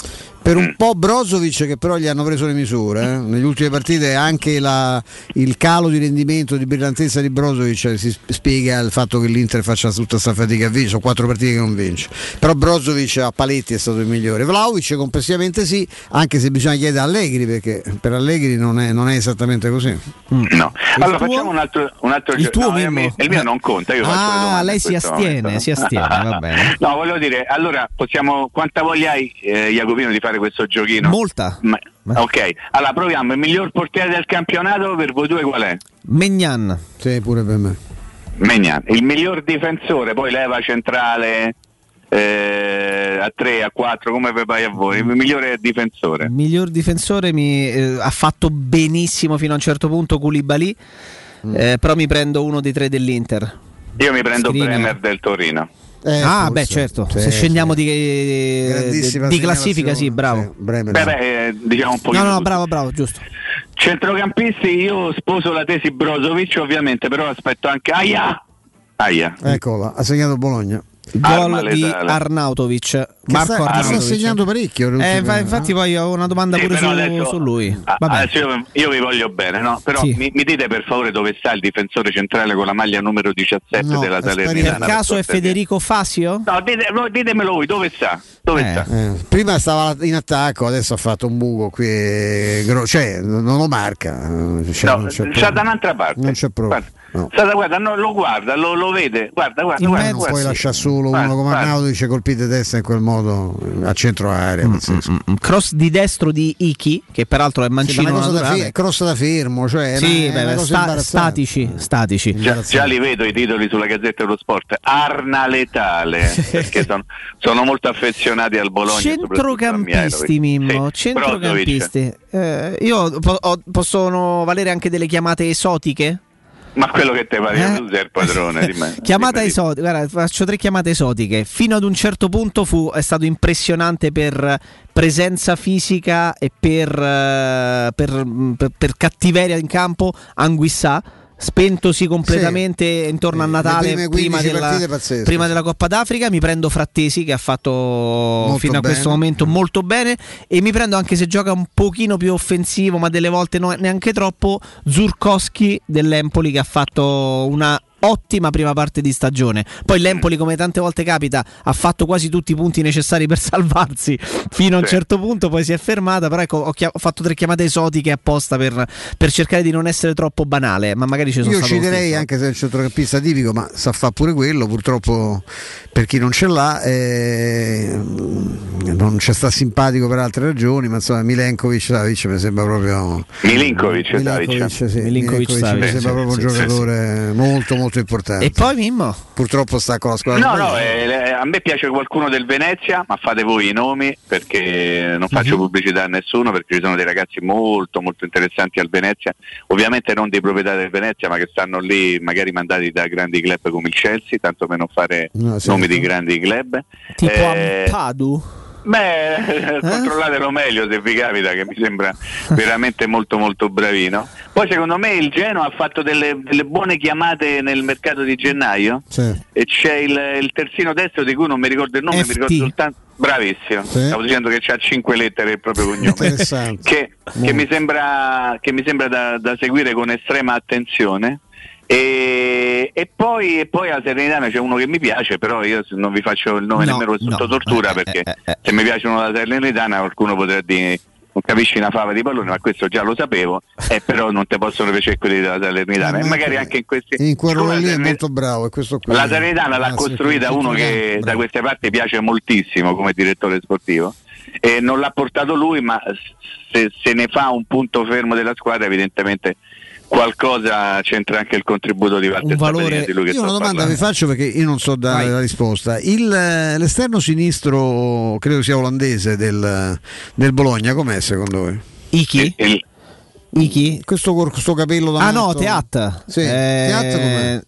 Per un po' Brozovic che però gli hanno preso le misure, eh. negli ultime partite anche la- il calo di rendimento, di brillantezza di Brozovic si sp- spiega il fatto che l'Inter faccia tutta questa fatica a vincere, sono quattro partite che non vince, però Brozovic a paletti è stato il migliore, Vlaovic complessivamente sì, anche se bisogna chiedere a Allegri perché per Allegri non è, non è esattamente così. No. Allora facciamo un altro, un altro Il gio- tuo, no, mio- il mio non conta. Io Ah, lei si astiene, momento. si astiene, va bene. No, volevo dire, allora possiamo. Quanta voglia hai, eh, Jacopino, di fare questo giochino? Molta. Ma- ok, allora proviamo. Il miglior portiere del campionato per voi due qual è? Megnan. Sì, pure per me. Megnan. Il miglior difensore, poi leva centrale. eh, a 3, a 4, come vi vai a voi? Il migliore difensore. Il miglior difensore mi eh, ha fatto benissimo fino a un certo punto Koulibaly, Mm. eh, però mi prendo uno dei tre dell'Inter. Io mi prendo Skriniar. Bremer del Torino. Ah, forse. beh, certo. Sì, Se sì. scendiamo di, di- Grandissima di classifica, sì, bravo. Beh, beh, eh, diciamo un po' No, no, no, bravo, bravo, giusto. Centrocampisti, io sposo la tesi Brozovic, ovviamente, però aspetto anche Aia. Aia. Eccola, ha segnato Bologna. Gol di. Arnautovic. Marco sta, che sta Arnautovic. segnando parecchio. Eh, ultime- infa- infatti poi ho una domanda Sì, pure su, adesso- su lui. Vabbè. adesso io, io vi voglio bene, no? Però Sì. mi, mi dite per favore dove sta il difensore centrale con la maglia numero 17 No, della per Salernitana? caso è Federico Fasio? No, dite- no, ditemelo voi, dove sta? Dove sta? Eh, prima stava in attacco, adesso ha fatto un buco qui, eh, cioè non lo marca. eh, cioè, No, non c'è sta da un'altra parte. Non c'è proprio. Guarda, Guarda, guarda, no, lo guarda, lo, lo vede, guarda, guarda, In guarda, mezzo guarda. poi lascia solo Guarda, uno come guarda. Arnautovic colpite testa in quel modo a centro area. pazzesco. Mm, Cross di destro di Iki, che peraltro è Sì, ma mancino cosa da fe- cross da fermo, cioè Sì, una, beh, una sta- statici, statici. Già, già li vedo i titoli sulla Gazzetta dello Sport. Arna letale, perché sono, sono molto affezionati al Bologna. Centrocampisti. Mimmo. Sì, Centrocampisti. Eh, io po- ho- possono valere anche delle chiamate esotiche? Ma quello che te pare, Eh? tu sei il padrone di me. Chiamata esotica, guarda, faccio tre chiamate esotiche. Fino ad un certo punto fu, è stato impressionante per presenza fisica e per, eh, per, per- per cattiveria in campo. Anguissà. Spentosi completamente intorno a le Natale, prima 15 della, prima della Coppa d'Africa. Mi prendo Frattesi che ha fatto fino a bene. questo momento molto bene. E mi prendo anche se gioca un pochino più offensivo, ma delle volte no- neanche troppo. Zurkowski dell'Empoli che ha fatto una ottima prima parte di stagione. Poi l'Empoli, come tante volte capita, ha fatto quasi tutti i punti necessari per salvarsi fino a un certo punto, poi si è fermata. Però ecco, ho, chia- ho fatto tre chiamate esotiche apposta per, per cercare di non essere troppo banale. Ma magari ci sono Io stesso. anche se è un centrocampista tipico, ma sa fa pure quello, purtroppo per chi non ce l'ha eh, non c'è sta simpatico per altre ragioni, ma insomma Milenkovic Savic mi sembra proprio Milinkovic, Milinkovic, Savic. sì, Milinkovic Milenkovic Savic, mi sembra sì, proprio un sì, sì, giocatore molto molto importante. E poi Mimmo? Purtroppo sta con la squadra No, no, eh, a me piace qualcuno del Venezia, ma fate voi i nomi perché non faccio Mhm. pubblicità a nessuno perché ci sono dei ragazzi molto molto interessanti al Venezia, ovviamente non dei proprietari del Venezia, ma che stanno lì magari mandati da grandi club come il Chelsea, tanto per non fare No, certo. nomi di grandi club. Tipo Eh, Ampadu. Beh, controllatelo meglio se vi capita, che mi sembra veramente molto molto bravino. Poi secondo me il Genoa ha fatto delle, delle buone chiamate nel mercato di gennaio. E c'è il, il terzino destro di cui non mi ricordo il nome, mi ricordo soltanto... Bravissimo, stavo dicendo che c'ha cinque lettere il proprio cognome, che, che mi sembra, che mi sembra da, da seguire con estrema attenzione. E, e, poi, e poi a Salernitana c'è uno che mi piace, però io non vi faccio il nome No, nemmeno sotto no, tortura eh, perché eh, eh. se mi piace uno da Salernitana qualcuno potrà dire non capisci una fava di pallone, ma questo già lo sapevo, e però non ti possono piacere quelli della Salernitana. Eh, e ma magari che- anche in questi. In quel ruolo lì è molto bravo. La Salernitana l'ha Ah, costruita uno che da queste parti piace moltissimo come direttore sportivo e non l'ha portato lui, ma se, se ne fa un punto fermo della squadra evidentemente qualcosa c'entra anche il contributo di Walter Sabatini, di lui Io una domanda parlando. vi faccio perché io non so dare la risposta. Il, eh, l'esterno sinistro, credo sia olandese del, del Bologna, com'è secondo voi? Iki? Iki? Questo, cor- questo capello da Ah no, matto? Teat. Sì, Eh, Teat com'è?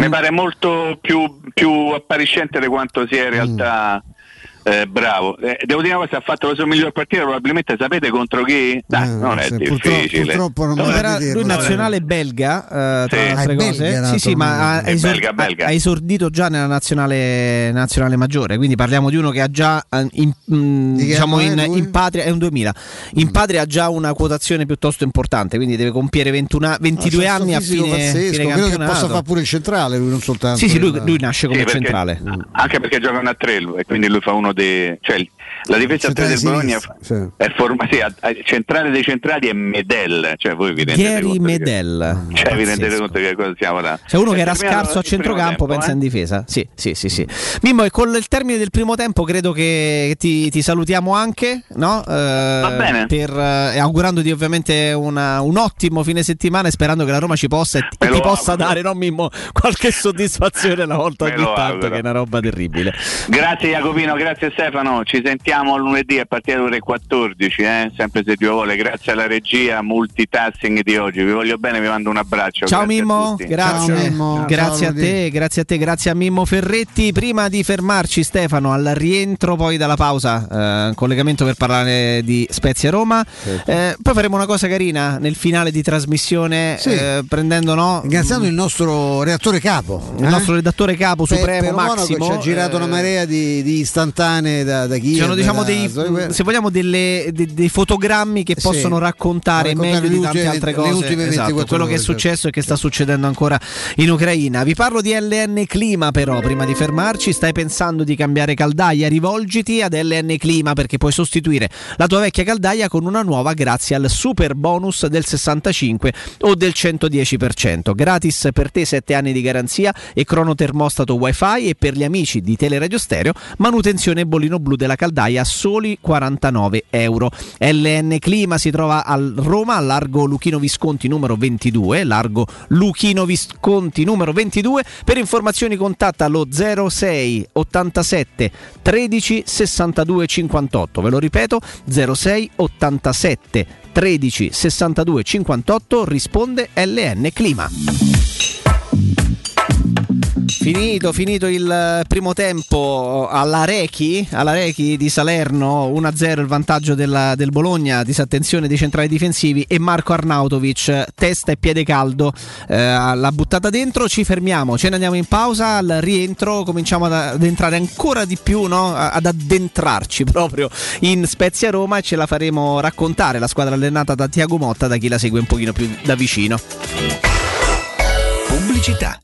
mi pare molto più, più appariscente di quanto sia in realtà eh, bravo. Eh, devo dire una cosa, ha fatto la sua miglior partita probabilmente sapete contro chi? Dai, non è difficile. purtroppo non No, era dirlo. lui nazionale belga, eh, tra Sì. le altre Ah, cose. belga, sì, sì, ma ha, È esor- belga, belga. ha esordito già nella nazionale, nazionale maggiore. Quindi parliamo di uno che ha già eh, in, mm, Di diciamo in, in patria è un 2000. In patria ha già una quotazione piuttosto importante, quindi deve compiere 21 22 Ah, c'ha sto anni a fine, pazzesco, fine credo che possa fare pure il centrale lui non soltanto Sì, sì, lui, lui nasce come Sì, perché- centrale. Anche perché giocano a tre e quindi lui fa uno dei. Cioè, la difesa a tre del Centrale Bologna sinistra, è forma, sì, a- a- centrale dei centrali è Medel, cioè voi vi rendete Gary conto di che- Medel. Cioè, vi rendete conto che cosa stiamo là. C'è uno È che era scarso a centrocampo, tempo, pensa eh? in difesa. Sì, sì, sì, sì. Mimmo, e con il termine del primo tempo credo che ti, ti salutiamo anche, no? Va bene. Per, eh, augurandoti ovviamente una- un ottimo fine settimana e sperando che la Roma ci possa e, e ti lo possa dare, no Mimmo, qualche soddisfazione una volta ogni tanto, auguro. che è una roba terribile. Grazie Jacopino, grazie Stefano, ci sentiamo lunedì a partire dalle ore 14, eh? sempre se Dio vuole, grazie alla regia multitasking di oggi, vi voglio bene, vi mando un abbraccio. Ciao grazie Mimmo, grazie, grazie a te, grazie a te, grazie a Mimmo Ferretti. Prima di fermarci Stefano al rientro poi dalla pausa, eh, collegamento per parlare di Spezia Roma, Eh, poi faremo una cosa carina nel finale di trasmissione Sì. eh, prendendo no, Ringraziando il nostro redattore capo, il nostro redattore capo Pe- supremo Monaco Massimo. ci ha girato eh, una marea di, di istantanee da, da Kiev. sono diciamo da- dei, da- se vogliamo delle- de- dei fotogrammi che Sì. possono raccontare, Raccontare meglio di tante altre cose esatto, 24 quello che è certo. successo e che sta succedendo ancora in Ucraina. Vi parlo di LN Clima però prima di fermarci, stai pensando di cambiare caldaia? Rivolgiti ad LN Clima perché puoi sostituire la tua vecchia caldaia con una nuova grazie al super bonus del 65 o del 110%. Gratis per te 7 anni di garanzia e cronotermostato wifi e per gli amici di Teleradio Stereo manutenzione bollino blu della caldaia a soli 49 euro. LN Clima si trova a Roma, largo Luchino Visconti numero 22, largo Luchino Visconti numero 22. Per informazioni contatta lo 06 87 13 62 58. Ve lo ripeto, 06 87 13 62 58 risponde LN Clima. Finito, finito il eh, primo tempo Rechi, alla Rechi di Salerno, 1-0 il vantaggio della- del Bologna, disattenzione dei centrali difensivi e Marco Arnautovic, testa e piede caldo, eh, l'ha buttata dentro, ci fermiamo, ce ne andiamo in pausa, al rientro cominciamo ad, ad entrare ancora di più, no? Ad addentrarci proprio in Spezia Roma e ce la faremo raccontare la squadra allenata da Tiago Motta, da chi la segue un pochino più da vicino. Pubblicità.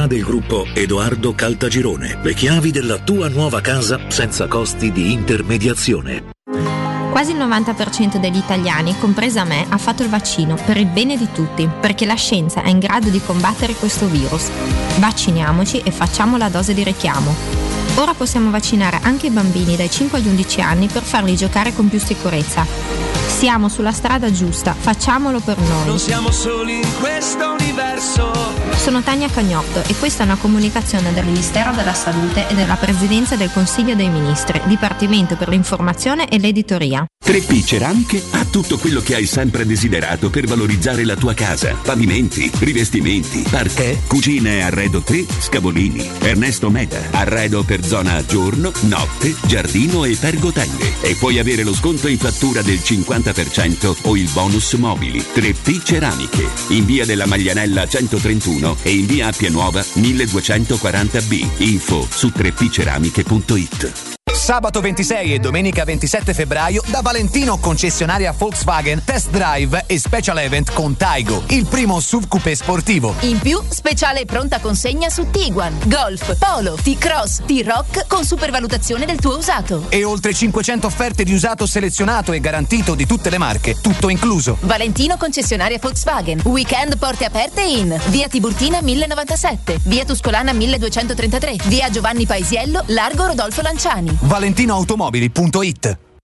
del gruppo Edoardo Caltagirone. Le chiavi della tua nuova casa senza costi di intermediazione. Quasi il 90% degli italiani, compresa me, ha fatto il vaccino per il bene di tutti, perché la scienza è in grado di combattere questo virus. Vacciniamoci e facciamo la dose di richiamo. Ora possiamo vaccinare anche i bambini dai 5 agli 11 anni per farli giocare con più sicurezza. Siamo sulla strada giusta, facciamolo per noi. Non siamo soli in questo universo. Sono Tania Cagnotto e questa è una comunicazione del Ministero della Salute e della Presidenza del Consiglio dei Ministri, Dipartimento per l'informazione e l'editoria. 3P Ceramiche ha tutto quello che hai sempre desiderato per valorizzare la tua casa. Pavimenti, rivestimenti, parquet, cucine e arredo 3, Scavolini. Ernesto Meda, arredo per zona giorno, notte, giardino e pergotende. E puoi avere lo sconto in fattura del 50% o il bonus mobili. 3P Ceramiche, in via della Maglianella 131 e in via Appia Nuova 1240B. Info su 3pceramiche.it. Sabato 26 e domenica 27 febbraio da Valentino concessionaria Volkswagen Test Drive e Special Event con Taigo, il primo SUV coupé sportivo. In più, speciale pronta consegna su Tiguan, Golf, Polo, T-Cross, T-Rock con supervalutazione del tuo usato. E oltre 500 offerte di usato selezionato e garantito di tutte le marche, tutto incluso. Valentino concessionaria Volkswagen. Weekend porte aperte in Via Tiburtina 1097, Via Tuscolana 1233, Via Giovanni Paesiello, Largo Rodolfo Lanciani. ValentinoAutomobili.it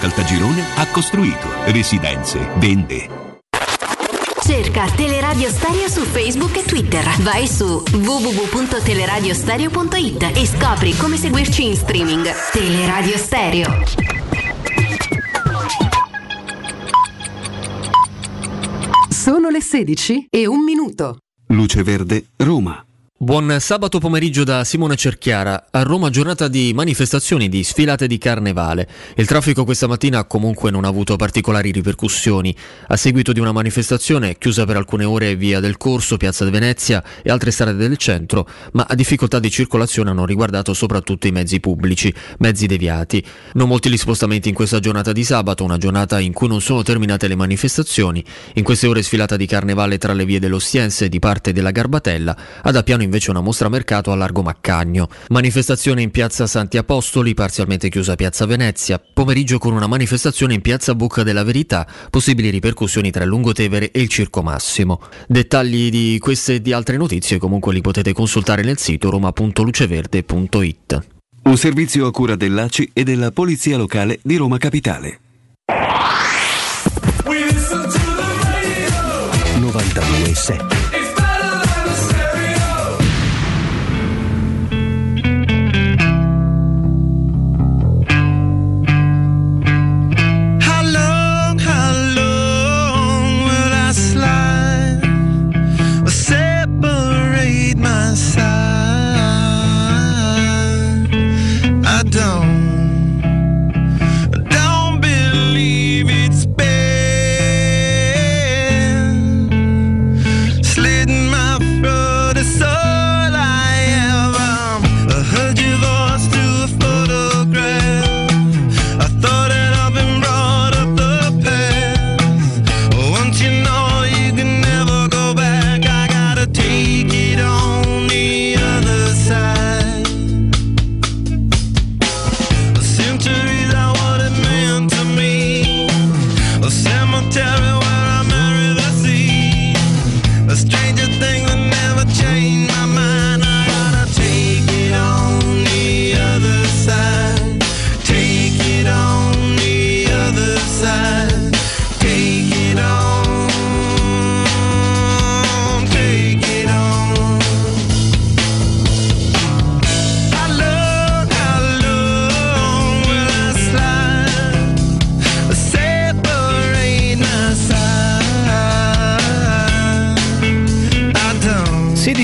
Caltagirone ha costruito residenze, vende. Cerca Teleradio Stereo su Facebook e Twitter. Vai su www.teleradiostereo.it e scopri come seguirci in streaming. Teleradio Stereo. Sono le 16 e un minuto. Luce Verde, Roma. Buon sabato pomeriggio da Simone Cerchiara. A Roma giornata di manifestazioni, di sfilate di carnevale. Il traffico questa mattina comunque non ha avuto particolari ripercussioni. A seguito di una manifestazione chiusa per alcune ore via del Corso, Piazza di Venezia e altre strade del centro, ma difficoltà di circolazione hanno riguardato soprattutto i mezzi pubblici, mezzi deviati. Non molti gli spostamenti in questa giornata di sabato, una giornata in cui non sono terminate le manifestazioni. In queste ore sfilata di carnevale tra le vie dell'Ostiense e di parte della Garbatella, ad Appiano invece una mostra mercato a Largo Maccagno. Manifestazione in piazza Santi Apostoli, parzialmente chiusa piazza Venezia. Pomeriggio con una manifestazione in piazza Bocca della Verità, possibili ripercussioni tra il Lungotevere e il Circo Massimo. Dettagli di queste e di altre notizie comunque li potete consultare nel sito roma.luceverde.it. Un servizio a cura dell'ACI e della Polizia Locale di Roma Capitale. 92.7.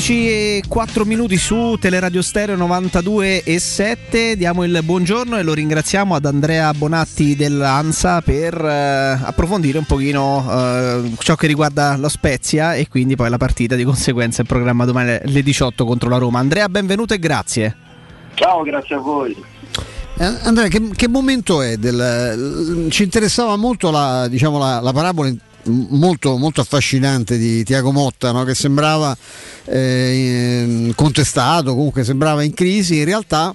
11 e 4 minuti su Teleradio Stereo 92 e 7. Diamo il buongiorno e lo ringraziamo ad Andrea Bonatti dell'ANSA per eh, approfondire un pochino eh, ciò che riguarda lo Spezia e quindi poi la partita di conseguenza in programma domani alle 18 contro la Roma. Andrea, benvenuto e grazie. Ciao, grazie a voi. Eh, Andrea, che, che, momento è? Del, ci interessava molto la, diciamo, la, la, parabola molto, molto affascinante di Tiago Motta, no? che sembrava eh, contestato, comunque sembrava in crisi, in realtà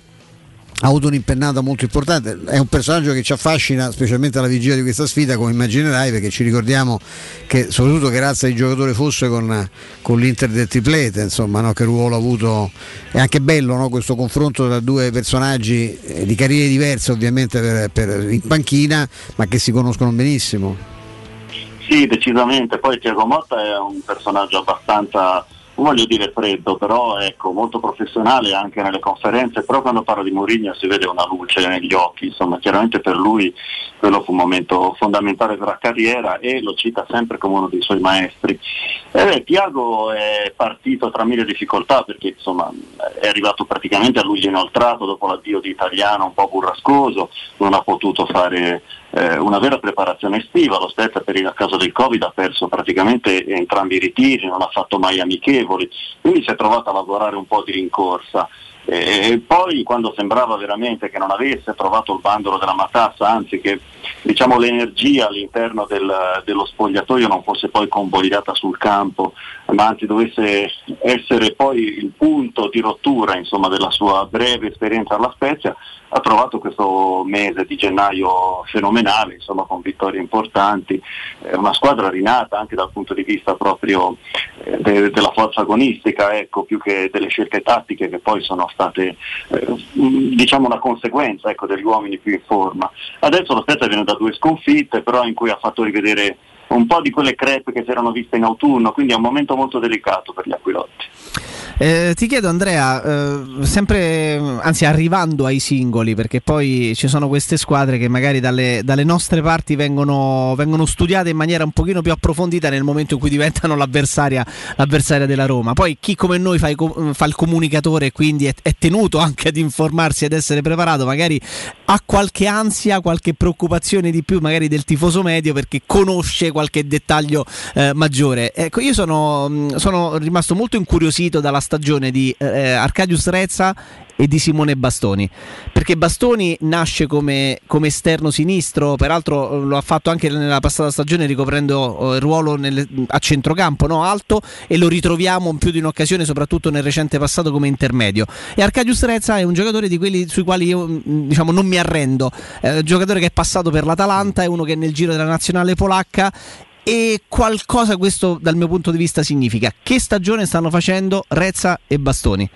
ha avuto un'impennata molto importante, è un personaggio che ci affascina specialmente alla vigilia di questa sfida come immaginerai perché ci ricordiamo che soprattutto che razza di giocatore fosse con, con l'Inter del triplete, insomma no? che ruolo ha avuto, è anche bello no? questo confronto tra due personaggi eh, di carriere diverse ovviamente per, per- in panchina ma che si conoscono benissimo. Sì, decisamente. Poi Tiago Motta è un personaggio abbastanza, non voglio dire freddo, però ecco, molto professionale anche nelle conferenze, però quando parla di Mourinho si vede una luce negli occhi, insomma, chiaramente per lui quello fu un momento fondamentale della carriera e lo cita sempre come uno dei suoi maestri. E beh, Tiago è partito tra mille difficoltà perché insomma è arrivato praticamente a luglio inoltrato dopo l'addio di Italiano un po' burrascoso, non ha potuto fare eh, una vera preparazione estiva, lo Spezia per il caso del Covid ha perso praticamente entrambi i ritiri, non ha fatto mai amichevoli, quindi si è trovato a lavorare un po' di rincorsa. E poi quando sembrava veramente che non avesse trovato il bandolo della matassa, anzi che diciamo, l'energia all'interno del- dello spogliatoio non fosse poi convogliata sul campo, ma anzi dovesse essere poi il punto di rottura insomma, della sua breve esperienza alla Spezia, ha trovato questo mese di gennaio fenomenale, insomma, con vittorie importanti, è una squadra rinata anche dal punto di vista proprio eh, de- della forza agonistica, ecco, più che delle scelte tattiche che poi sono state eh, diciamo una conseguenza ecco, degli uomini più in forma. Adesso lo Spezia viene da due sconfitte, però in cui ha fatto rivedere un po' di quelle crepe che si erano viste in autunno, quindi è un momento molto delicato per gli Aquilotti. Eh, ti chiedo Andrea, eh, sempre, anzi arrivando ai singoli, perché poi ci sono queste squadre che magari dalle, dalle nostre parti vengono, vengono studiate in maniera un pochino più approfondita nel momento in cui diventano l'avversaria, l'avversaria della Roma. Poi chi come noi fa, fa il comunicatore quindi è, è tenuto anche ad informarsi ed essere preparato, magari ha qualche ansia, qualche preoccupazione di più magari del tifoso medio perché conosce qualche dettaglio eh, maggiore. Ecco, io sono, sono rimasto molto incuriosito dalla stagione di eh, Arcadius Rezza e di Simone Bastoni perché Bastoni nasce come, come esterno sinistro peraltro eh, lo ha fatto anche nella passata stagione ricoprendo eh, il ruolo nel- a centrocampo no? alto e lo ritroviamo in più di un'occasione soprattutto nel recente passato come intermedio e Arcadius Rezza è un giocatore di quelli sui quali io mh, diciamo non mi arrendo è un giocatore che è passato per l'Atalanta è uno che nel giro della nazionale polacca e qualcosa questo dal mio punto di vista significa. Che stagione stanno facendo Rezza e Bastoni?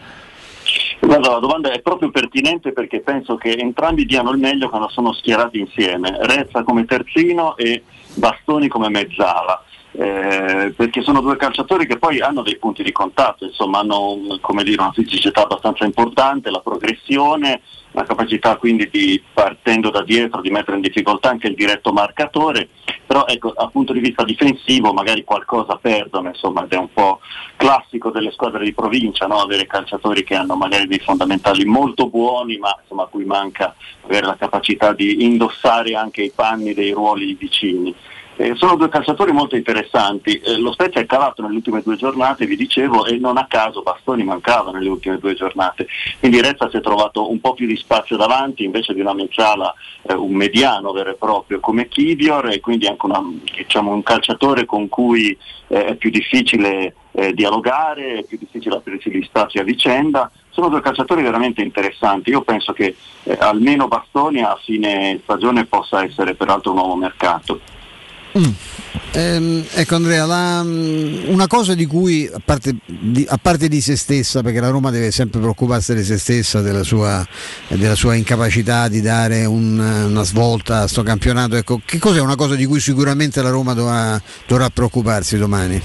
Guarda, la domanda è proprio pertinente perché penso che entrambi diano il meglio quando sono schierati insieme, Rezza come terzino e Bastoni come mezzala. Eh, perché sono due calciatori che poi hanno dei punti di contatto, insomma hanno un- dire, una fisicità abbastanza importante, la progressione, la capacità quindi di partendo da dietro di mettere in difficoltà anche il diretto marcatore, però ecco, dal punto di vista difensivo magari qualcosa perdono, insomma ed è un po' classico delle squadre di provincia, no? avere calciatori che hanno magari dei fondamentali molto buoni ma insomma, a cui manca avere la capacità di indossare anche i panni dei ruoli vicini. Eh, sono due calciatori molto interessanti, Eh, lo Spezia è calato nelle ultime due giornate, vi dicevo, e non a caso Bastoni mancava nelle ultime due giornate, quindi Rezza si è trovato un po' più di spazio davanti invece di una mezzala, eh, un mediano vero e proprio come Kivior e quindi anche una- diciamo, un calciatore con cui eh, è più difficile eh, dialogare, è più difficile aprirsi gli spazi a vicenda. Sono due calciatori veramente interessanti, io penso che eh, almeno Bastoni a fine stagione possa essere peraltro un nuovo mercato. Ehm, ecco Andrea, la- mm, una cosa di cui, a parte di, a parte di se stessa, perché la Roma deve sempre preoccuparsi di se stessa, della sua, della sua incapacità di dare un- una svolta a sto campionato, ecco, che cos'è una cosa di cui sicuramente la Roma dovrà, dovrà preoccuparsi domani?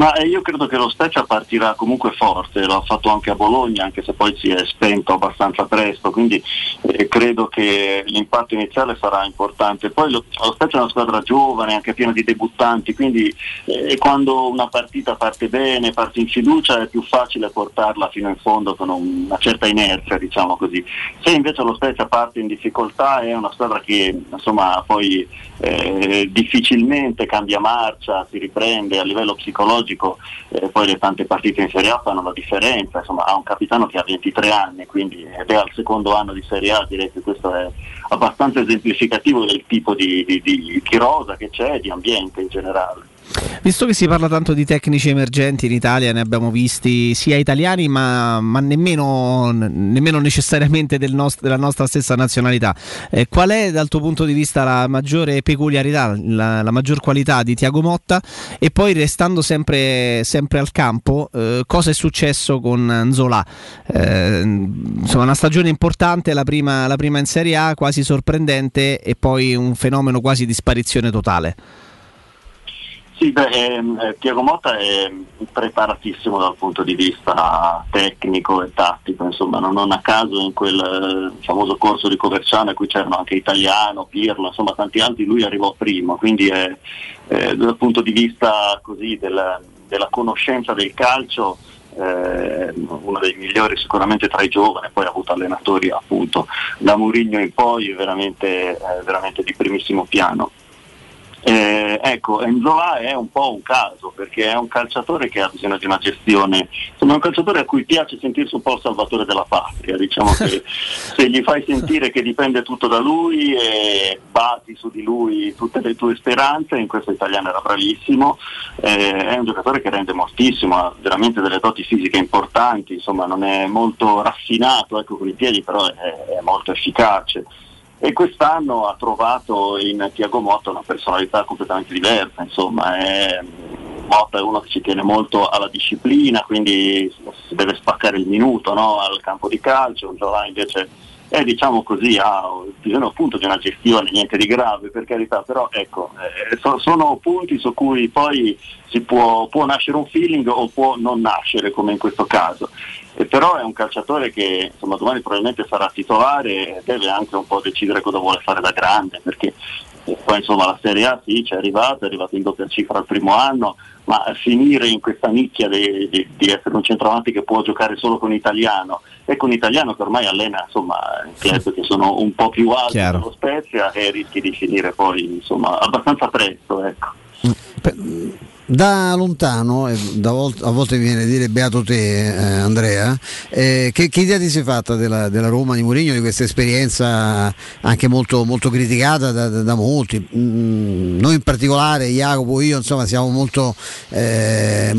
Ma eh, io credo che lo Spezia partirà comunque forte, l'ha fatto anche a Bologna, anche se poi si è spento abbastanza presto, quindi eh, credo che l'impatto iniziale sarà importante. Poi lo, lo Spezia è una squadra giovane, anche piena di debuttanti, quindi eh, quando una partita parte bene, parte in fiducia, è più facile portarla fino in fondo con un- una certa inerzia, diciamo così. Se invece lo Spezia parte in difficoltà è una squadra che insomma poi eh, difficilmente cambia marcia, si riprende a livello psicologico, eh, poi le tante partite in Serie A fanno la differenza, insomma ha un capitano che ha 23 anni quindi, ed è al secondo anno di Serie A, direi che questo è abbastanza esemplificativo del tipo di, di, di, di rosa che c'è e di ambiente in generale. Visto che si parla tanto di tecnici emergenti in Italia, ne abbiamo visti sia italiani ma, ma nemmeno, nemmeno necessariamente del nost- della nostra stessa nazionalità. Eh, qual è dal tuo punto di vista la maggiore peculiarità, la, la maggior qualità di Tiago Motta? E poi restando sempre, sempre al campo, eh, cosa è successo con Zola? Eh, insomma, una stagione importante, la prima, la prima in Serie A, quasi sorprendente e poi un fenomeno quasi di sparizione totale. Sì, beh, ehm, eh, Piero Motta è preparatissimo dal punto di vista tecnico e tattico, insomma, non, a caso in quel eh, famoso corso di Coverciano a cui c'erano anche Italiano, Pirlo, insomma tanti altri, lui arrivò primo, quindi è, eh, dal punto di vista così del- della conoscenza del calcio eh, uno dei migliori sicuramente tra i giovani, poi ha avuto allenatori appunto da Murigno in poi veramente, eh, veramente di primissimo piano. Eh, ecco, Enzola è un po' un caso perché è un calciatore che ha bisogno di una gestione, insomma è un calciatore a cui piace sentirsi un po' il salvatore della patria, diciamo che se gli fai sentire che dipende tutto da lui e basi su di lui tutte le tue speranze, in questo italiano era bravissimo, eh, è un giocatore che rende moltissimo, ha veramente delle doti fisiche importanti, insomma non è molto raffinato ecco, con i piedi, però è, è molto efficace e quest'anno ha trovato in Tiago Motta una personalità completamente diversa, insomma, è, Motta è uno che ci tiene molto alla disciplina, quindi si deve spaccare il minuto no, al campo di calcio, Giovanni invece è diciamo così, ha bisogno appunto di una gestione, niente di grave per carità, però ecco, eh, so- sono punti su cui poi si può, può nascere un feeling o può non nascere come in questo caso. E però è un calciatore che insomma, domani probabilmente sarà titolare e deve anche un po' decidere cosa vuole fare da grande, perché poi insomma la Serie A sì, ci è arrivato, è arrivato in doppia cifra al primo anno, ma finire in questa nicchia di, di- di essere un centravanti che può giocare solo con italiano e con italiano che ormai allena insomma club che sono un po' più alti Chiaro. dello Spezia e rischi di finire poi insomma abbastanza presto ecco. Da lontano, da volt- a volte mi viene a dire beato te eh, Andrea, eh, che, che idea ti sei fatta della, della Roma di Mourinho, di questa esperienza anche molto, molto criticata da, da- da molti? Mm, noi in particolare, Jacopo, io insomma siamo molto... eh,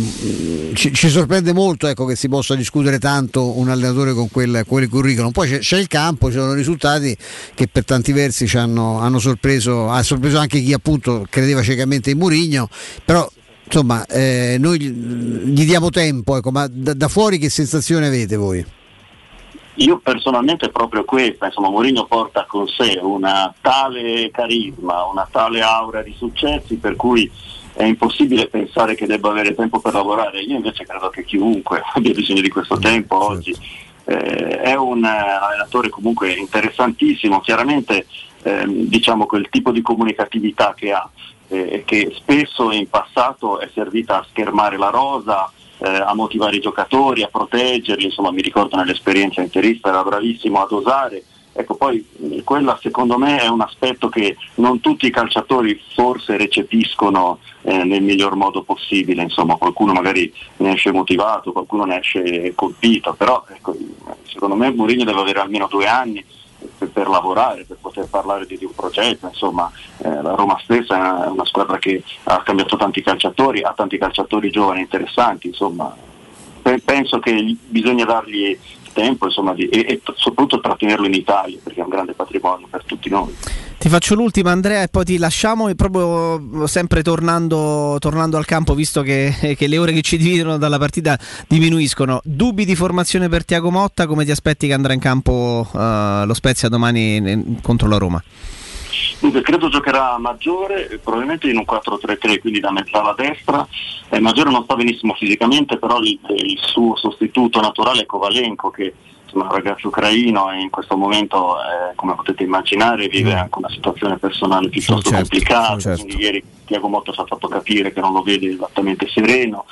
ci, ci sorprende molto ecco, che si possa discutere tanto un allenatore con quel, quel curriculum. Poi c'è, c'è il campo, ci sono risultati che per tanti versi hanno, hanno sorpreso, ha sorpreso anche chi appunto credeva ciecamente in Mourinho, però insomma eh, noi gli, diamo tempo, ecco, ma da, da fuori che sensazione avete voi? Io personalmente proprio questa, insomma Mourinho porta con sé una tale carisma, una tale aura di successi per cui è impossibile pensare che debba avere tempo per lavorare. Io invece credo che chiunque abbia bisogno di questo tempo oggi. Eh, è un allenatore comunque interessantissimo, chiaramente ehm, diciamo quel tipo di comunicatività che ha eh, che spesso in passato è servita a schermare la rosa, eh, a motivare i giocatori, a proteggerli, insomma mi ricordo nell'esperienza interista era bravissimo ad osare. Ecco, poi quella secondo me è un aspetto che non tutti i calciatori forse recepiscono eh, nel miglior modo possibile, insomma qualcuno magari ne esce motivato, qualcuno ne esce colpito, però ecco, secondo me Mourinho deve avere almeno due anni per, lavorare, per poter parlare di, di un progetto, insomma eh, la Roma stessa è una, squadra che ha cambiato tanti calciatori, ha tanti calciatori giovani interessanti, insomma. Pe- penso che bisogna dargli tempo insomma, di, e, e soprattutto trattenerlo in Italia perché è un grande patrimonio per tutti noi. Ti faccio l'ultima Andrea e poi ti lasciamo e proprio sempre tornando, tornando al campo visto che, che, le ore che ci dividono dalla partita diminuiscono. Dubbi di formazione per Tiago Motta, come ti aspetti che andrà in campo uh, lo Spezia domani contro la Roma? Dunque, credo giocherà Maggiore, probabilmente in un 4-3-3, quindi da mezzala destra. Eh, Maggiore non sta benissimo fisicamente, però il, il suo sostituto naturale è Kovalenko, che è un ragazzo ucraino e in questo momento, eh, come potete immaginare, vive anche una situazione personale piuttosto certo, complicata. certo. Quindi ieri Tiago Motta ci ha fatto capire che non lo vede esattamente sereno.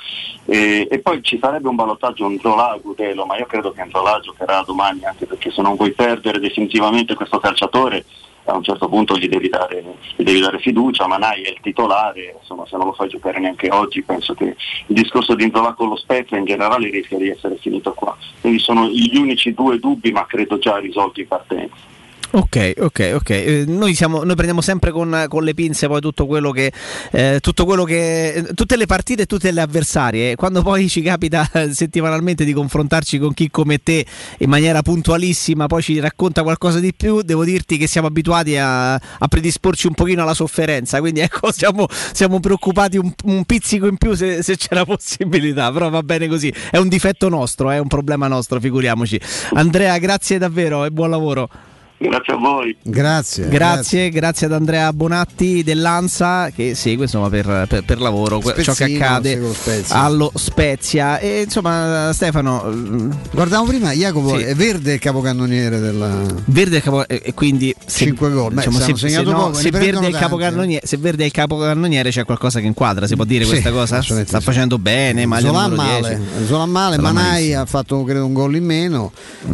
E, e poi ci sarebbe un ballottaggio un Zola Gudelo, ma io credo che Zola giocherà domani, anche perché se non vuoi perdere definitivamente questo calciatore a un certo punto gli devi dare, gli devi dare fiducia, Manai è il titolare, insomma se non lo fai giocare neanche oggi penso che il discorso di Inzola con lo Spezia in generale rischia di essere finito qua. Quindi sono gli unici due dubbi ma credo già risolti in partenza. Ok, ok, ok. Eh, noi, siamo, noi, prendiamo sempre con, con, le pinze poi tutto quello che, eh, tutto quello che. tutte le partite e tutte le avversarie. Quando poi ci capita settimanalmente di confrontarci con chi come te in maniera puntualissima, poi ci racconta qualcosa di più, devo dirti che siamo abituati a, a predisporci un pochino alla sofferenza. Quindi ecco, siamo, siamo preoccupati un, un, pizzico in più se, se, c'è la possibilità. Però va bene così. È un difetto nostro, è un problema nostro, figuriamoci. Andrea, grazie davvero e buon lavoro. Grazie a voi. Grazie, grazie. Grazie, ad Andrea Bonatti dell'Ansa che segue insomma, per, per, per lavoro Spezzino, ciò che accade Spezia. allo Spezia. E insomma, Stefano. Guardavo prima, Jacopo Sì. è verde il capocannoniere della. Verde il capo, e quindi se, 5 gol. Beh, diciamo, se se, hanno segnato se no, poco, se Verde capocannoniere, se Verde è il capocannoniere c'è qualcosa che inquadra, si può dire Sì, questa cosa? Sta sì. facendo bene, maglia Zola male, 10. Zola male, Manai ha fatto credo un gol in meno,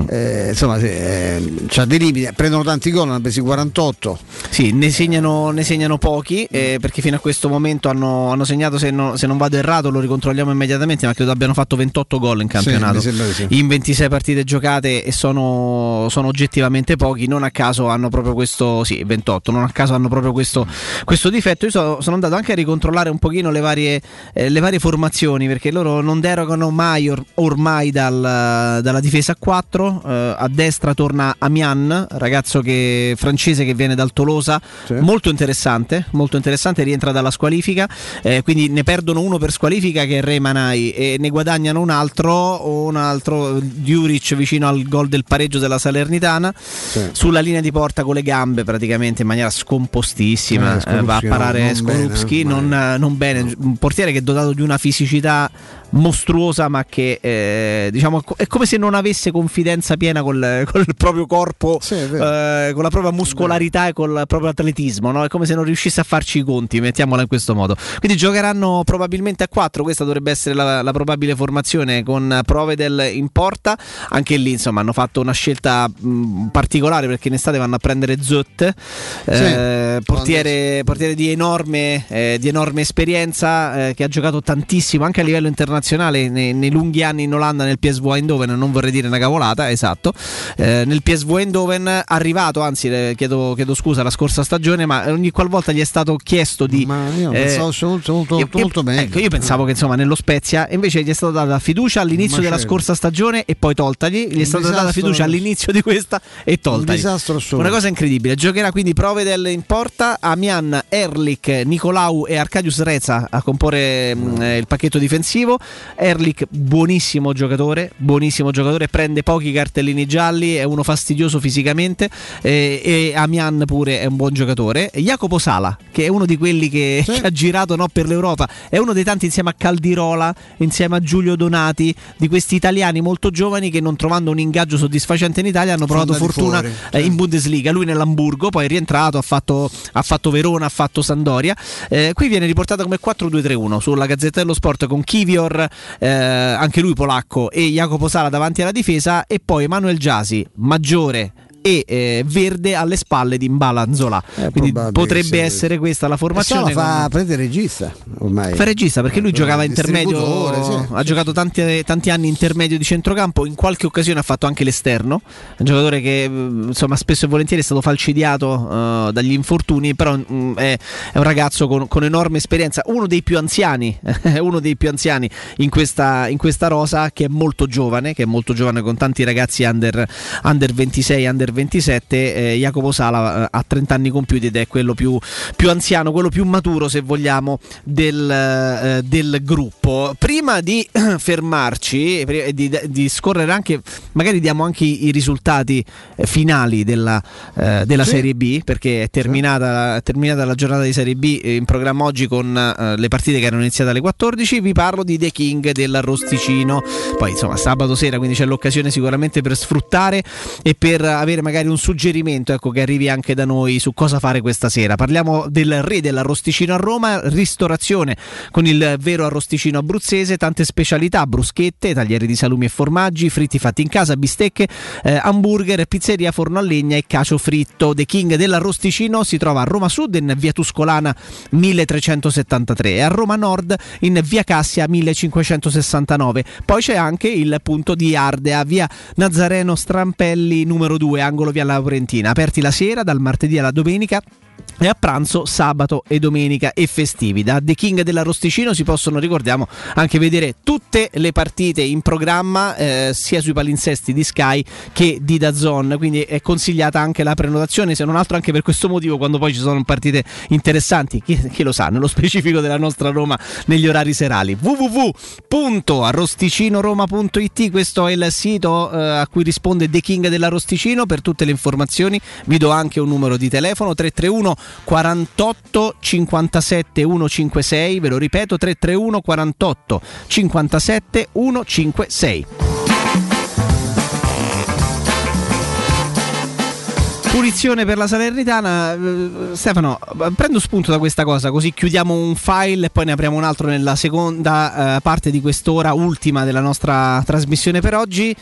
eh, insomma sì, eh, c'ha dei limiti, prendono tanti gol, hanno presi 48. Sì, ne segnano, ne segnano pochi eh, perché fino a questo momento hanno, hanno segnato, se, no- se non vado errato lo ricontrolliamo immediatamente, ma credo abbiano fatto 28 gol in campionato di sì. in 26 partite giocate e sono, sono oggettivamente pochi, non a caso hanno proprio questo, sì 28, non a caso hanno proprio questo, questo difetto. Io so- sono andato anche a ricontrollare un pochino le varie, eh, le varie formazioni perché loro non derogano mai or- ormai dal- dalla difesa a 4, eh, a destra torna Amian, ragazzo che- francese che viene dal Tolosa, molto interessante, molto interessante, rientra dalla squalifica, eh, quindi ne perdono uno per squalifica che è Re Manai e ne guadagnano un altro, un altro Djuric vicino al gol del pareggio della Salernitana, sulla linea di porta con le gambe praticamente in maniera scompostissima, Eh, eh, va a parare non Skorupski, bene, non, eh, non bene, un portiere che è dotato di una fisicità mostruosa ma che eh, diciamo è come se non avesse confidenza piena col, col proprio corpo eh, con la propria muscolarità e col proprio atletismo no? è come se non riuscisse a farci i conti mettiamola in questo modo. Quindi giocheranno probabilmente a 4 questa dovrebbe essere la, la probabile formazione con Provedel in porta. Anche lì insomma hanno fatto una scelta mh, particolare perché in estate vanno a prendere Zut eh, portiere, portiere di enorme, eh, di enorme esperienza eh, che ha giocato tantissimo anche a livello internazionale nei, nei lunghi anni in Olanda nel PSV Eindhoven non vorrei dire una cavolata esatto Eh, nel PSV Eindhoven arrivato anzi eh, chiedo, chiedo scusa la scorsa stagione ma ogni qualvolta gli è stato chiesto di Ma io eh, pensavo molto, molto, io- molto bene. ecco, io pensavo che insomma nello Spezia invece gli è stata data fiducia all'inizio Un della macello. scorsa stagione e poi toltagli gli è Un stata data fiducia all'inizio di questa e toltagli disastro assoluto. una cosa incredibile giocherà quindi Provedel in porta Amian, Erlich, Nicolau e Arcadius Reza a comporre mh, eh, il pacchetto difensivo Erlich buonissimo giocatore, buonissimo giocatore, prende pochi cartellini gialli, è uno fastidioso fisicamente eh, e Amian pure è un buon giocatore. Jacopo Sala, che è uno di quelli che, che ha girato no, per l'Europa, è uno dei tanti insieme a Caldirola, insieme a Giulio Donati, di questi italiani molto giovani che non trovando un ingaggio soddisfacente in Italia hanno provato fortuna fuori, eh, in Bundesliga. Lui nell'Hamburgo, poi è rientrato, ha fatto, ha fatto Verona, ha fatto Sandoria. Eh, qui viene riportata come 4-2-3-1 sulla Gazzetta dello Sport con Kivior, eh, anche lui polacco, e Jacopo Sala davanti alla difesa e poi Emanuel Giasi, maggiore e eh, verde alle spalle di Mbalanzola. Quindi probabile potrebbe essere questa la formazione. Sala fa con- prendere regista ormai. Fa regista perché lui Eh, giocava intermedio, sì. ha giocato tanti, tanti anni intermedio di centrocampo, in qualche occasione ha fatto anche l'esterno, un giocatore che mh, insomma spesso e volentieri è stato falcidiato eh, dagli infortuni, però mh, è, è un ragazzo con, con enorme esperienza, uno dei più anziani, uno dei più anziani in questa, in questa rosa che è molto giovane, che è molto giovane con tanti ragazzi under, under 26, under 27, eh, Jacopo Sala eh, ha 30 anni compiuti ed è quello più, più anziano, quello più maturo se vogliamo del, eh, del gruppo. Prima di fermarci e di, di scorrere anche, magari diamo anche i, i risultati eh, finali della, eh, della Sì. Serie B perché è terminata, è terminata la giornata di Serie B eh, in programma oggi con le partite che erano iniziate alle 14. Vi parlo di The King dell'Arrosticino. Poi insomma sabato sera, quindi c'è l'occasione sicuramente per sfruttare e per avere magari un suggerimento ecco, che arrivi anche da noi su cosa fare questa sera. Parliamo del re dell'arrosticino a Roma, ristorazione con il vero arrosticino abruzzese, tante specialità, bruschette, taglieri di salumi e formaggi, fritti fatti in casa, bistecche, eh, hamburger, pizzeria, forno a legna e cacio fritto. The King dell'arrosticino si trova a Roma Sud in via Tuscolana 1373 e a Roma Nord in via Cassia 1569. Poi c'è anche il punto di Ardea, via Nazareno Strampelli numero 2, angolo via Laurentina, aperti la sera dal martedì alla domenica e a pranzo sabato e domenica e festivi. Da The King dell'Arrosticino si possono, ricordiamo, anche vedere tutte le partite in programma eh, sia sui palinsesti di Sky che di Dazon, quindi è consigliata anche la prenotazione, se non altro anche per questo motivo quando poi ci sono partite interessanti, chi, chi lo sa, nello specifico della nostra Roma negli orari serali. www.arrosticinoroma.it, questo è il sito eh, a cui risponde The King dell'Arrosticino per tutte le informazioni. Vi do anche un numero di telefono 331 48 57 156, ve lo ripeto 331 48 57 156. Punizione per la Salernitana, Eh, Stefano, prendo spunto da questa cosa, così chiudiamo un file e poi ne apriamo un altro nella seconda eh, parte di quest'ora ultima della nostra trasmissione per oggi.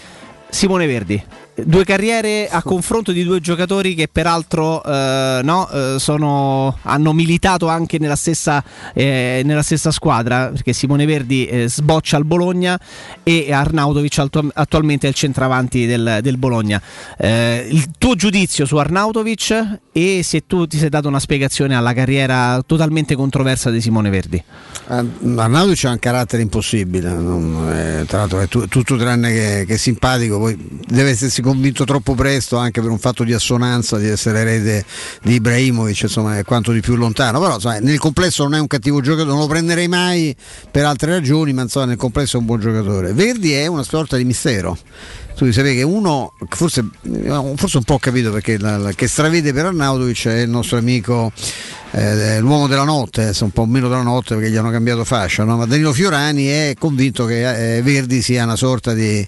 Simone Verdi, due carriere a confronto di due giocatori che peraltro eh, no, eh, sono- hanno militato anche nella stessa, eh, nella stessa squadra, perché Simone Verdi eh, sboccia al Bologna e Arnautovic attu- attualmente è il centravanti del, del Bologna. Eh, il tuo giudizio su Arnautovic e se tu ti sei dato una spiegazione alla carriera totalmente controversa di Simone Verdi. Arnautovic ha un carattere impossibile, non- tra l'altro è tu- tutto tranne che, che simpatico, poi deve essersi convinto troppo presto anche per un fatto di assonanza di essere erede di Ibrahimovic, insomma è quanto di più lontano, però insomma, nel complesso non è un cattivo giocatore, non lo prenderei mai per altre ragioni, ma insomma nel complesso è un buon giocatore. Verdi è una sorta di mistero. Tu sapere che uno, forse, forse un po' ho capito perché che stravede per Arnautovic è il nostro amico eh, l'uomo della notte, adesso un po' meno della notte perché gli hanno cambiato fascia, no? ma Danilo Fiorani è convinto che eh, Verdi sia una sorta di,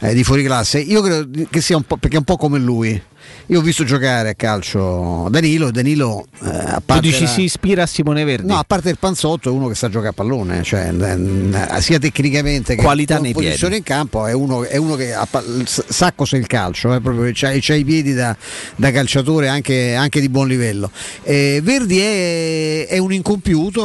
eh, di fuoriclasse. Io credo che sia un po' perché è un po' come lui. Io ho visto giocare a calcio Danilo e Danilo eh, a Tu parte dici la- si ispira a Simone Verdi? No, a parte il panzotto è uno che sa giocare a pallone, cioè, eh, sia tecnicamente che Qualità con posizione in campo è uno, è uno che ha sa cos'è il calcio, eh, proprio, c'ha, c'ha i piedi da, da calciatore anche, anche di buon livello. Eh, Verdi è, è un incompiuto,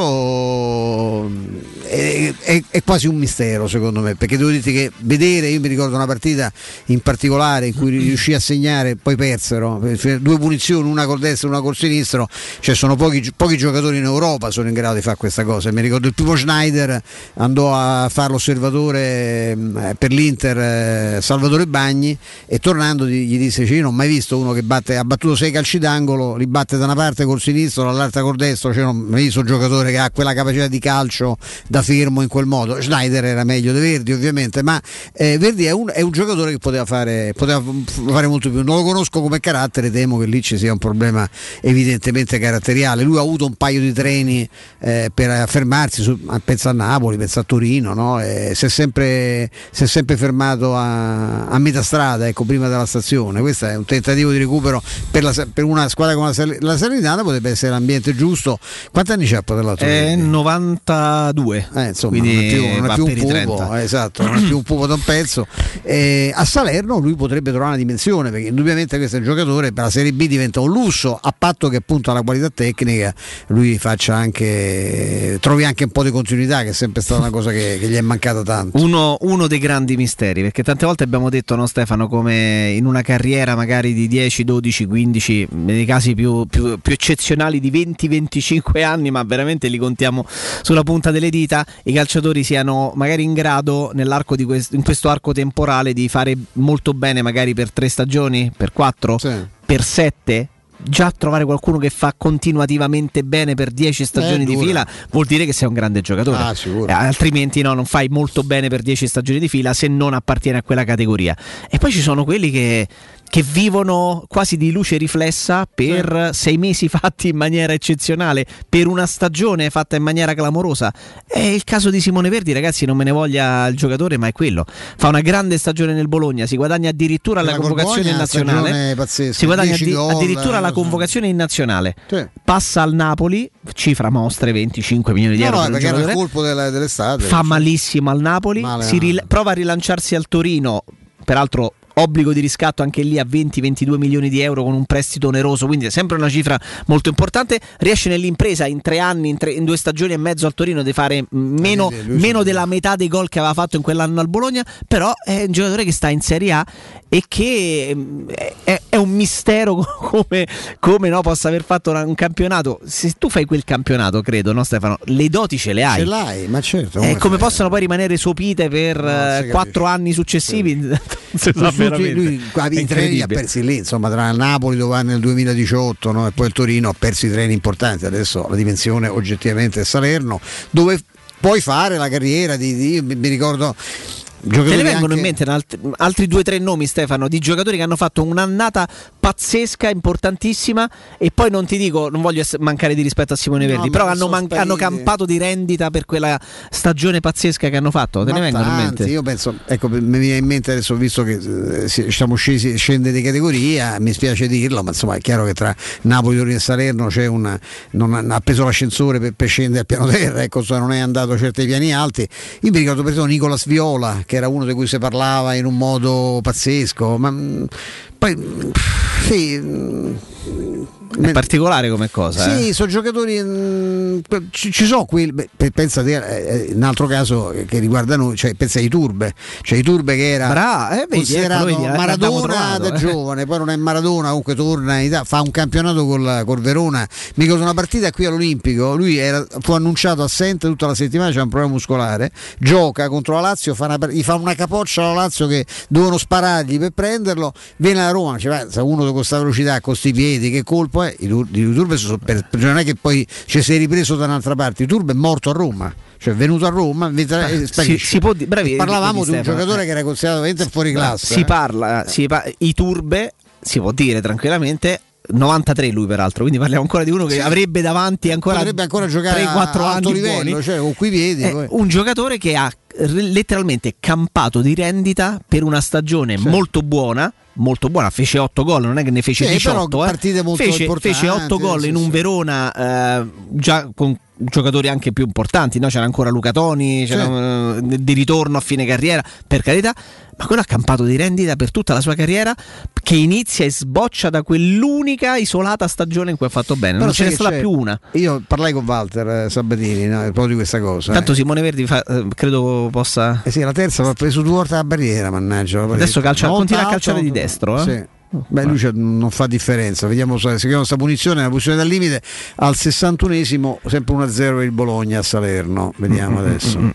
è, è- è quasi un mistero secondo me, perché devo dirti che vedere, io mi ricordo una partita in particolare in cui riuscì a segnare, poi perse persero, due punizioni, una col destro e una col sinistro, cioè sono pochi, pochi giocatori in Europa sono in grado di fare questa cosa. Mi ricordo il primo Schneider andò a fare l'osservatore eh, per l'Inter eh, Salvatore Bagni e tornando gli, disse io non ho mai visto uno che batte, ha battuto sei calci d'angolo, li batte da una parte col sinistro, dall'altra col destro, cioè, non visto un giocatore che ha quella capacità di calcio da fermo in quel modo. Schneider era meglio di Verdi ovviamente, ma eh, Verdi è un, è un giocatore che poteva fare, poteva fare molto più. Non lo conosco come carattere, temo che lì ci sia un problema evidentemente caratteriale. Lui ha avuto un paio di treni eh, per fermarsi, su, pensa a Napoli, pensa a Torino, no? Eh, si, è sempre, si, è sempre, fermato a, a, metà strada, ecco, prima della stazione. Questo è un tentativo di recupero per, la, per una squadra come la, la Salernitana, potrebbe essere l'ambiente giusto. Quanti anni c'ha l'altro? Eh, 92. Eh, insomma, Quindi non è più, non è più un pupo, eh, esatto, non è più un pupo da un pezzo. Eh, a Salerno lui potrebbe trovare una dimensione perché indubbiamente questo è un giocatore per la Serie B diventa un lusso a patto che appunto alla qualità tecnica lui faccia anche trovi anche un po' di continuità che è sempre stata una cosa che, che gli è mancata tanto uno, uno, dei grandi misteri perché tante volte abbiamo detto no Stefano come in una carriera magari di 10 12 15 nei casi più, più, più eccezionali di 20 25 anni ma veramente li contiamo sulla punta delle dita i calciatori siano magari in grado nell'arco di questo, in questo arco temporale di fare molto bene magari per tre stagioni per quattro sì. per sette già trovare qualcuno che fa continuativamente bene per 10 stagioni Eh, di fila vuol dire che sei un grande giocatore. Ah. Eh, altrimenti no, non fai molto bene per 10 stagioni di fila se non appartieni a quella categoria. E poi ci sono quelli che, che vivono quasi di luce riflessa per sei mesi fatti in maniera eccezionale, per una stagione fatta in maniera clamorosa. È il caso di Simone Verdi, ragazzi, non me ne voglia il giocatore, ma è quello. Fa una grande stagione nel Bologna, si guadagna addirittura la, La convocazione in nazionale. Si guadagna 10 addi- gol, addirittura la eh, convocazione in nazionale. Sì. Passa al Napoli, cifra mostre 25 milioni di No, euro. no, perché era il colpo della- dell'estate. Fa malissimo al Napoli, male. ril- prova a rilanciarsi al Torino, peraltro obbligo di riscatto anche lì a 20-22 milioni di euro con un prestito oneroso, quindi è sempre una cifra molto importante. Riesce nell'impresa in tre anni, in, tre- in due stagioni e mezzo al Torino di fare mm, meno, sì, lui meno della metà dei gol che aveva fatto in quell'anno al Bologna, però è un giocatore che sta in Serie A e che è, è un mistero come, come no, possa aver fatto un campionato. Se tu fai quel campionato, credo, no Stefano, le doti ce le hai. Ce l'hai, ma certo. Eh, come possono poi rimanere sopite per eh, quattro anni successivi? Non si sa Veramente. lui qua- È i treni li ha persi lì, insomma, tra Napoli dove va nel 2018 no? e poi il Torino ha perso i treni importanti. Adesso la dimensione oggettivamente è Salerno, dove puoi fare la carriera di, di- mi mi ricordo. Te ne giocatori vengono in anche- mente alt- altri due o tre nomi, Stefano, di giocatori che hanno fatto un'annata pazzesca, importantissima. E poi non ti dico, non voglio mancare di rispetto a Simone No, Verdi, ma però hanno, man- hanno campato di rendita per quella stagione pazzesca che hanno fatto. Te Ma ne vengono in tanti, mente? Io penso, ecco, mi viene in mente adesso, visto che eh, si- siamo scesi, scende di categoria, mi spiace dirlo, ma insomma è chiaro che tra Napoli, Torino e Salerno c'è una, non ha, preso l'ascensore per, per scendere al piano terra, ecco, non è andato ai piani alti. Io mi ricordo per esempio Nicolas Viola, che era uno di cui si parlava in un modo pazzesco, ma mh, poi mh, sì. È particolare come cosa. sì, eh. sono giocatori. mh, ci, ci sono quelli. beh, pe- pensa te, eh, un altro caso che riguarda noi, cioè pensa ai Turbe. Cioè i Turbe che era Bra- eh, vedi, considerato ecco, vedi, l'abbiamo Maradona trovato, da eh. giovane, poi non è Maradona, comunque torna in Italia, fa un campionato col, col Verona. Mi ricordo una partita qui all'Olimpico, lui era- fu annunciato assente tutta la settimana, c'è un problema muscolare, gioca contro la Lazio, fa una, gli fa una capoccia alla Lazio che dovevano sparargli per prenderlo, viene a Roma, cioè, "Ma, se uno con questa velocità, con questi piedi, che colpo è? I, Tur- i Turbe sono per, cioè, non è che poi ci sei ripreso da un'altra parte, Turbe è morto a Roma. Cioè è venuto a Roma invece- e Si, sparisce. si può bravi, Parlavamo di un Stefano, giocatore eh. che era considerato veramente fuori classe. Si eh. parla, si pa- i turbe, si può dire tranquillamente. 93 lui peraltro, quindi parliamo ancora di uno che Sì. avrebbe davanti ancora potrebbe ancora giocare 3-4 a anni livello, buoni. cioè con quei piedi. Poi. un giocatore che ha letteralmente campato di rendita per una stagione molto buona. Molto buona, fece 8 gol, non è che ne fece Sì, però 18. eh. partite molto fece, fece 8 gol sì, in un sì. Verona eh, già con giocatori anche più importanti, no? c'era ancora Luca Toni, c'era, eh, di ritorno a fine carriera, per carità, ma quello ha campato di rendita per tutta la sua carriera che inizia e sboccia da quell'unica isolata stagione in cui ha fatto bene, Però non ce stata c'è? più una. Io parlai con Walter eh, Sabatini no, proprio di questa cosa. Tanto eh. Simone Verdi fa- eh, credo possa... Eh sì, la terza va preso due volte la barriera, mannaggia. Adesso calcia- volta continua a alto, calciare di destro, eh? Sì. Beh, lui non fa differenza. Vediamo se se questa punizione, la punizione dal limite al 61esimo, sempre 1-0 per il Bologna a Salerno. Vediamo adesso.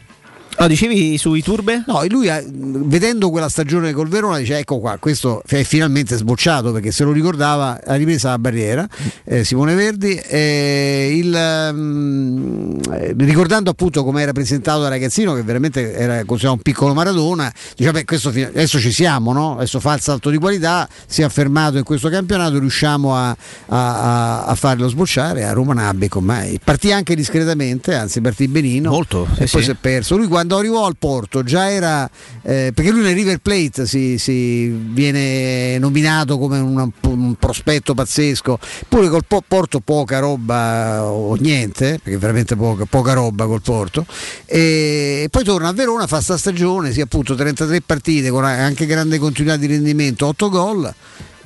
No, dicevi sui turbe? No, lui ha- vedendo quella stagione col Verona dice ecco qua, questo è finalmente sbocciato perché se lo ricordava ha ripresa la barriera eh, Simone Verdi eh, il, mm, eh, ricordando appunto come era presentato da ragazzino che veramente era considerato un piccolo Maradona dice beh questo adesso ci siamo no? adesso fa il salto di qualità si è affermato in questo campionato riusciamo a, a- a- farlo sbocciare a Roma Nabico ormai partì anche discretamente anzi partì benino Molto, e sì, poi sì. si è perso lui quando arrivò al Porto già era eh, perché lui nel River Plate si, si viene nominato come un, un prospetto pazzesco pure col Po- Porto poca roba o niente perché veramente poca, poca roba col Porto e poi torna a Verona fa sta stagione sì appunto 33 partite con anche grande continuità di rendimento 8 gol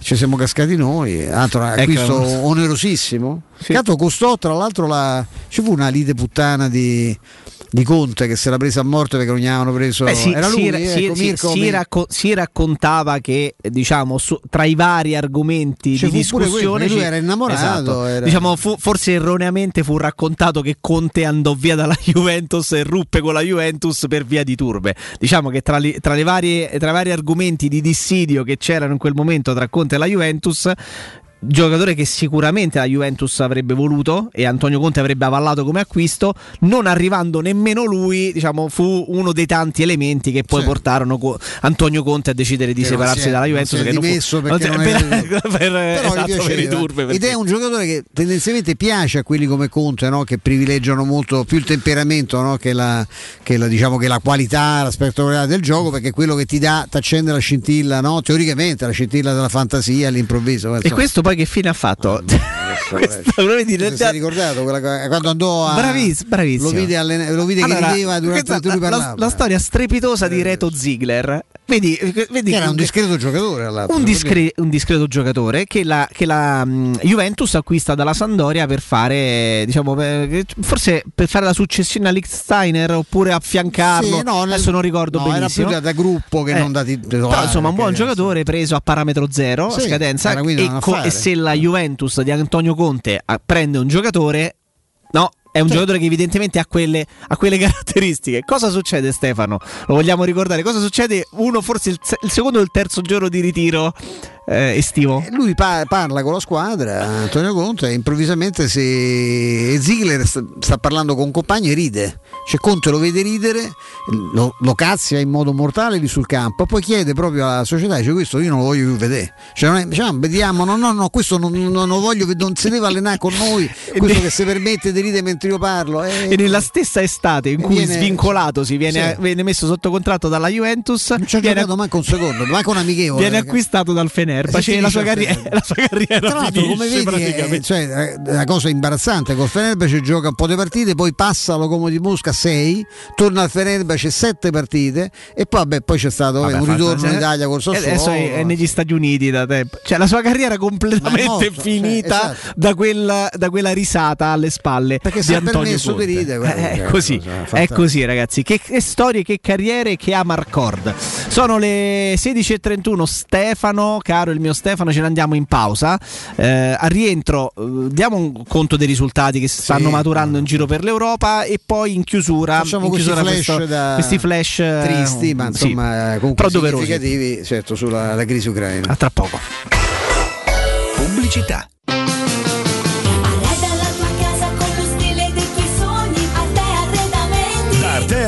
ci siamo cascati noi, altro acquisto Ecco. onerosissimo. Tanto costò, tra l'altro, la... ci fu una lite puttana di, di Conte che se l'ha presa a morte perché non gli avevano preso. Beh, si, Era lui, si- ecco, si- si- Mirko, si racco- si raccontava che diciamo su- tra i vari argomenti Ci di discussione quello, lui era innamorato, Esatto. era- Diciamo, fu- forse erroneamente fu raccontato che Conte andò via dalla Juventus e ruppe con la Juventus per via di turbe diciamo che tra, li- tra le varie, tra i vari argomenti di dissidio che c'erano in quel momento tra Conte e la Juventus giocatore che sicuramente la Juventus avrebbe voluto e Antonio Conte avrebbe avallato come acquisto, non arrivando nemmeno lui, diciamo, fu uno dei tanti elementi che poi Sì. portarono co- Antonio Conte a decidere di Che separarsi si è- dalla non Juventus è che non fu- non non era- per, per- Però gli esatto, per i piaceva. turbe, Ed è un giocatore che tendenzialmente piace a quelli come Conte, no? che privilegiano molto più il temperamento no? che, la, che la- diciamo, che la qualità, la spettacolarità del gioco, perché è quello che ti dà, ti accende la scintilla, no? teoricamente la scintilla della fantasia all'improvviso. E questo poi che fine ha fatto? Questo, lo vedi, Ti sei ricordato quella co- quando andò a Braviss- bravissimo. lo vide, allena- lo vide Allora, che rideva durante questa- la, la storia strepitosa di Reto Ziegler. Vedi, vedi Che era un discreto giocatore un, discre- un discreto giocatore che la, che la, mh, Juventus acquista dalla Sandoria per fare, diciamo, per- forse per fare la successione a Lichtsteiner oppure affiancarlo. Sì, no, nel- Adesso non ricordo no, era benissimo. più da, da gruppo che Eh, non da Però titolare, insomma un buon giocatore preso a parametro zero a Sì, scadenza era quindi e, co- e se la Juventus di Antonio Conte ah, prende un giocatore no è un giocatore che evidentemente ha quelle, ha quelle caratteristiche. Cosa succede, Stefano? Lo vogliamo ricordare? Cosa succede? Uno, forse il, il secondo o il terzo giorno di ritiro eh, estivo? Lui pa- parla con la squadra, Antonio Conte, e improvvisamente se Ziegler sta, sta parlando con un compagno e ride. Cioè Conte lo vede ridere, lo, lo cazzia in modo mortale lì sul campo, poi chiede proprio alla società, dice questo io non lo voglio più vedere. Cioè, non è- diciamo, vediamo, no, no, no, questo non, non lo voglio, non si deve allenare con noi, questo che si permette di ridere mentre io parlo. eh. E nella stessa estate in cui Viene- svincolato si viene, Sì. viene messo sotto contratto dalla Juventus, Non ci ha viene, giocato manco un secondo, manco un amichevole. viene acquistato dal Fenerbahce Eh, e la si sua, carriera, la sua carriera Tra l'altro, come vedi, è, cioè, è una cosa imbarazzante. Col Fenerbahce gioca un po' di partite, poi passa allo Lokomotiv Mosca 6, torna al Fenerbahce 7 partite e poi, vabbè, poi c'è stato vabbè, un ritorno fatto- in Italia col Sassuolo. Adesso è, è negli Stati Uniti da tempo. Cioè, la sua carriera Ma è completamente morto, finita cioè, esatto. da, quella, da quella risata alle spalle Perché di si è Antonio permesso Conte. di ridere, Eh, che è così, cosa è così, ragazzi. Che, che storie, che carriere che ama Marcord. Sono le 16.31. Stefano, caro il mio Stefano, ce ne andiamo in pausa. Eh, a rientro, eh, diamo un conto dei risultati che si stanno maturando in giro per l'Europa e poi in chiusura, Facciamo in questi chiusura flash, questo- da- questi flash eh, tristi, ma sì, insomma comunque però doverosi. significativi certo, sulla la crisi ucraina. A tra poco. Pubblicità.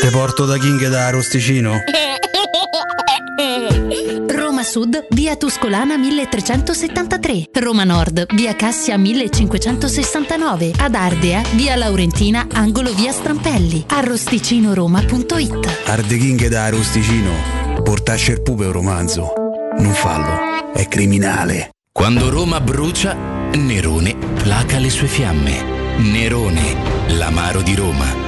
Te porto da King da Rosticino? Roma Sud, via Tuscolana 1373. Roma Nord, via Cassia 1569. Ad Ardea, via Laurentina, angolo via Strampelli. Arrosticinoroma.it. Arde King da Rosticino. Portasce il pupe un romanzo. Non fallo, è criminale. Quando Roma brucia, Nerone placa le sue fiamme. Nerone, l'amaro di Roma.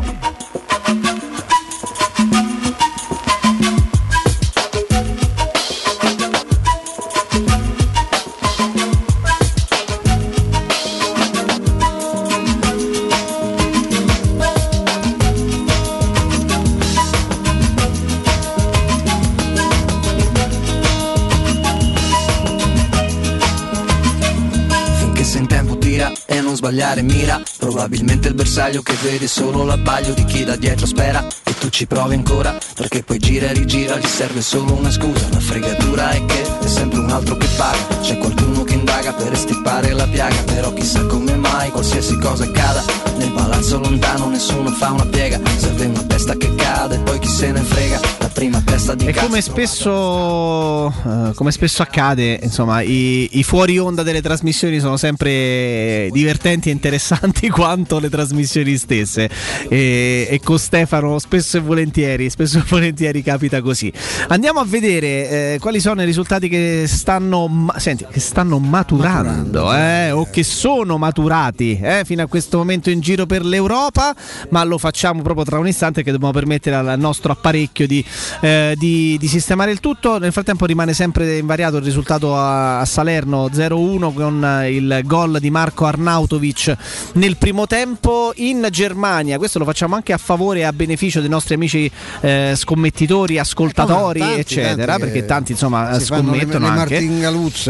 sbagliare mira. Probabilmente il bersaglio che vede solo l'abbaglio di chi da dietro spera. E tu ci provi ancora perché poi gira e rigira Gli serve solo una scusa La fregatura è che è sempre un altro che paga. C'è qualcuno che indaga per estirpare la piaga Però chissà come mai qualsiasi cosa accada. Nel palazzo lontano nessuno fa una piega Serve una testa che cade poi chi se ne frega La prima testa di E cazzo come spesso, eh, come spesso accade, insomma, i, i fuori onda delle trasmissioni sono sempre divertenti e interessanti quanto le trasmissioni stesse. E, e con Stefano spesso e volentieri, spesso e volentieri capita così. Andiamo a vedere eh, quali sono i risultati che stanno, ma- senti, che stanno maturando, eh, o che sono maturati eh, fino a questo momento in giro per l'Europa, ma lo facciamo proprio tra un istante che dobbiamo permettere al nostro apparecchio di, eh, di- di sistemare il tutto. Nel frattempo rimane sempre invariato il risultato a, a Salerno 0-1 con eh, il gol di Marco Arnautovic nel primo tempo in Germania. Questo lo facciamo anche a favore e a beneficio dei nostri amici eh, scommettitori, ascoltatori, tanti, eccetera, tanti perché che tanti insomma si fanno le- scommettono le anche.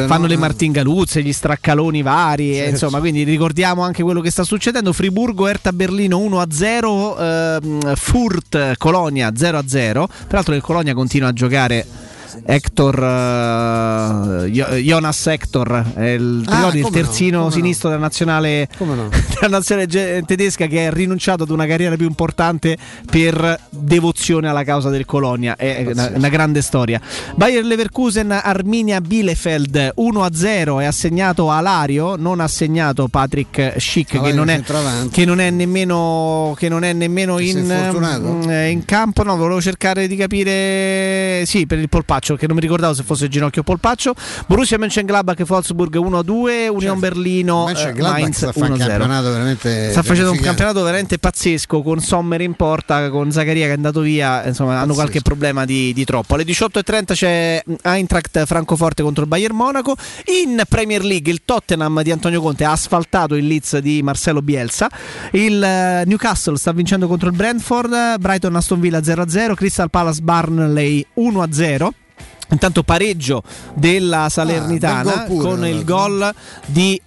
fanno no? le martingaluzze, gli straccaloni vari, e Certo. insomma, quindi ricordiamo anche quello che sta succedendo. Friburgo, Erta Berlino 1-0, ehm, Furt Colonia 0-0. Peraltro il Colonia continua a giocare Hector Jo- Jonas Hector è il, Ah, ricordi il no, terzino no. sinistro della nazionale, della nazionale tedesca che ha rinunciato ad una carriera più importante per devozione alla causa del Colonia. È una, una grande storia. Bayer Leverkusen Arminia Bielefeld 1-0 è assegnato Alario non ha segnato Patrick Schick che non, è, che non è nemmeno, che non è nemmeno in, mm, eh, in campo. No volevo cercare di capire sì per il polpaccio che non mi ricordavo se fosse ginocchio o polpaccio. Borussia Mönchengladbach Wolfsburg 1-2 Union Berlino eh, Mainz sta facendo un 1-0 campionato veramente sta facendo un campionato veramente pazzesco con Sommer in porta con Zaccaria che è andato via insomma hanno qualche problema di, di troppo. Alle 18.30 c'è Eintracht Francoforte contro il Bayern Monaco. In Premier League il Tottenham di Antonio Conte ha asfaltato il Leeds di Marcelo Bielsa. Il eh, Newcastle sta vincendo contro il Brentford Brighton Aston Villa 0-0 Crystal Palace Barnley 1-0 Intanto pareggio della Salernitana bel gol pure, con il gol. di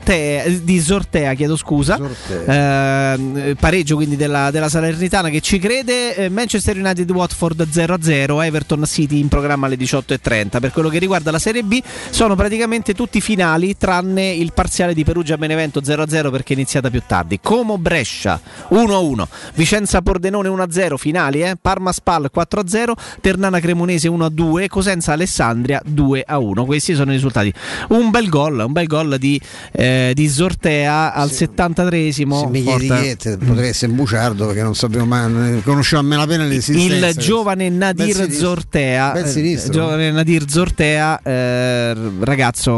Ortea, di Sortea, chiedo scusa. Ehm, pareggio quindi della, della Salernitana che ci crede. Eh, Manchester United Watford 0-0, Everton City in programma alle 18.30. Per quello che riguarda la Serie B sono praticamente tutti finali tranne il parziale di Perugia Benevento 0-0 perché è iniziata più tardi. Como Brescia 1-1, Vicenza Pordenone 1-0, finali eh? Parma Spal 4-0, Ternana Cremonese 1-2, Cosenza Alessandria 2-1. Questi sono i risultati. Un bel gol, un bel gol di, eh, di Zortea al 73esimo. Se mi chiedi chi è, potrebbe essere Buciardo perché non sappiamo mai, conosciamo a malapena l'esistenza. il giovane Nadir. Zortea, eh, sinistro. giovane Nadir Zortea, eh, ragazzo,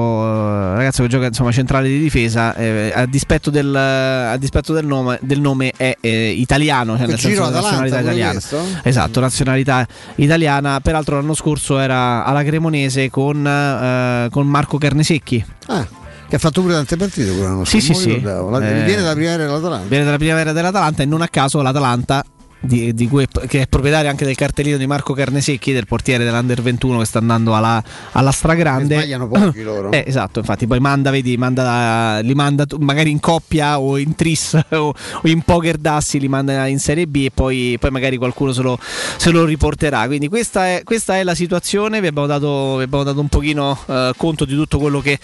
ragazzo che gioca insomma centrale di difesa, eh, a dispetto del, a dispetto del nome, del nome è eh, italiano, cioè nel senso nazionalità italiana. Esatto, nazionalità italiana. Peraltro l'anno scorso era alla Cremonese con, eh, con Marco Carnesecchi. Ah, che ha fatto pure tante partite quell'anno Sì, sì, sì. La- Eh, Viene dalla primavera dell'Atalanta. Viene dalla primavera dell'Atalanta e non a caso l'Atalanta. Di, di cui che è proprietario anche del cartellino di Marco Carnesecchi, del portiere dell'Under 21 che sta andando alla, alla stragrande. Sbagliano pochi loro. Eh, esatto, infatti, poi manda, vedi, manda, li manda magari in coppia o in tris o, in poker dassi, li manda in Serie B e poi, poi magari qualcuno se lo, se lo riporterà. Quindi questa è, questa è la situazione, vi abbiamo dato, vi abbiamo dato un pochino eh, conto di tutto quello che,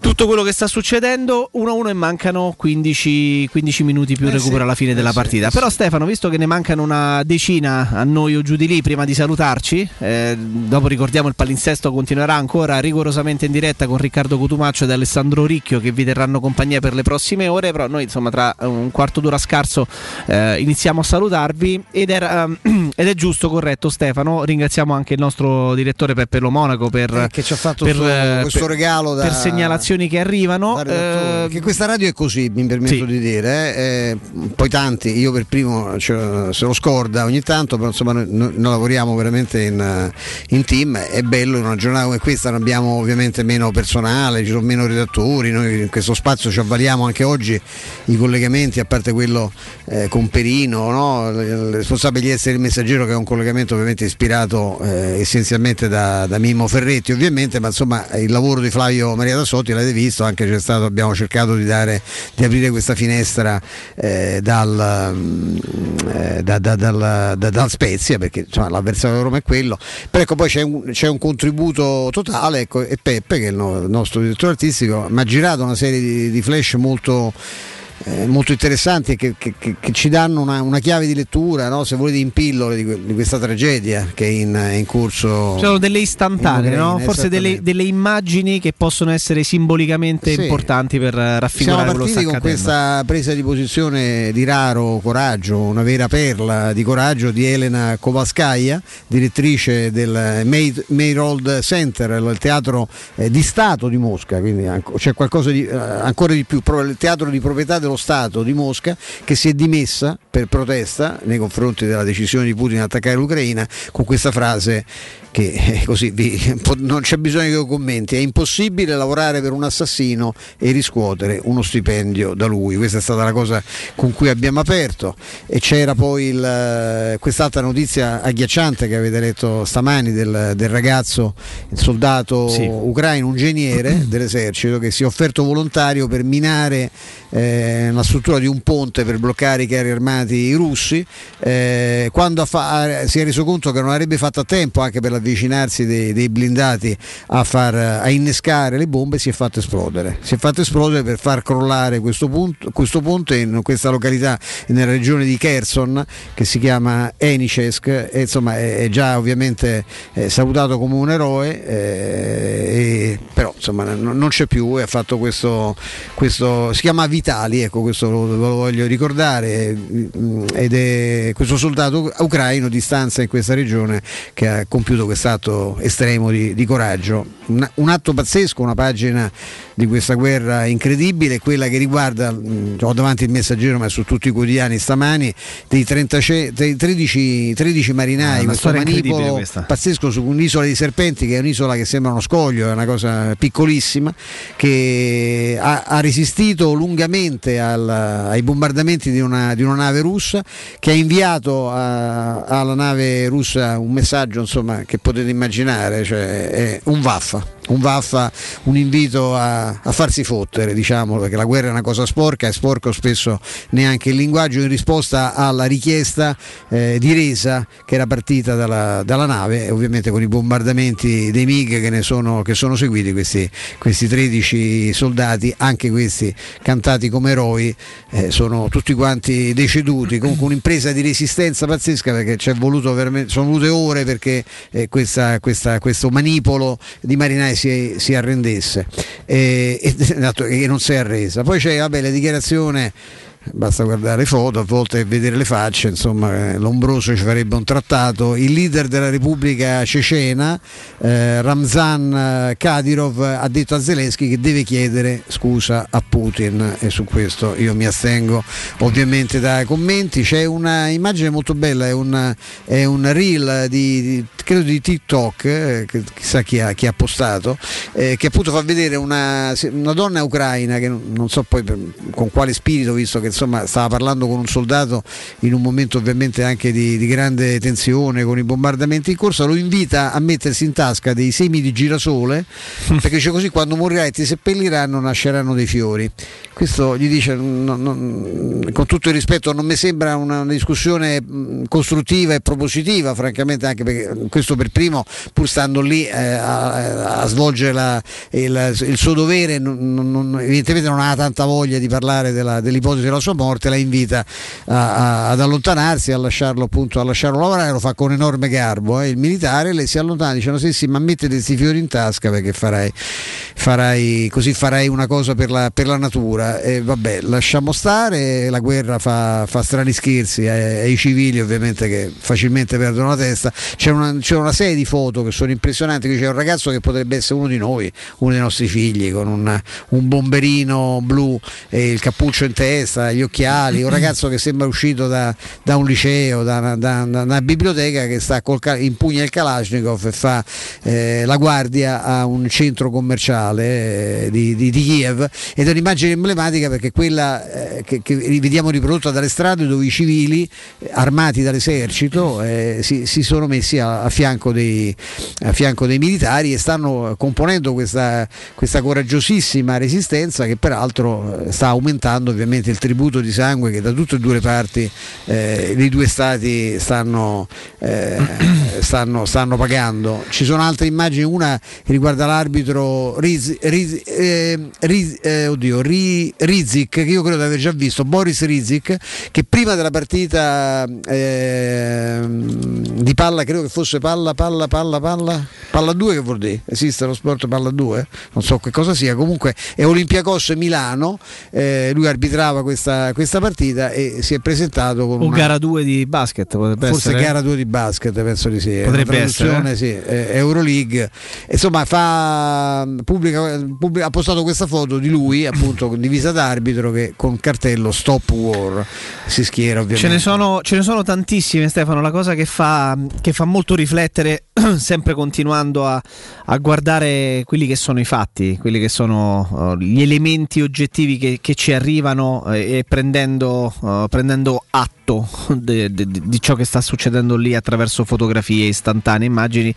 tutto quello che sta succedendo. 1-1 e mancano 15, 15 minuti più Eh recupero sì, alla fine eh della sì, partita. eh Però Stefano, visto che ne mancano una decina a noi o giù di lì prima di salutarci, eh, dopo ricordiamo il palinsesto continuerà ancora rigorosamente in diretta con Riccardo Cotumaccio ed Alessandro Ricchio che vi terranno compagnia per le prossime ore, però noi insomma tra un quarto d'ora scarso eh, iniziamo a salutarvi ed, era, ed è giusto, corretto Stefano, ringraziamo anche il nostro direttore Peppe Lo Monaco per, Eh, che ci ha fatto per, eh, questo per- regalo da- per segnalazioni che arrivano. da redattore. Eh, che questa radio è così, mi permetto sì. di dire. eh, eh, poi tanti, io per primo ce- se lo scorda ogni tanto, però insomma noi, noi- lavoriamo veramente in, in team. È bello in una giornata come questa, non abbiamo ovviamente meno personale, ci sono meno redattori. Noi in questo spazio ci avvaliamo anche oggi i collegamenti, a parte quello eh, con Perino, no? il il responsabile di essere il messaggero, che è un collegamento ovviamente ispirato eh, essenzialmente da, da Mimmo Ferretti, ovviamente, ma insomma il lavoro di Flavio Maria Tassotti l'avete visto, anche c'è stato, abbiamo cercato di, dare, di aprire questa finestra eh, dal, mm, eh, da- da- dal- da- dal Spezia, perché insomma, l'avversario di Roma è quello, però ecco poi c'è un, c'è un contributo totale ecco, e Peppe, che è il nostro direttore artistico, mi ha girato una serie di, di flash molto eh, molto interessanti e che, che- che- ci danno una, una chiave di lettura, no? se volete in pillole, di, di questa tragedia che è in, è in corso. Sono delle istantanee, no? Forse delle, delle immagini che possono essere simbolicamente Sì. importanti per eh, Siamo raffigurare quello che sta partiti con questa presa di posizione di raro coraggio, una vera perla di coraggio di Elena Kovalskaya, direttrice del May- Mayrold Center, il teatro eh, di Stato di Mosca, quindi c'è qualcosa di, eh, ancora di più, il teatro di proprietà dello Stato di Mosca che si è dimessa per protesta nei confronti della decisione di Putin di attaccare l'Ucraina con questa frase che eh, così vi- non c'è bisogno che io commenti, è impossibile lavorare per un assassino e riscuotere uno stipendio da lui, questa è stata la cosa con cui abbiamo aperto. E c'era poi il, eh, quest'altra notizia agghiacciante che avete letto stamani del, del ragazzo, il soldato Sì. ucraino, un geniere dell'esercito che si è offerto volontario per minare eh, la struttura di un ponte per bloccare i carri armati russi, eh, quando ha fa- ha- si è reso conto che non avrebbe fatto a tempo anche per l'avvicinarsi dei, dei blindati a, far, a innescare le bombe, si è fatto esplodere. Si è fatto esplodere per far crollare questo, punto- questo ponte in questa località nella regione di Kherson che si chiama Enicesk e insomma è, è già ovviamente eh, salutato come un eroe, eh, e- però insomma non, c'è più e ha fatto questo, questo si chiama Vitali, ecco questo lo, lo voglio ricordare, mm, ed è questo soldato ucraino di stanza in questa regione che ha compiuto quest'atto estremo di, di coraggio. Un, un atto pazzesco, una pagina di questa guerra incredibile, quella che riguarda, mm, ho davanti il messaggero ma su tutti i quotidiani stamani, dei, 30 ce- dei 13, 13 marinai, Ah, questo manipolo questa. pazzesco su un'isola dei serpenti che è un'isola che sembra uno scoglio, è una cosa piccolissima, che ha, ha resistito lungamente al- ai bombardamenti di una, di una nave russa, che ha inviato a- alla nave russa un messaggio insomma, che potete immaginare, cioè è un vaffa. Un vaffa, un invito a, a farsi fottere, diciamo, perché la guerra è una cosa sporca, è sporco spesso neanche il linguaggio. In risposta alla richiesta eh, di resa che era partita dalla, dalla nave e ovviamente con i bombardamenti dei MiG che sono, che sono seguiti questi, questi 13 soldati, anche questi cantati come eroi, eh, sono tutti quanti deceduti, comunque un'impresa di resistenza pazzesca perché ci sono volute ore perché eh, questa- questa- questo manipolo di marinai si, si arrendesse e, e- e non si è arresa. Poi c'è vabbè, la dichiarazione basta guardare foto, a volte vedere le facce, insomma eh, l'ombroso ci farebbe un trattato. Il leader della Repubblica Cecena, eh, Ramzan eh, Kadyrov, ha detto a Zelensky che deve chiedere scusa a Putin e su questo io mi astengo ovviamente dai commenti. C'è una immagine molto bella, è un, è un reel di, di- credo di TikTok, eh, chissà chi ha, chi ha postato, eh, che appunto fa vedere una, una donna ucraina che non so poi per- con quale spirito, visto che insomma stava parlando con un soldato in un momento ovviamente anche di, di grande tensione con i bombardamenti in corsa, lo invita a mettersi in tasca dei semi di girasole perché dice così quando morirai e ti seppelliranno nasceranno dei fiori. Questo gli dice, no- no- con tutto il rispetto, non mi sembra una, una discussione costruttiva e propositiva, francamente, anche perché questo per primo, pur stando lì eh, a, a svolgere la- il, il suo dovere, non- non- evidentemente non ha tanta voglia di parlare della- dell'ipotesi della sua morte, la invita a- a- ad allontanarsi, a lasciarlo, appunto, a lasciarlo lavorare, lo fa con enorme garbo. eh. Il militare lei si allontana, dice: sì, sì, ma mettete questi fiori in tasca perché farai, farai- così farai una cosa per la, per la natura. E vabbè, lasciamo stare, la guerra fa, fa strani scherzi ai, ai civili ovviamente che facilmente perdono la testa. C'è una, c'è una serie di foto che sono impressionanti, c'è un ragazzo che potrebbe essere uno di noi, uno dei nostri figli, con un, un bomberino blu e il cappuccio in testa, gli occhiali, un ragazzo che sembra uscito da, da un liceo, da una, da- una biblioteca che sta col, impugna il Kalashnikov e fa eh, la guardia a un centro commerciale eh, di, di- di Kiev. Ed è un'immagine emblematica perché quella eh, che, che vediamo riprodotta dalle strade dove i civili eh, armati dall'esercito eh, si, si sono messi a, a fianco dei, a fianco dei militari e stanno componendo questa, questa coraggiosissima resistenza che peraltro eh, sta aumentando ovviamente il tributo tributo di sangue che da tutte e due le parti eh, i due stati stanno, eh, stanno, stanno pagando. Ci sono altre immagini, una che riguarda l'arbitro Riz, Riz, eh, Riz- eh, oddio, Ri- Rizik, che io credo di aver già visto, Boris Rizik, che prima della partita ehm, di palla, credo che fosse palla, palla, palla, palla, palla 2 che vuol dire? Esiste lo sport palla 2? Non so che cosa sia, comunque è Olympiacos Milano, eh, lui arbitrava questa, questa partita e si è presentato con O una- gara 2 di basket potrebbe Forse essere. gara 2 di basket, penso di sì. Potrebbe essere, sì, eh, Euroleague. Insomma, fa, pubblica, pubblica- ha postato questa foto di lui, appunto, divisa d'arbitro, che con cartello Stop War si schiera ovviamente. Ce ne, sono, ce ne sono tantissime Stefano, la cosa che fa, che fa molto riflettere, sempre continuando a, a guardare quelli che sono i fatti, quelli che sono eh, gli elementi oggettivi che, che ci arrivano eh, prendendo, eh, prendendo atto de- de- de- di ciò che sta succedendo lì attraverso fotografie istantanee, immagini,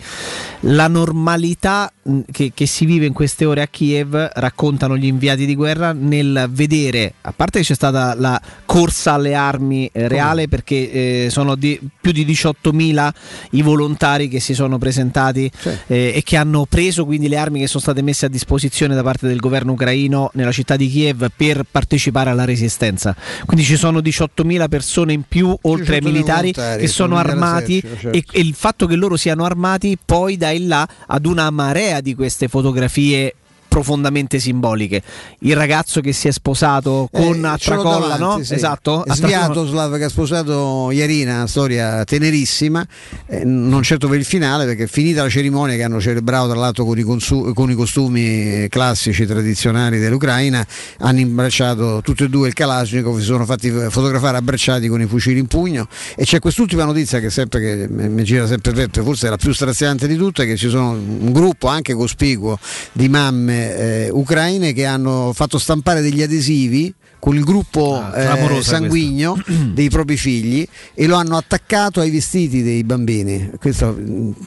la normalità mh, che, che si vive in queste ore a Kiev, raccontano gli inviati di guerra, nel vedere, a parte che c'è stata la corsa alle armi eh, reale, perché eh, sono di- più di 18.000 i volontari che si sono presentati eh, e che hanno preso quindi le armi che sono state messe a disposizione da parte del governo ucraino nella città di Kiev per partecipare alla resistenza. Quindi ci sono 18.000 persone in più, oltre ai 18.000 militari, che sono armati dell'esercito, certo. e, e il fatto che loro siano armati poi dà in là ad una marea di queste fotografie profondamente simboliche. Il ragazzo che si è sposato con Eh, tracolla, davanti, no? sì. Esatto. Sviatoslav che ha sposato Iarina, una storia tenerissima, eh, non certo per il finale perché finita la cerimonia che hanno celebrato tra l'altro con i, consu- con i costumi classici tradizionali dell'Ucraina, hanno imbracciato tutti e due il Kalashnikov, si sono fatti fotografare abbracciati con i fucili in pugno e c'è quest'ultima notizia che sempre che mi mi gira sempre Peppe, forse è la più straziante di tutte, che ci sono un gruppo anche cospicuo di mamme eh, ucraine che hanno fatto stampare degli adesivi con il gruppo eh, clamorosa sanguigno dei propri figli e lo hanno attaccato ai vestiti dei bambini, Questo,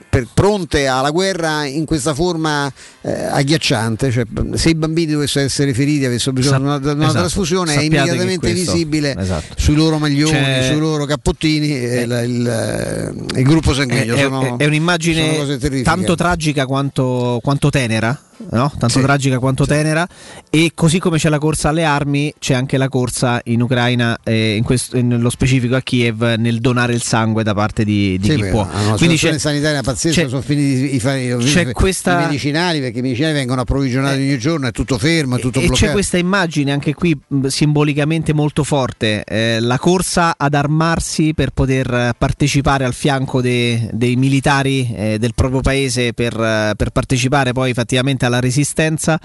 per- pronte alla guerra in questa forma eh, agghiacciante. Cioè, se i bambini dovessero essere feriti, avessero bisogno di una, una esatto. trasfusione, è Sappiate che immediatamente questo- visibile esatto. sui loro maglioni, C'è- sui loro cappottini eh, il, il- il gruppo sanguigno. è, sono- è- è un'immagine tanto tragica quanto, quanto tenera. No? Tanto Sì, tragica quanto tenera, e così come c'è la corsa alle armi, c'è anche la corsa in Ucraina, eh, in questo- nello specifico a Kiev, nel donare il sangue da parte di, di Sì, chi può. Quindi c'è, sanitaria pazzesca, c'è- sono finiti i, i- i- questa- i medicinali perché i medicinali vengono approvvigionati ogni giorno, è tutto fermo, è tutto e bloccato. c'è questa immagine anche qui simbolicamente molto forte, eh, la corsa ad armarsi per poter eh, partecipare al fianco de- dei militari eh, del proprio paese per, eh, per partecipare poi effettivamente alla resistenza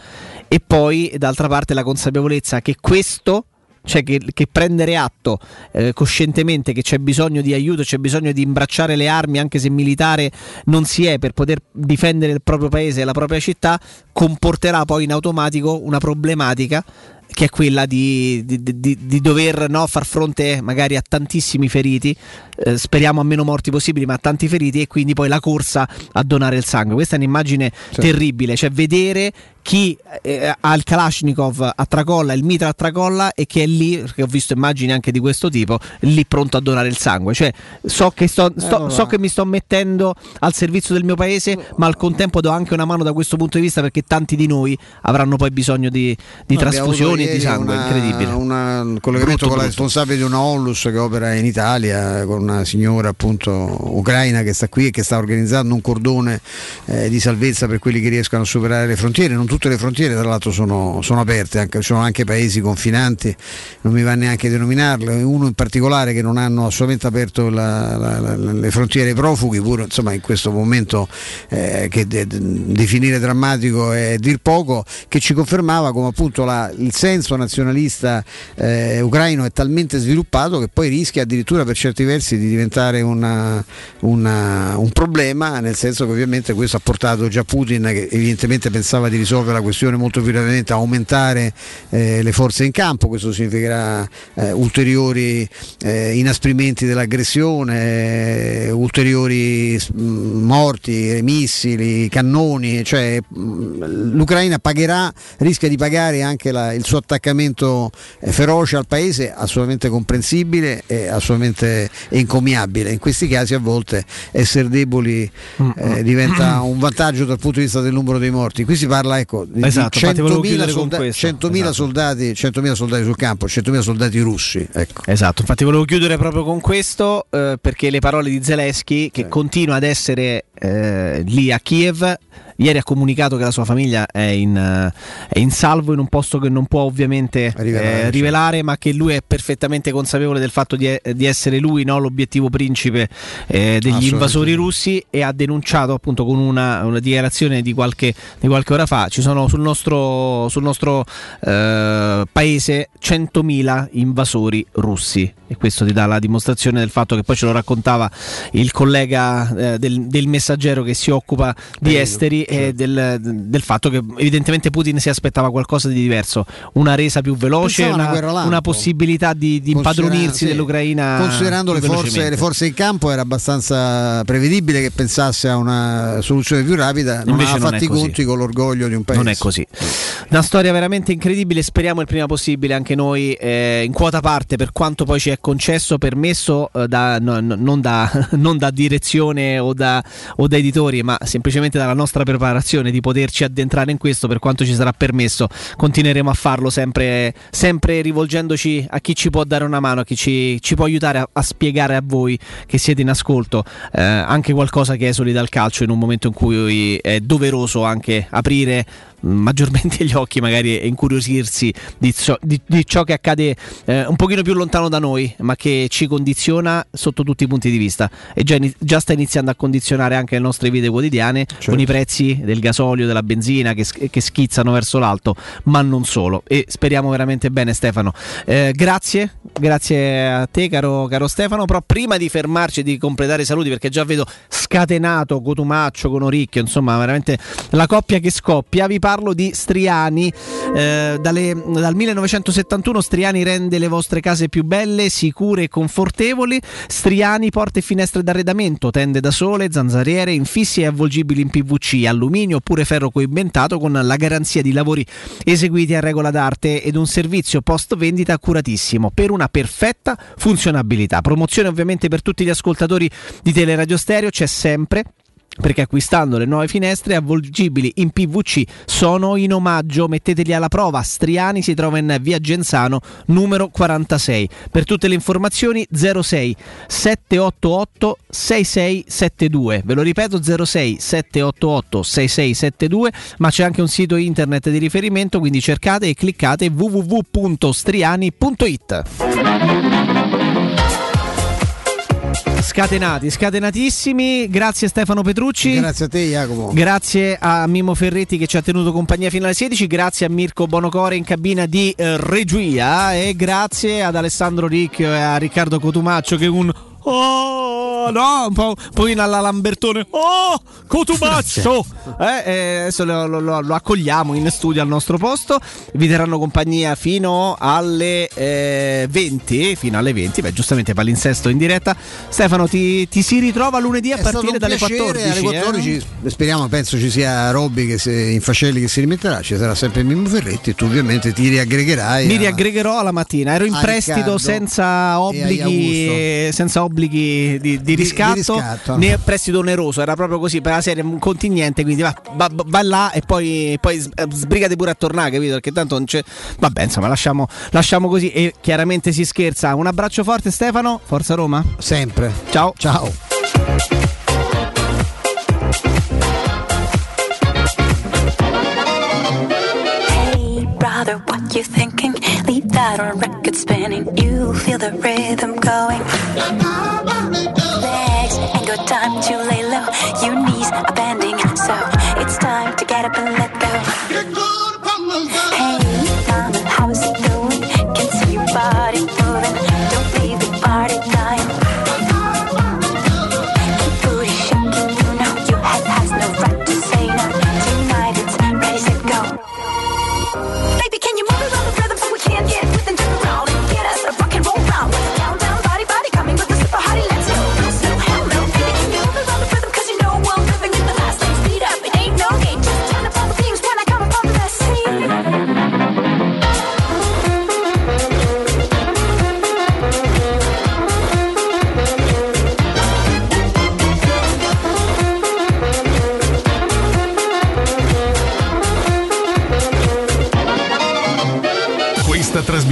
e poi d'altra parte la consapevolezza che questo cioè che, che prendere atto eh, coscientemente che c'è bisogno di aiuto, c'è bisogno di imbracciare le armi anche se militare non si è per poter difendere il proprio paese e la propria città, comporterà poi in automatico una problematica che è quella di, di- di- di dover no, far fronte magari a tantissimi feriti, eh, speriamo a meno morti possibili, ma a tanti feriti e quindi poi la corsa a donare il sangue. Questa è un'immagine terribile, cioè vedere chi eh, ha il Kalashnikov a tracolla, il mitra a tracolla e che è lì, perché ho visto immagini anche di questo tipo, lì pronto a donare il sangue. Cioè so che, sto- sto- allora. so che mi sto mettendo al servizio del mio paese, ma al contempo do anche una mano da questo punto di vista perché tanti di noi avranno poi bisogno di, di trasfusioni e di sangue, una- incredibile. una- un collegamento Brutto, con la brutto. responsabile di una Onlus che opera in Italia, con una signora appunto ucraina che sta qui e che sta organizzando un cordone eh, di salvezza per quelli che riescono a superare le frontiere. Non tutte le frontiere, tra l'altro, sono, sono aperte, anche, ci sono anche paesi confinanti, non mi va neanche a denominarle. Uno in particolare che non hanno assolutamente aperto la- la- la- le frontiere ai profughi, pure insomma in questo momento eh, che de- de- definire drammatico è dir poco, che ci confermava come appunto il senso nazionalista eh, ucraino è talmente sviluppato che poi rischia addirittura per certi versi di diventare una- una- un problema, nel senso che ovviamente questo ha portato già Putin, che evidentemente pensava di risolvere la questione molto più rapidamente, aumentare eh, le forze in campo, questo significherà eh, ulteriori eh, inasprimenti dell'aggressione, eh, ulteriori mh, morti, missili, cannoni, cioè mh, l'Ucraina pagherà, rischia di pagare anche la- il suo suo attaccamento eh, feroce al paese assolutamente comprensibile e assolutamente encomiabile. In questi casi a volte essere deboli Mm, eh, diventa un vantaggio dal punto di vista del numero dei morti. Qui si parla ecco, di Esatto, infatti volevo 100.000, chiudere con solda- questo. 100.000 Esatto. soldati, 100.000 soldati sul campo, 100.000 soldati russi. Ecco. Esatto, infatti volevo chiudere proprio con questo eh, perché le parole di Zelensky che continua ad essere eh, lì a Kiev ieri ha comunicato che la sua famiglia è in, eh, è in salvo in un posto che non può ovviamente Rivelare, eh, rivelare, ma che lui è perfettamente consapevole del fatto di, di essere lui no, l'obiettivo principe eh, degli invasori russi e ha denunciato appunto con una, una dichiarazione di qualche, di qualche ora fa ci sono sul nostro, sul nostro eh, paese 100.000 invasori russi. E questo ti dà la dimostrazione del fatto che poi ce lo raccontava il collega eh, del, del messaggero che si occupa di Bello, esteri e del, del fatto che evidentemente Putin si aspettava qualcosa di diverso, una resa più veloce, una una, possibilità di, di impadronirsi sì. dell'Ucraina. Considerando le forze, le forze in campo era abbastanza prevedibile che pensasse a una soluzione più rapida, non Invece ha non i conti con l'orgoglio di un paese. Non è così. Una storia veramente incredibile, speriamo il prima possibile anche noi eh, in quota parte per quanto poi ci è concesso, permesso eh, da, no- no- non, da, non da direzione o da, o da editori, ma semplicemente dalla nostra preparazione di poterci addentrare in questo per quanto ci sarà permesso. Continueremo a farlo sempre, sempre rivolgendoci a chi ci può dare una mano, a chi ci, ci può aiutare a, a spiegare a voi che siete in ascolto eh, anche qualcosa che esuli dal calcio in un momento in cui è doveroso anche aprire maggiormente gli occhi magari e incuriosirsi di, ciò- di- di ciò che accade eh, un pochino più lontano da noi ma che ci condiziona sotto tutti i punti di vista. E già, già sta iniziando a condizionare anche le nostre vite quotidiane con i prezzi del gasolio, della benzina che, che schizzano verso l'alto ma non solo. E speriamo veramente bene Stefano. Eh, grazie, grazie a te caro, caro Stefano. Però prima di fermarci e di completare i saluti perché già vedo scatenato Cotumaccio con Oricchio insomma veramente la coppia che scoppia vi parlo di Striani. Eh, dalle- dal 1971 Striani rende le vostre case più belle sicure e confortevoli. Striani porte e finestre d'arredamento tende da sole, zanzariere infissi e avvolgibili in PVC alluminio oppure ferro coibentato con la garanzia di lavori eseguiti a regola d'arte ed un servizio post vendita accuratissimo per una perfetta funzionabilità. Promozione ovviamente per tutti gli ascoltatori di Teleradio Stereo c'è sempre perché acquistando le nuove finestre avvolgibili in PVC sono in omaggio, metteteli alla prova. Striani si trova in via Genzano numero 46. Per tutte le informazioni 06 788 6672. Ve lo ripeto 06 788 6672, ma c'è anche un sito internet di riferimento, quindi cercate e cliccate www.striani.it. Scatenati, scatenatissimi. Grazie Stefano Petrucci. Grazie a te Jacopo. Grazie a Mimo Ferretti che ci ha tenuto compagnia fino alle 16, grazie a Mirko Bonocore in cabina di eh, regia e grazie ad Alessandro Ricchio e a Riccardo Cotumaccio che un Oh no, un po', un pochino alla Lambertone. Oh, Cotumaccio! Eh, eh, adesso lo, lo- lo- accogliamo in studio al nostro posto. Vi terranno compagnia fino alle eh, 20. Fino alle 20, beh, giustamente palinsesto in diretta. Stefano, ti, ti si ritrova lunedì a È partire dalle piacere, 14. alle 14 eh? speriamo, penso ci sia Robby che si, in Fascelli che si rimetterà, ci sarà sempre Mimmo Ferretti e tu ovviamente ti riaggregherai. Mi a- riaggregherò alla mattina. Ero in prestito Riccardo senza obblighi, senza obblighi di, di di riscatto, riscatto. né prestito oneroso. Era proprio così per la serie un contingente. Quindi va, va- va là e poi, poi eh, sbrigate pure a tornare, capito? Perché tanto non c'è. Vabbè, insomma, lasciamo, lasciamo così. E chiaramente si scherza. Un abbraccio forte, Stefano. Forza Roma. Sempre. Ciao. Ciao. Hey, brother, what you thinking? That on record spinning. You feel the rhythm going. Legs ain't got time to lay low. Your knees are bending, so it's time to get up and